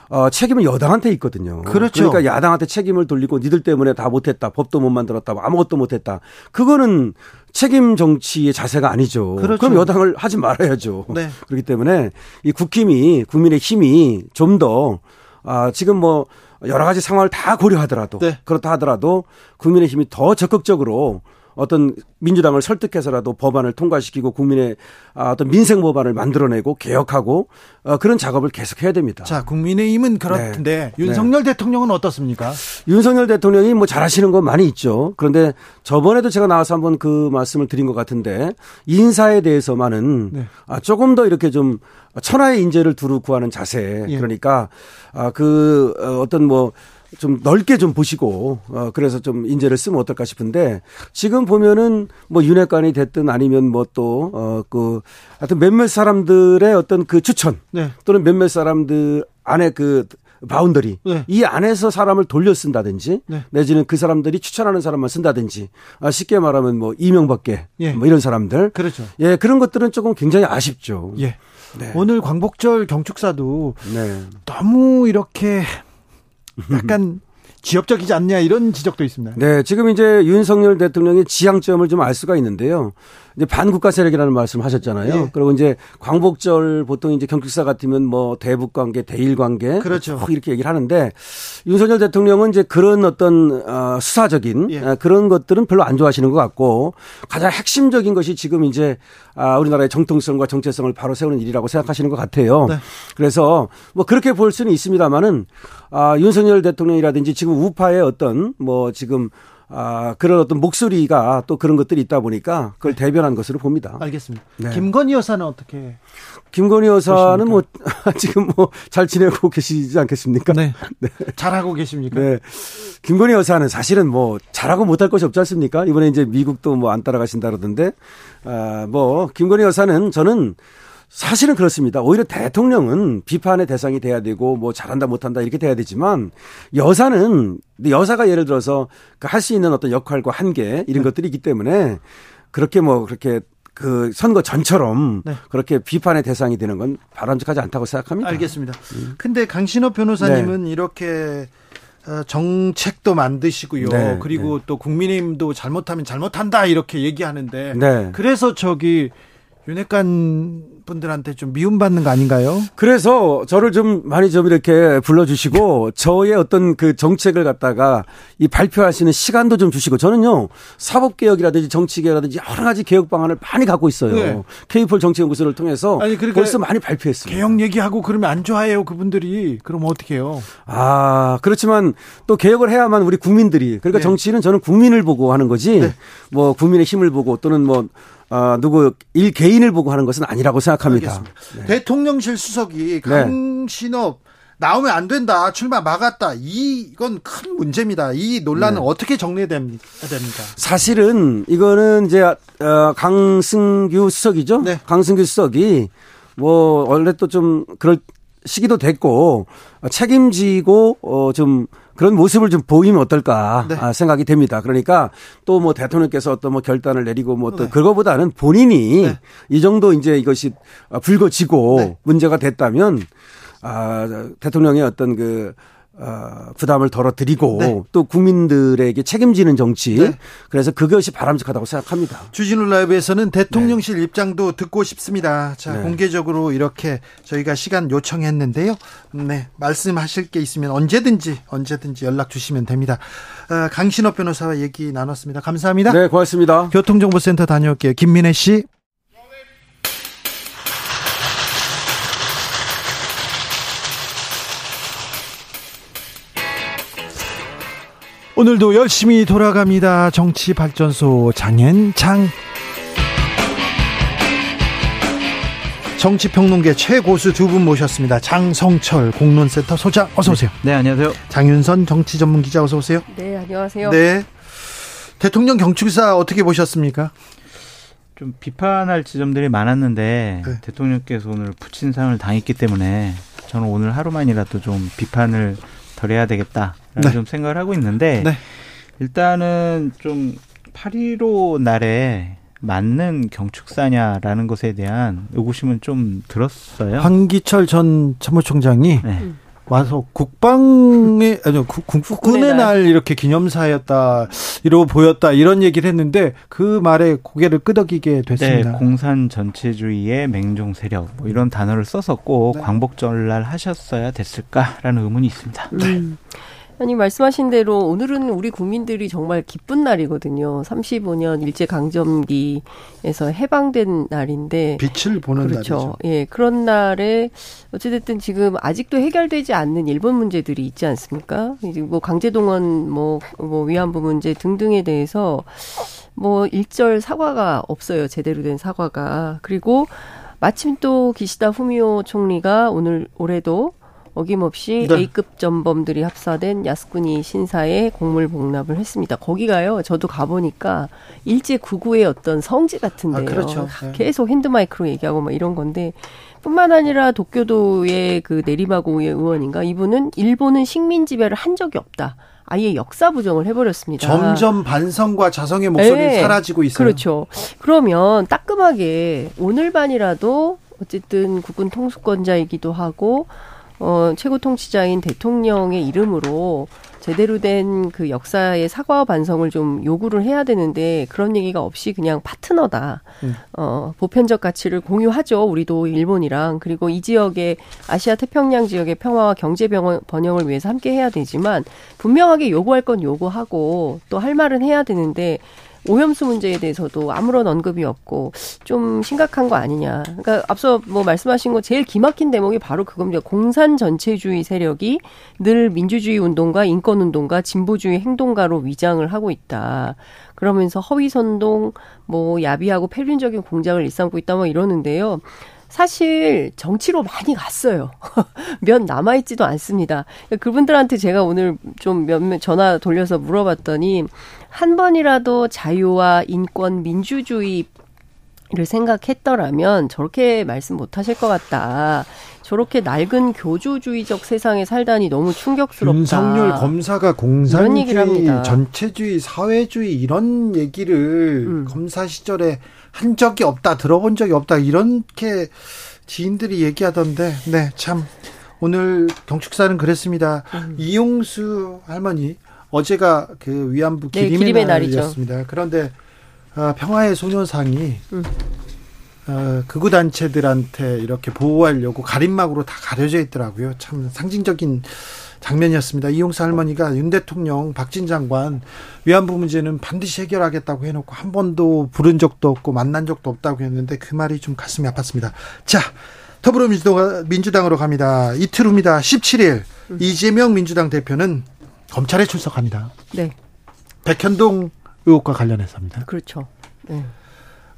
어, 책임은 여당한테 있거든요. 그렇죠. 그러니까 야당한테 책임을 돌리고 니들 때문에 다 못했다. 법도 못 만들었다. 아무것도 못했다. 그거는 책임 정치의 자세가 아니죠. 그렇죠. 그럼 여당을 하지 말아야죠. 네. 그렇기 때문에 이 국힘이 국민의 힘이 좀 더 아, 지금 뭐 여러 가지 상황을 다 고려하더라도 네. 그렇다 하더라도 국민의 힘이 더 적극적으로 어떤 민주당을 설득해서라도 법안을 통과시키고 국민의 아, 어떤 민생 법안을 만들어내고 개혁하고 어, 그런 작업을 계속해야 됩니다. 자, 국민의힘은 그렇던데 네. 윤석열 네. 대통령은 어떻습니까? 윤석열 대통령이 뭐 잘하시는 건 많이 있죠. 그런데 저번에도 제가 나와서 한번 그 말씀을 드린 것 같은데 인사에 대해서만은 네. 아, 조금 더 이렇게 좀 천하의 인재를 두루 구하는 자세. 예. 그러니까 아, 그 어, 어떤 뭐 좀 넓게 좀 보시고 어 그래서 좀 인재를 쓰면 어떨까 싶은데 지금 보면은 뭐 윤핵관이 됐든 아니면 뭐 또 어 그 하여튼 몇몇 사람들의 어떤 그 추천 네. 또는 몇몇 사람들 안에 그 boundary 네. 이 안에서 사람을 돌려 쓴다든지 네. 내지는 그 사람들이 추천하는 사람만 쓴다든지 아, 쉽게 말하면 뭐 이명박계 예. 뭐 이런 사람들 그렇죠. 예 그런 것들은 조금 굉장히 아쉽죠. 예. 네. 오늘 광복절 경축사도 네. 너무 이렇게 약간 지역적이지 않냐 이런 지적도 있습니다. 네, 지금 이제 윤석열 대통령의 지향점을 좀 알 수가 있는데요. 이제 반국가 세력이라는 말씀 하셨잖아요. 네. 그리고 이제 광복절 보통 이제 경축사 같으면 뭐 대북 관계, 대일 관계 그렇죠. 이렇게 얘기를 하는데 윤석열 대통령은 이제 그런 어떤 어, 수사적인 예. 어, 그런 것들은 별로 안 좋아하시는 것 같고 가장 핵심적인 것이 지금 이제 아, 우리나라의 정통성과 정체성을 바로 세우는 일이라고 생각하시는 것 같아요. 네. 그래서 뭐 그렇게 볼 수는 있습니다만은 아, 윤석열 대통령이라든지 지금 우파의 어떤 뭐 지금 아, 그런 어떤 목소리가 또 그런 것들이 있다 보니까 그걸 네. 대변한 것으로 봅니다. 알겠습니다. 네. 김건희 여사는 어떻게? 김건희 여사는 보십니까? 뭐 지금 뭐 잘 지내고 계시지 않겠습니까? 네. 네. 잘하고 계십니까? 네. 김건희 여사는 사실은 뭐 잘하고 못할 것이 없지 않습니까? 이번에 이제 미국도 뭐 안 따라가신다 그러던데, 아, 뭐, 김건희 여사는 저는 사실은 그렇습니다. 오히려 대통령은 비판의 대상이 돼야 되고 뭐 잘한다 못한다 이렇게 돼야 되지만 여사는 여사가 예를 들어서 그할수 있는 어떤 역할과 한계 이런 네. 것들이 있기 때문에 그렇게 뭐 그렇게 그 선거 전처럼 네. 그렇게 비판의 대상이 되는 건 바람직하지 않다고 생각합니다. 알겠습니다. 음. 근데 강신업 변호사님은 네. 이렇게 어, 정책도 만드시고요. 네, 그리고 네. 또 국민의힘도 잘못하면 잘못한다 이렇게 얘기하는데 네. 그래서 저기 윤핵관 분들한테 좀 미움받는 거 아닌가요? 그래서 저를 좀 많이 좀 이렇게 불러주시고 저의 어떤 그 정책을 갖다가 이 발표하시는 시간도 좀 주시고 저는요 사법개혁이라든지 정치개혁이라든지 여러 가지 개혁 방안을 많이 갖고 있어요. 네. K4 정치연구소를 통해서 아니, 그러니까 벌써 많이 발표했습니다. 개혁 얘기하고 그러면 안 좋아해요 그분들이. 그럼 어떻게 해요? 아 그렇지만 또 개혁을 해야만 우리 국민들이 그러니까 네. 정치는 저는 국민을 보고 하는 거지 네. 뭐 국민의 힘을 보고 또는 뭐 어, 누구 일 개인을 보고 하는 것은 아니라고 생각합니다. 네. 대통령실 수석이 네. 강신업 네. 나오면 안 된다. 출마 막았다. 이건 큰 문제입니다. 이 논란은 네. 어떻게 정리됩니까? 사실은 이거는 이제 어, 강승규 수석이죠. 네. 강승규 수석이 뭐 원래 또 좀 그럴 시기도 됐고 책임지고 어좀 그런 모습을 좀 보이면 어떨까 네. 아, 생각이 됩니다. 그러니까 또 뭐 대통령께서 어떤 뭐 결단을 내리고 뭐또 네. 그거보다는 본인이 네. 이 정도 이제 이것이 불거지고 네. 문제가 됐다면 아 대통령의 어떤 그 어, 부담을 덜어드리고 네. 또 국민들에게 책임지는 정치 네. 그래서 그것이 바람직하다고 생각합니다. 주진우 라이브에서는 대통령실 네. 입장도 듣고 싶습니다. 자 네. 공개적으로 이렇게 저희가 시간 요청했는데요. 네 말씀하실 게 있으면 언제든지 언제든지 연락 주시면 됩니다. 어, 강신업 변호사와 얘기 나눴습니다. 감사합니다. 네 고맙습니다. 교통정보센터 다녀올게요. 김민혜 씨. 오늘도 열심히 돌아갑니다. 정치 발전소 장앤장. 정치평론계 최고수 두 분 모셨습니다. 장성철 공론센터 소장 어서 오세요. 네, 안녕하세요. 장윤선 정치 전문 기자 어서 오세요. 네, 안녕하세요. 네. 대통령 경축사 어떻게 보셨습니까? 좀 비판할 지점들이 많았는데 네. 대통령께서 오늘 부친상을 당했기 때문에 저는 오늘 하루만이라도 좀 비판을 덜 해야 되겠다라는 네. 좀 생각을 하고 있는데 네. 일단은 좀 8.15 날에 맞는 경축사냐라는 것에 대한 의구심은 좀 들었어요. 황기철 전 참모총장이 네. 와서 국방의 아니 국군의 날 이렇게 기념사였다 이러고 보였다 이런 얘기를 했는데 그 말에 고개를 끄덕이게 됐습니다. 네, 공산 전체주의의 맹종 세력 뭐 이런 단어를 써서 꼭 네. 광복절날 하셨어야 됐을까라는 의문이 있습니다. 음. 네. 아니 말씀하신 대로 오늘은 우리 국민들이 정말 기쁜 날이거든요. 35년 일제 강점기에서 해방된 날인데 빛을 보는 그렇죠. 날이죠. 예, 그런 날에 어찌됐든 지금 아직도 해결되지 않는 일본 문제들이 있지 않습니까? 이제 뭐 강제동원 뭐, 뭐 위안부 문제 등등에 대해서 뭐 일절 사과가 없어요. 제대로 된 사과가. 그리고 마침 또 기시다 후미오 총리가 오늘 올해도 어김없이 네. A급 전범들이 합사된 야스쿠니 신사에 공물 복납을 했습니다. 거기가요. 저도 가보니까 일제 구구의 어떤 성지 같은데요. 아, 그렇죠. 네. 계속 핸드마이크로 얘기하고 막 이런 건데 뿐만 아니라 도쿄도의 그 내리마고의 의원인가 이분은 일본은 식민 지배를 한 적이 없다. 아예 역사 부정을 해버렸습니다. 점점 반성과 자성의 목소리 네. 사라지고 있어요. 그렇죠. 그러면 따끔하게 오늘반이라도 어쨌든 국군 통수권자이기도 하고 어, 최고 통치자인 대통령의 이름으로 제대로 된 그 역사의 사과와 반성을 좀 요구를 해야 되는데 그런 얘기가 없이 그냥 파트너다. 음. 어, 보편적 가치를 공유하죠. 우리도 일본이랑 그리고 이 지역의 아시아 태평양 지역의 평화와 경제 번영을 위해서 함께 해야 되지만 분명하게 요구할 건 요구하고 또 할 말은 해야 되는데 오염수 문제에 대해서도 아무런 언급이 없고 좀 심각한 거 아니냐. 그러니까 앞서 뭐 말씀하신 거 제일 기막힌 대목이 바로 그겁니다. 공산 전체주의 세력이 늘 민주주의 운동가 인권 운동가 진보주의 행동가로 위장을 하고 있다. 그러면서 허위 선동 뭐 야비하고 폐륜적인 공작을 일삼고 있다 뭐 이러는데요. 사실 정치로 많이 갔어요. 몇 남아있지도 않습니다. 그분들한테 제가 오늘 좀 몇몇 전화 돌려서 물어봤더니 한 번이라도 자유와 인권, 민주주의 를 생각했더라면 저렇게 말씀 못 하실 것 같다. 저렇게 낡은 교조주의적 세상에 살다니 너무 충격스럽다. 윤석열 검사가 공산주의, 전체주의, 사회주의 이런 얘기를 음. 검사 시절에 한 적이 없다, 들어본 적이 없다 이렇게 지인들이 얘기하던데, 네, 참 오늘 경축사는 그랬습니다. 음. 이용수 할머니 어제가 그 위안부 기림의, 네, 기림의 날이었습니다. 날이죠. 그런데 어, 평화의 소녀상이 음. 어, 극우 단체들한테 이렇게 보호하려고 가림막으로 다 가려져 있더라고요. 참 상징적인 장면이었습니다. 이용사 할머니가 윤 대통령, 박진 장관 위안부 문제는 반드시 해결하겠다고 해놓고 한 번도 부른 적도 없고 만난 적도 없다고 했는데 그 말이 좀 가슴이 아팠습니다. 자, 더불어민주당으로 갑니다. 이틀 후입니다. 17일 음. 이재명 민주당 대표는 검찰에 출석합니다. 네. 백현동 의혹과 관련해서입니다. 그렇죠. 네.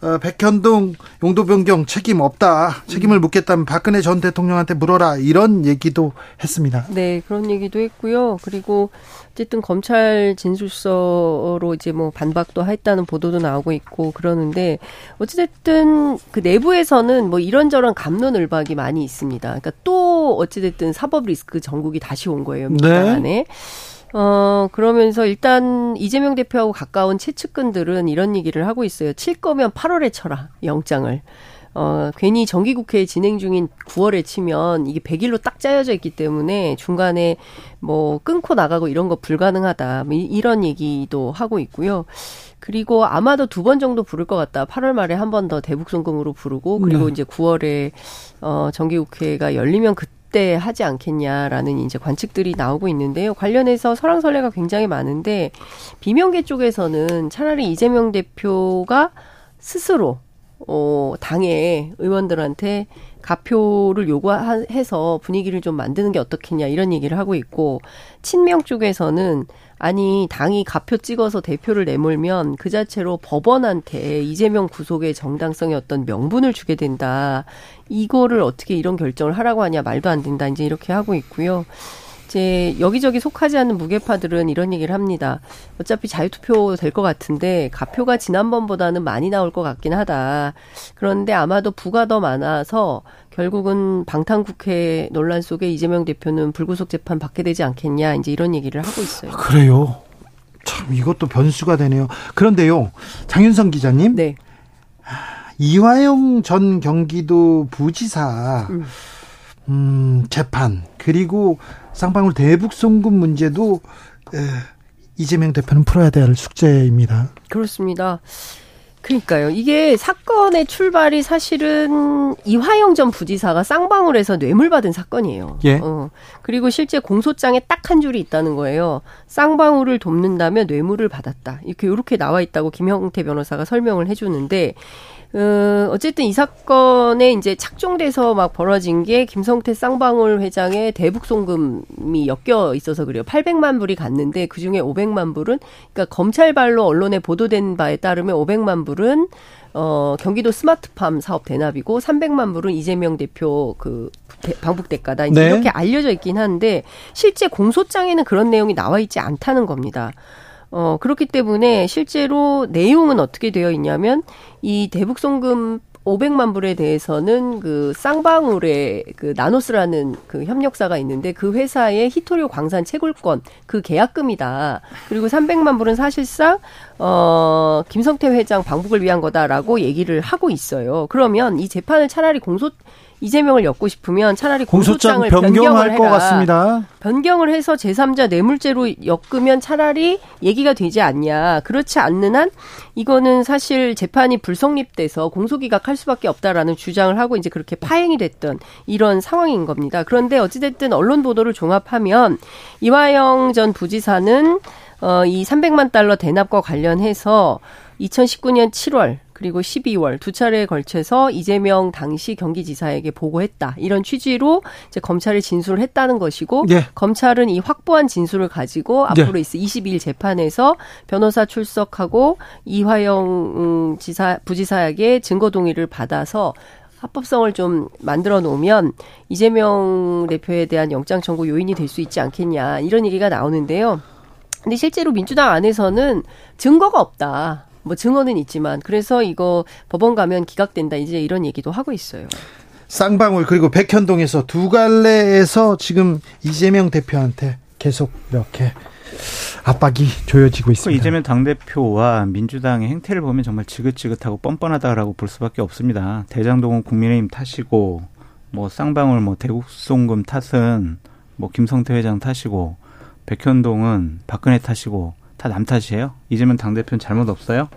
어, 백현동 용도 변경 책임 없다. 책임을 음. 묻겠다면 박근혜 전 대통령한테 물어라. 이런 얘기도 했습니다. 네, 그런 얘기도 했고요. 그리고 어쨌든 검찰 진술서로 이제 뭐 반박도 했다는 보도도 나오고 있고 그러는데 어찌됐든 그 내부에서는 뭐 이런저런 감론을박이 많이 있습니다. 그러니까 또 어찌됐든 사법 리스크 전국이 다시 온 거예요. 민주당 네. 안에. 어, 그러면서 일단 이재명 대표하고 가까운 최측근들은 이런 얘기를 하고 있어요. 칠 거면 8월에 쳐라, 영장을. 어, 괜히 정기국회 진행 중인 9월에 치면 이게 100일로 딱 짜여져 있기 때문에 중간에 뭐 끊고 나가고 이런 거 불가능하다. 뭐 이런 얘기도 하고 있고요. 그리고 아마도 두 번 정도 부를 것 같다. 8월 말에 한 번 더 대북송금으로 부르고 그리고 네. 이제 9월에 어 정기국회가 열리면 그때 때 하지 않겠냐라는 이제 관측들이 나오고 있는데요. 관련해서 설왕설래가 굉장히 많은데 비명계 쪽에서는 차라리 이재명 대표가 스스로 어 당의 의원들한테 가표를 요구해서 분위기를 좀 만드는 게 어떻겠냐 이런 얘기를 하고 있고 친명 쪽에서는 아니 당이 가표 찍어서 대표를 내몰면 그 자체로 법원한테 이재명 구속의 정당성의 어떤 명분을 주게 된다. 이거를 어떻게 이런 결정을 하라고 하냐 말도 안 된다. 이제 이렇게 하고 있고요. 이제 여기저기 속하지 않는 무게파들은 이런 얘기를 합니다. 어차피 자유투표 될 것 같은데 가표가 지난번보다는 많이 나올 것 같긴 하다. 그런데 아마도 부가 더 많아서 결국은 방탄국회 논란 속에 이재명 대표는 불구속 재판 받게 되지 않겠냐 이제 이런 얘기를 하고 있어요. 아, 그래요. 참 이것도 변수가 되네요. 그런데요, 장윤성 기자님. 네. 이화영 전 경기도 부지사 음. 음, 재판 그리고 쌍방울 대북 송금 문제도 에, 이재명 대표는 풀어야 될 숙제입니다. 그렇습니다. 그러니까요. 이게 사건의 출발이 사실은 이화영 전 부지사가 쌍방울에서 뇌물 받은 사건이에요. 예. 어. 그리고 실제 공소장에 딱 한 줄이 있다는 거예요. 쌍방울을 돕는다며 뇌물을 받았다. 이렇게 이렇게 나와 있다고 김형태 변호사가 설명을 해주는데 어, 어쨌든 이 사건에 이제 착종돼서 막 벌어진 게 김성태 쌍방울 회장의 대북 송금이 엮여 있어서 그래요. 800만 불이 갔는데 그 중에 500만 불은 그러니까 검찰발로 언론에 보도된 바에 따르면 500만 불은 어, 경기도 스마트팜 사업 대납이고 300만 불은 이재명 대표 그 방북 대가다. 이제 네. 이렇게 알려져 있긴 한데 실제 공소장에는 그런 내용이 나와 있지 않다는 겁니다. 어, 그렇기 때문에 실제로 내용은 어떻게 되어 있냐면 이 대북 송금 500만 불에 대해서는 그 쌍방울의 그 나노스라는 그 협력사가 있는데 그 회사의 히토리오 광산 채굴권 그 계약금이다. 그리고 300만 불은 사실상 어 김성태 회장 방북을 위한 거다라고 얘기를 하고 있어요. 그러면 이 재판을 차라리 공소 이재명을 엮고 싶으면 차라리 공소장을 변경할 것 같습니다. 변경을 해서 제3자 뇌물죄로 엮으면 차라리 얘기가 되지 않냐. 그렇지 않는 한 이거는 사실 재판이 불성립돼서 공소기각할 수밖에 없다라는 주장을 하고 이제 그렇게 파행이 됐던 이런 상황인 겁니다. 그런데 어찌됐든 언론 보도를 종합하면 이화영 전 부지사는 어, 이 300만 달러 대납과 관련해서 2019년 7월 그리고 12월 두 차례에 걸쳐서 이재명 당시 경기지사에게 보고했다. 이런 취지로 이제 검찰에 진술을 했다는 것이고 네. 검찰은 이 확보한 진술을 가지고 네. 앞으로 있을 22일 재판에서 변호사 출석하고 이화영 음, 지사 부지사에게 증거 동의를 받아서 합법성을 좀 만들어 놓으면 이재명 대표에 대한 영장 청구 요인이 될 수 있지 않겠냐 이런 얘기가 나오는데요. 근데 실제로 민주당 안에서는 증거가 없다. 뭐 증언은 있지만 그래서 이거 법원 가면 기각된다 이제 이런 얘기도 하고 있어요. 쌍방울 그리고 백현동에서 두 갈래에서 지금 이재명 대표한테 계속 이렇게 압박이 조여지고 있습니다. 이재명 당대표와 민주당의 행태를 보면 정말 지긋지긋하고 뻔뻔하다라고 볼 수밖에 없습니다. 대장동은 국민의힘 탓이고 뭐 쌍방울 뭐 대국송금 탓은 뭐 김성태 회장 탓이고 백현동은 박근혜 탓이고 다 남 탓이에요? 이재명 당대표는 잘못 없어요?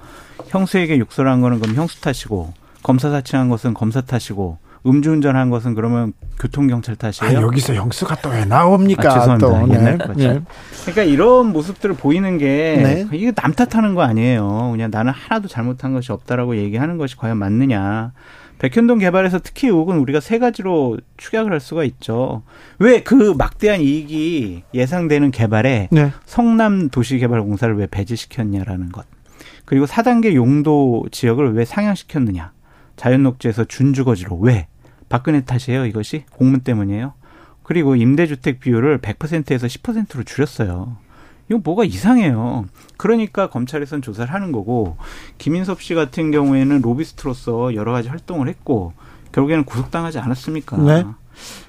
형수에게 욕설한 거는 그럼 형수 탓이고 검사 사칭한 것은 검사 탓이고 음주운전한 것은 그러면 교통경찰 탓이에요? 아, 여기서 형수가 또 왜 나옵니까? 아, 죄송합니다. 또. 옛날 네. 네. 그러니까 이런 모습들을 보이는 게 네. 이게 남 탓하는 거 아니에요. 그냥 나는 하나도 잘못한 것이 없다라고 얘기하는 것이 과연 맞느냐. 백현동 개발에서 특히 의혹은 우리가 세 가지로 축약을 할 수가 있죠. 왜 그 막대한 이익이 예상되는 개발에 네. 성남 도시개발공사를 왜 배제시켰냐라는 것. 그리고 4단계 용도 지역을 왜 상향시켰느냐. 자연녹지에서 준주거지로 왜? 박근혜 탓이에요, 이것이? 공문 때문이에요. 그리고 임대주택 비율을 100%에서 10%로 줄였어요. 이거 뭐가 이상해요. 그러니까 검찰에선 조사를 하는 거고 김인섭 씨 같은 경우에는 로비스트로서 여러 가지 활동을 했고 결국에는 구속당하지 않았습니까? 네.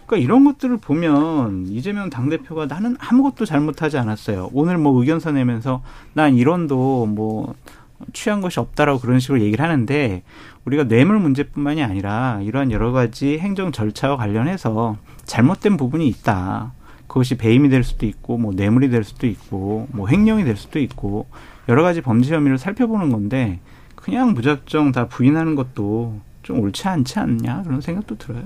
그러니까 이런 것들을 보면 이재명 당대표가 나는 아무것도 잘못하지 않았어요. 오늘 뭐 의견서 내면서 난 이론도 뭐 취한 것이 없다라고 그런 식으로 얘기를 하는데 우리가 뇌물 문제뿐만이 아니라 이러한 여러 가지 행정 절차와 관련해서 잘못된 부분이 있다. 그것이 배임이 될 수도 있고 뭐 뇌물이 될 수도 있고 뭐 횡령이 될 수도 있고 여러 가지 범죄 혐의를 살펴보는 건데 그냥 무작정 다 부인하는 것도 좀 옳지 않지 않냐 그런 생각도 들어요.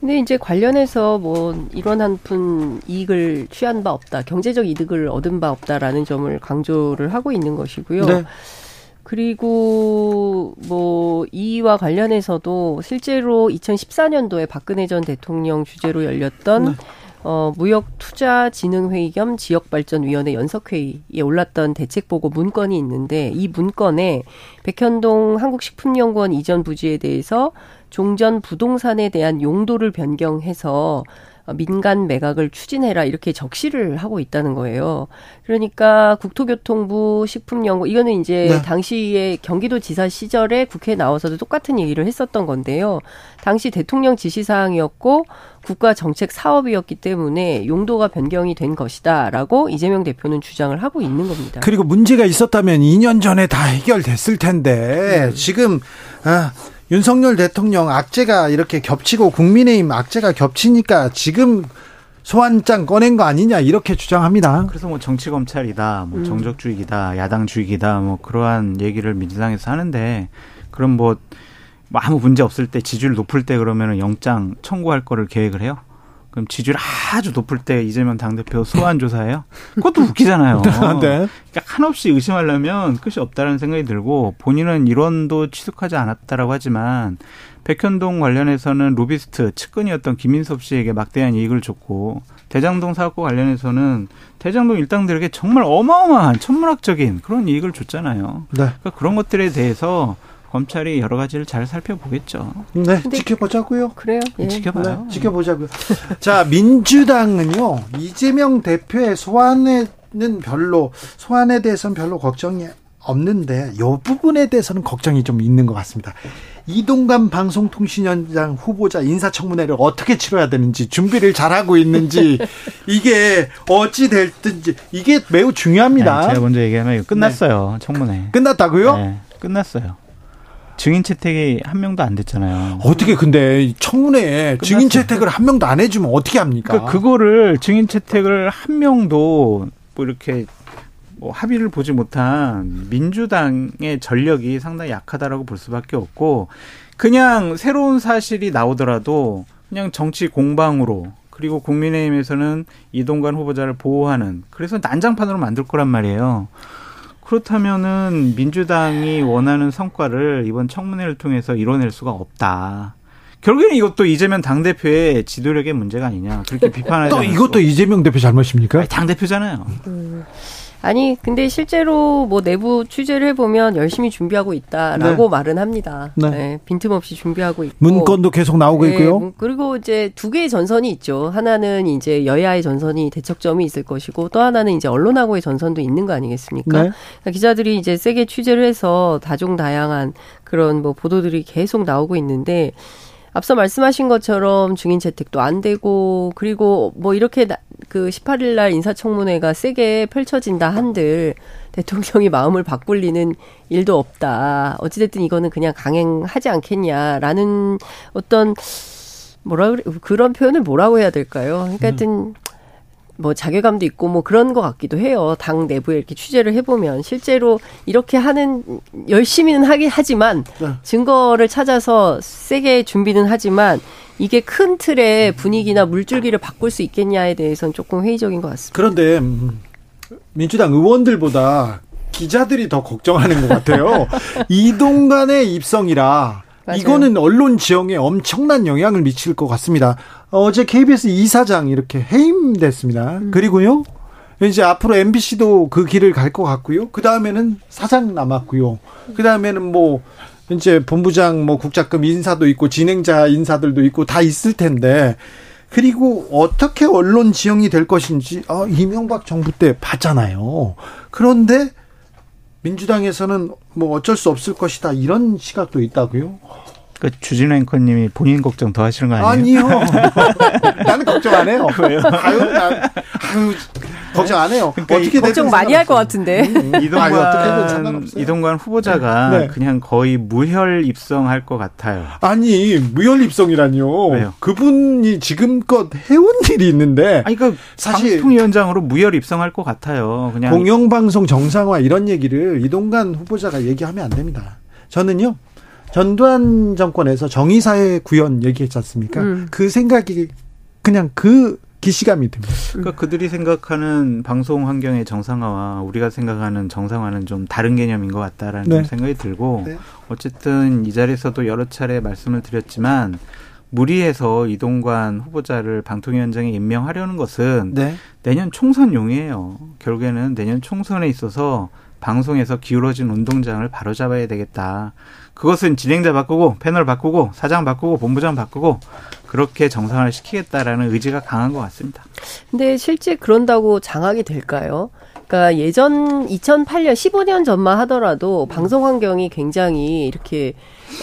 근데 이제 관련해서 뭐 이런 한푼 이익을 취한 바 없다, 경제적 이득을 얻은 바 없다라는 점을 강조를 하고 있는 것이고요. 네. 그리고 뭐 이와 관련해서도 실제로 2014년도에 박근혜 전 대통령 주재로 열렸던 네. 어, 무역투자진흥회의 겸 지역발전위원회 연석회의에 올랐던 대책보고 문건이 있는데 이 문건에 백현동 한국식품연구원 이전 부지에 대해서 종전 부동산에 대한 용도를 변경해서 민간 매각을 추진해라 이렇게 적시를 하고 있다는 거예요. 그러니까 국토교통부 식품연구 이거는 이제 네. 당시에 경기도지사 시절에 국회에 나와서도 똑같은 얘기를 했었던 건데요. 당시 대통령 지시사항이었고 국가 정책 사업이었기 때문에 용도가 변경이 된 것이다라고 이재명 대표는 주장을 하고 있는 겁니다. 그리고 문제가 있었다면 2년 전에 다 해결됐을 텐데 음. 지금 아 윤석열 대통령 악재가 이렇게 겹치고 국민의힘 악재가 겹치니까 지금 소환장 꺼낸 거 아니냐 이렇게 주장합니다. 그래서 뭐 정치 검찰이다, 뭐 음. 정적주의이다, 야당 주의이다, 뭐 그러한 얘기를 민주당에서 하는데 그럼 뭐, 뭐 아무 문제 없을 때 지지율 높을 때 그러면은 영장 청구할 거를 계획을 해요. 그럼 지지율 아주 높을 때 이재명 당대표 소환 조사예요. 그것도 웃기잖아요. 네. 그러니까 한없이 의심하려면 끝이 없다는 생각이 들고 본인은 일원도 취득하지 않았다라고 하지만 백현동 관련해서는 로비스트 측근이었던 김인섭 씨에게 막대한 이익을 줬고 대장동 사고 관련해서는 대장동 일당들에게 정말 어마어마한 천문학적인 그런 이익을 줬잖아요. 네. 그러니까 그런 것들에 대해서 검찰이 여러 가지를 잘 살펴보겠죠. 네, 지켜보자고요. 그래요. 예. 지켜봐요. 네, 지켜보자고요. 자, 민주당은요 이재명 대표의 소환에는 별로 소환에 대해서는 별로 걱정이 없는데 이 부분에 대해서는 걱정이 좀 있는 것 같습니다. 이동관 방송통신위원장 후보자 인사청문회를 어떻게 치러야 되는지 준비를 잘하고 있는지 이게 어찌 될든지 이게 매우 중요합니다. 네, 제가 먼저 얘기하면 끝났어요 네. 청문회. 끝났다고요? 네, 끝났어요. 증인 채택이 한 명도 안 됐잖아요. 어떻게 근데 청문회에 증인 채택을 한 명도 안 해주면 어떻게 합니까? 그러니까 그거를 증인 채택을 한 명도 뭐 이렇게 뭐 합의를 보지 못한 민주당의 전력이 상당히 약하다라고 볼 수밖에 없고 그냥 새로운 사실이 나오더라도 그냥 정치 공방으로 그리고 국민의힘에서는 이동관 후보자를 보호하는 그래서 난장판으로 만들 거란 말이에요. 그렇다면은 민주당이 원하는 성과를 이번 청문회를 통해서 이뤄낼 수가 없다. 결국에는 이것도 이재명 당대표의 지도력의 문제가 아니냐. 그렇게 비판하지 또 이것도 이재명 대표 잘못입니까? 당대표잖아요. 음. 아니 근데 실제로 뭐 내부 취재를 해보면 열심히 준비하고 있다라고 네. 말은 합니다. 네. 네. 빈틈없이 준비하고 있고 문건도 계속 나오고 네, 있고요. 그리고 이제 두 개의 전선이 있죠. 하나는 이제 여야의 전선이 대척점이 있을 것이고 또 하나는 이제 언론하고의 전선도 있는 거 아니겠습니까? 네. 그러니까 기자들이 이제 세게 취재를 해서 다종다양한 그런 뭐 보도들이 계속 나오고 있는데 앞서 말씀하신 것처럼 증인 채택도 안 되고 그리고 뭐 이렇게 그 18일 날 인사청문회가 세게 펼쳐진다 한들 대통령이 마음을 바꿀 리는 일도 없다. 어찌됐든 이거는 그냥 강행하지 않겠냐라는 어떤 뭐라 그래 그런 표현을 뭐라고 해야 될까요? 그러니까 하여튼 음. 뭐 자괴감도 있고 뭐 그런 것 같기도 해요. 당 내부에 이렇게 취재를 해보면 실제로 이렇게 하는 열심히는 하긴 하지만 네. 증거를 찾아서 세게 준비는 하지만 이게 큰 틀의 분위기나 물줄기를 바꿀 수 있겠냐에 대해서는 조금 회의적인 것 같습니다. 그런데 음, 민주당 의원들보다 기자들이 더 걱정하는 것 같아요. 이동간의 입성이라 맞아요. 이거는 언론 지형에 엄청난 영향을 미칠 것 같습니다. 어제 KBS 이사장 이렇게 해임됐습니다. 음. 그리고요. 이제 앞으로 MBC도 그 길을 갈 것 같고요. 그 다음에는 사장 남았고요. 그 다음에는 뭐 이제 본부장 뭐 국장급 인사도 있고 진행자 인사들도 있고 다 있을 텐데 그리고 어떻게 언론 지형이 될 것인지 어, 이명박 정부 때 봤잖아요. 그런데 민주당에서는 뭐 어쩔 수 없을 것이다 이런 시각도 있다고요. 그 주진 앵커님이 본인 걱정 더 하시는 거 아니에요? 아니요. 나는 걱정 안 해요. 왜요? 아유, 난, 아유, 걱정 안 해요. 그러니까 어떻게 걱정 많이 할 것 같은데. 음, 음. 이동관 이동관 후보자가 네. 그냥 거의 무혈 입성할 것 같아요. 아니 무혈 입성이라니요. 왜요? 그분이 지금껏 해온 일이 있는데. 아니 그 사실 방통위원장으로 무혈 입성할 것 같아요. 그냥 공영방송 정상화 이런 얘기를 이동관 후보자가 얘기하면 안 됩니다. 저는요. 전두환 정권에서 정의사회 구현 얘기했지 않습니까? 음. 그 생각이 그냥 그 기시감이 듭니다. 그러니까 그들이 생각하는 방송 환경의 정상화와 우리가 생각하는 정상화는 좀 다른 개념인 것 같다라는 네. 생각이 들고 네. 어쨌든 이 자리에서도 여러 차례 말씀을 드렸지만 무리해서 이동관 후보자를 방통위원장에 임명하려는 것은 네. 내년 총선용이에요. 결국에는 내년 총선에 있어서 방송에서 기울어진 운동장을 바로잡아야 되겠다. 그것은 진행자 바꾸고 패널 바꾸고 사장 바꾸고 본부장 바꾸고 그렇게 정상화를 시키겠다라는 의지가 강한 것 같습니다. 근데 실제 그런다고 장악이 될까요? 그러니까 예전 2008년 15년 전만 하더라도 방송 환경이 굉장히 이렇게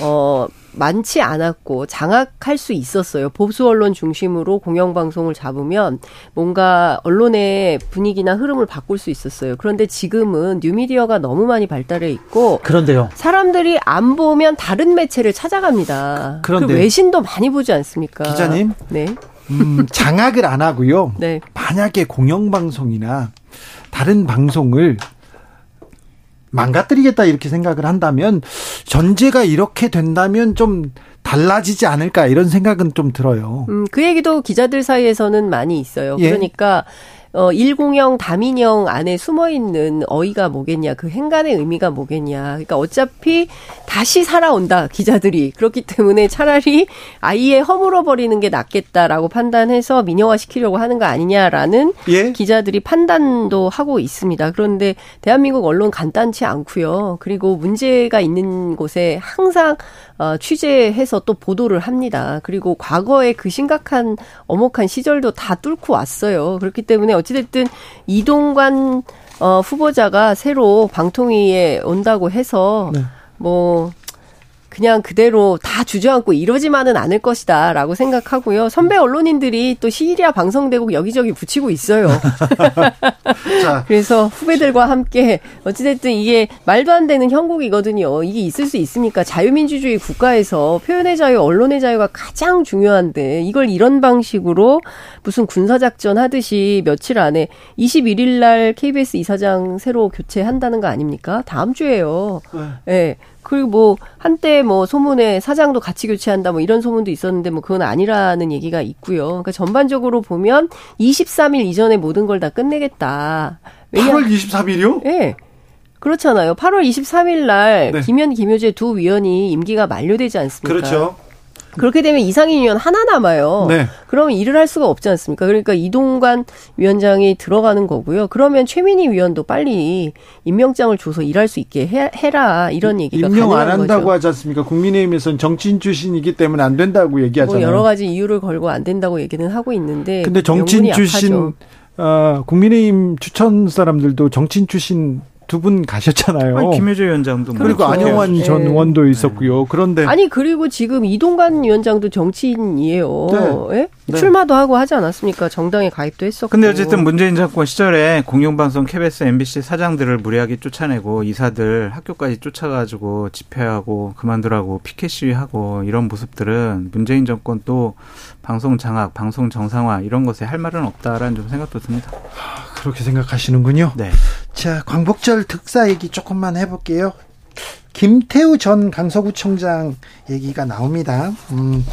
어 많지 않았고 장악할 수 있었어요. 보수 언론 중심으로 공영방송을 잡으면 뭔가 언론의 분위기나 흐름을 바꿀 수 있었어요. 그런데 지금은 뉴미디어가 너무 많이 발달해 있고 그런데요. 사람들이 안 보면 다른 매체를 찾아갑니다. 그런데 그 외신도 많이 보지 않습니까? 기자님. 네. 음, 장악을 안 하고요. 네. 만약에 공영방송이나 다른 방송을 망가뜨리겠다 이렇게 생각을 한다면 전제가 이렇게 된다면 좀 달라지지 않을까 이런 생각은 좀 들어요. 음, 그 얘기도 기자들 사이에서는 많이 있어요. 예. 그러니까 어, 일공형, 다민형 안에 숨어 있는 어이가 뭐겠냐, 그 행간의 의미가 뭐겠냐. 그러니까 어차피 다시 살아온다, 기자들이. 그렇기 때문에 차라리 아예 허물어 버리는 게 낫겠다라고 판단해서 민영화 시키려고 하는 거 아니냐라는 예? 기자들이 판단도 하고 있습니다. 그런데 대한민국 언론 간단치 않고요. 그리고 문제가 있는 곳에 항상 어, 취재해서 또 보도를 합니다. 그리고 과거에 그 심각한 엄혹한 시절도 다 뚫고 왔어요. 그렇기 때문에 어찌됐든 이동관 어, 후보자가 새로 방통위에 온다고 해서 네. 뭐 그냥 그대로 다 주저앉고 이러지만은 않을 것이다라고 생각하고요. 선배 언론인들이 또 시리아 방송대국 여기저기 붙이고 있어요. 그래서 후배들과 함께 어찌됐든 이게 말도 안 되는 형국이거든요. 이게 있을 수 있습니까? 자유민주주의 국가에서 표현의 자유, 언론의 자유가 가장 중요한데 이걸 이런 방식으로 무슨 군사작전 하듯이 며칠 안에 21일 날 KBS 이사장 새로 교체한다는 거 아닙니까? 다음 주에요. 네. 네. 그리고 뭐 한때 뭐 소문에 사장도 같이 교체한다 뭐 이런 소문도 있었는데 뭐 그건 아니라는 얘기가 있고요. 그러니까 전반적으로 보면 23일 이전에 모든 걸 다 끝내겠다. 왜냐 8월 23일이요? 예. 네. 그렇잖아요. 8월 23일 날 네. 김현 김효재 두 위원이 임기가 만료되지 않습니까? 그렇죠. 그렇게 되면 이상인 위원 하나 남아요. 네. 그러면 일을 할 수가 없지 않습니까? 그러니까 이동관 위원장이 들어가는 거고요. 그러면 최민희 위원도 빨리 임명장을 줘서 일할 수 있게 해, 라 이런 얘기가 임명 안 한다고 거죠. 하지 않습니까? 국민의힘에서는 정치인 출신이기 때문에 안 된다고 얘기하잖아요. 뭐 여러 가지 이유를 걸고 안 된다고 얘기는 하고 있는데. 근데 정치인 출신 어, 국민의힘 추천 사람들도 정치인 출신 두 분 가셨잖아요. 아니, 김효재 위원장도 뭐 그리고 그렇죠. 안영환 네. 전 의원도 네. 있었고요. 그런데 아니 그리고 지금 이동관 위원장도 정치인이에요. 네. 예? 네. 출마도 하고 하지 않았습니까? 정당에 가입도 했었고. 근데 어쨌든 문재인 정권 시절에 공영방송 KBS, MBC 사장들을 무리하게 쫓아내고 이사들 학교까지 쫓아가지고 집회하고 그만두라고 피켓 시위하고 이런 모습들은 문재인 정권 또 방송 장악, 방송 정상화 이런 것에 할 말은 없다라는 좀 생각도 듭니다. 그렇게 생각하시는군요. 네. 자, 광복절 특사 얘기 조금만 해볼게요. 김태우 전 강서구청장 얘기가 나옵니다. 음,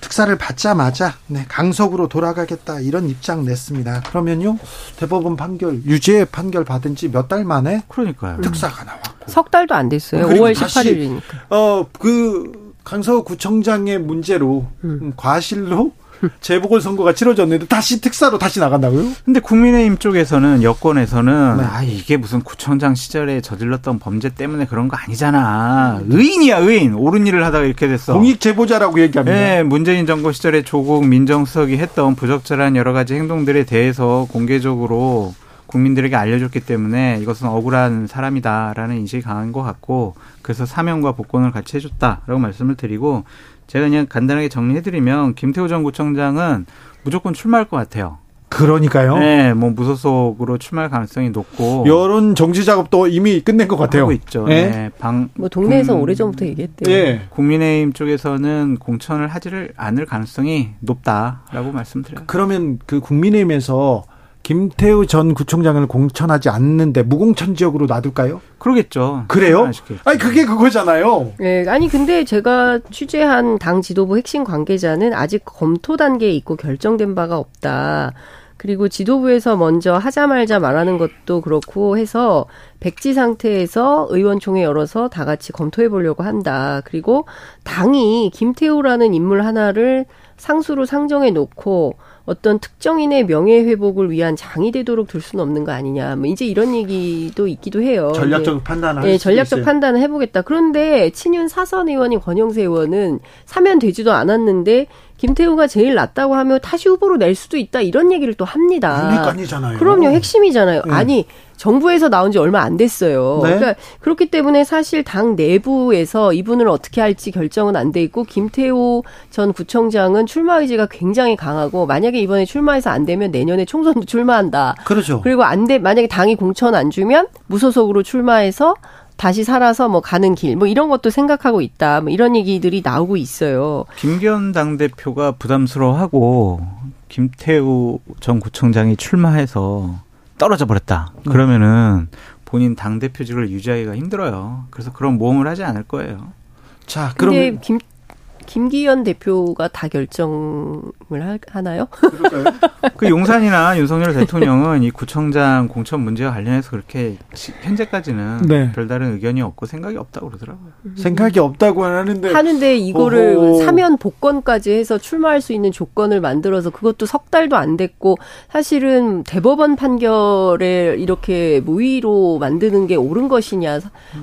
특사를 받자마자 네, 강석으로 돌아가겠다 이런 입장 냈습니다. 그러면요 대법원 판결 유죄 판결 받은 지 몇 달 만에 그러니까요. 특사가 나왔고 석 달도 안 됐어요. 5월 18일이니까. 어그 강서구청장의 문제로 음. 과실로 재보궐 선거가 치러졌는데 다시 특사로 다시 나간다고요? 근데 국민의힘 쪽에서는 여권에서는 네. 아 이게 무슨 구청장 시절에 저질렀던 범죄 때문에 그런 거 아니잖아. 의인이야 의인. 옳은 일을 하다가 이렇게 됐어. 공익 제보자라고 얘기합니다. 네, 문재인 정부 시절에 조국 민정수석이 했던 부적절한 여러 가지 행동들에 대해서 공개적으로 국민들에게 알려줬기 때문에 이것은 억울한 사람이다라는 인식이 강한 것 같고 그래서 사명과 복권을 같이 해줬다라고 말씀을 드리고 제가 그냥 간단하게 정리해드리면 김태호 전 구청장은 무조건 출마할 것 같아요. 그러니까요. 네, 뭐 무소속으로 출마할 가능성이 높고 여론 정지 작업도 이미 끝낸 것 같아요. 하고 있죠. 네, 네 방. 뭐 동네에서 음, 오래 전부터 얘기했대요. 네. 국민의힘 쪽에서는 공천을 하지를 않을 가능성이 높다라고 말씀드려요. 그러면 그 국민의힘에서 김태우 전 구청장을 공천하지 않는데 무공천 지역으로 놔둘까요? 그러겠죠. 그래요? 아니 그게 그거잖아요. 네, 아니 근데 제가 취재한 당 지도부 핵심 관계자는 아직 검토 단계에 있고 결정된 바가 없다. 그리고 지도부에서 먼저 하자 말자 말하는 것도 그렇고 해서 백지 상태에서 의원총회 열어서 다 같이 검토해 보려고 한다. 그리고 당이 김태우라는 인물 하나를 상수로 상정해 놓고 어떤 특정인의 명예 회복을 위한 장이 되도록 둘 수는 없는 거 아니냐. 뭐 이제 이런 얘기도 있기도 해요. 전략적 판단을 네, 전략적 판단을 해보겠다. 그런데 친윤 사선 의원인 권영세 의원은 사면 되지도 않았는데 김태우가 제일 낫다고 하면 타시 후보로 낼 수도 있다 이런 얘기를 또 합니다. 그러니까잖아요. 그럼요, 핵심이잖아요. 네. 아니 정부에서 나온 지 얼마 안 됐어요. 네? 그러니까 그렇기 때문에 사실 당 내부에서 이분을 어떻게 할지 결정은 안 돼 있고 김태호 전 구청장은 출마 의지가 굉장히 강하고 만약에 이번에 출마해서 안 되면 내년에 총선도 출마한다. 그렇죠. 그리고 안 돼 만약에 당이 공천 안 주면 무소속으로 출마해서 다시 살아서 뭐 가는 길, 뭐 이런 것도 생각하고 있다. 뭐 이런 얘기들이 나오고 있어요. 김기현 당 대표가 부담스러워하고 김태우 전 구청장이 출마해서 떨어져 버렸다. 그러면은 본인 당 대표직을 유지하기가 힘들어요. 그래서 그런 모험을 하지 않을 거예요. 자, 그럼 김 김기현 대표가 다 결정을 하나요? 그 용산이나 윤석열 대통령은 이 구청장 공천 문제와 관련해서 그렇게 현재까지는 네. 별다른 의견이 없고 생각이 없다고 그러더라고요. 음. 생각이 없다고 하는데 하는데 이거를 오호. 사면 복권까지 해서 출마할 수 있는 조건을 만들어서 그것도 석 달도 안 됐고 사실은 대법원 판결에 이렇게 무위로 만드는 게 옳은 것이냐?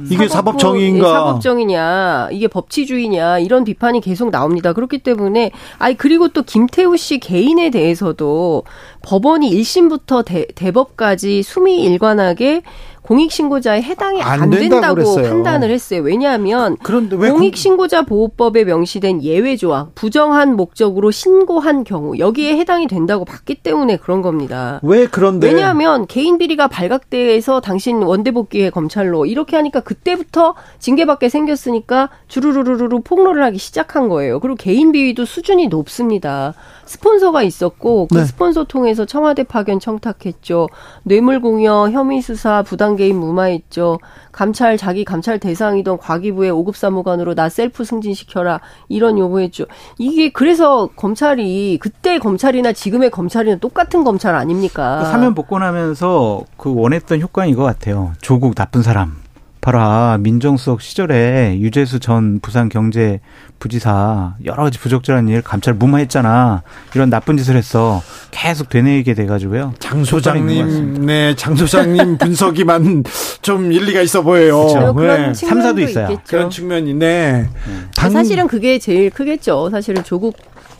이게 사법 정의인가? 사법 정의냐? 이게 법치주의냐? 이런 비판이 계속 계속 나옵니다. 그렇기 때문에 아니 그리고 또 김태우 씨 개인에 대해서도 법원이 1심부터 대, 대법까지 수미 일관하게 공익신고자에 해당이 안, 안 된다고 그랬어요. 판단을 했어요. 왜냐하면 공익신고자 보호법에 명시된 예외 조항, 부정한 목적으로 신고한 경우 여기에 해당이 된다고 봤기 때문에 그런 겁니다. 왜 그런데? 왜냐하면 개인 비리가 발각돼서 당신 원대 복귀해 검찰로 이렇게 하니까 그때부터 징계받게 생겼으니까 주르르르르 폭로를 하기 시작한 거예요. 그리고 개인 비위도 수준이 높습니다. 스폰서가 있었고 그 네. 스폰서 통해서 청와대 파견 청탁했죠. 뇌물 공여, 혐의 수사, 부당 개입 무마했죠. 감찰 자기 감찰 대상이던 과기부의 5급 사무관으로 나 셀프 승진시켜라 이런 요구했죠. 이게 그래서 검찰이 그때 검찰이나 지금의 검찰이나 똑같은 검찰 아닙니까? 그 사면 복권하면서 그 원했던 효과는 이거 같아요. 조국 나쁜 사람. 아, 민정수석 시절에 유재수 전 부산 경제 부지사 여러 가지 부적절한 일 감찰 무마했잖아. 이런 나쁜 짓을 했어. 계속 되뇌이게 돼가지고요. 장 소장님, 네, 장 소장님 분석이만 좀 일리가 있어 보여요. 그렇죠. 그런 네. 삼사도 있어요. 있겠죠. 그런 측면이 네. 당... 사실은 그게 제일 크겠죠. 사실은 조국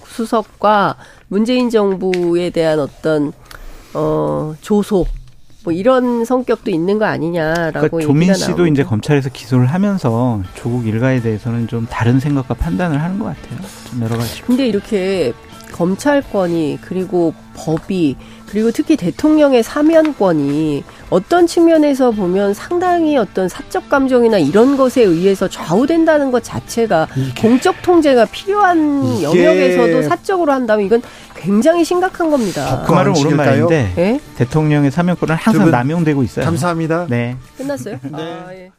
수석과 문재인 정부에 대한 어떤 어 조소 뭐 이런 성격도 있는 거 아니냐라고 그러니까 조민 씨도 나오고. 이제 검찰에서 기소를 하면서 조국 일가에 대해서는 좀 다른 생각과 판단을 하는 것 같아요. 좀 여러 가지. 근데 이렇게 검찰권이 그리고 법이 그리고 특히 대통령의 사면권이 어떤 측면에서 보면 상당히 어떤 사적 감정이나 이런 것에 의해서 좌우된다는 것 자체가 공적 통제가 필요한 영역에서도 사적으로 한다면 이건 굉장히 심각한 겁니다. 그 말은 옳은 말인데 네? 대통령의 사면권은 항상 남용되고 있어요. 감사합니다. 네. 끝났어요? 네. 아, 예.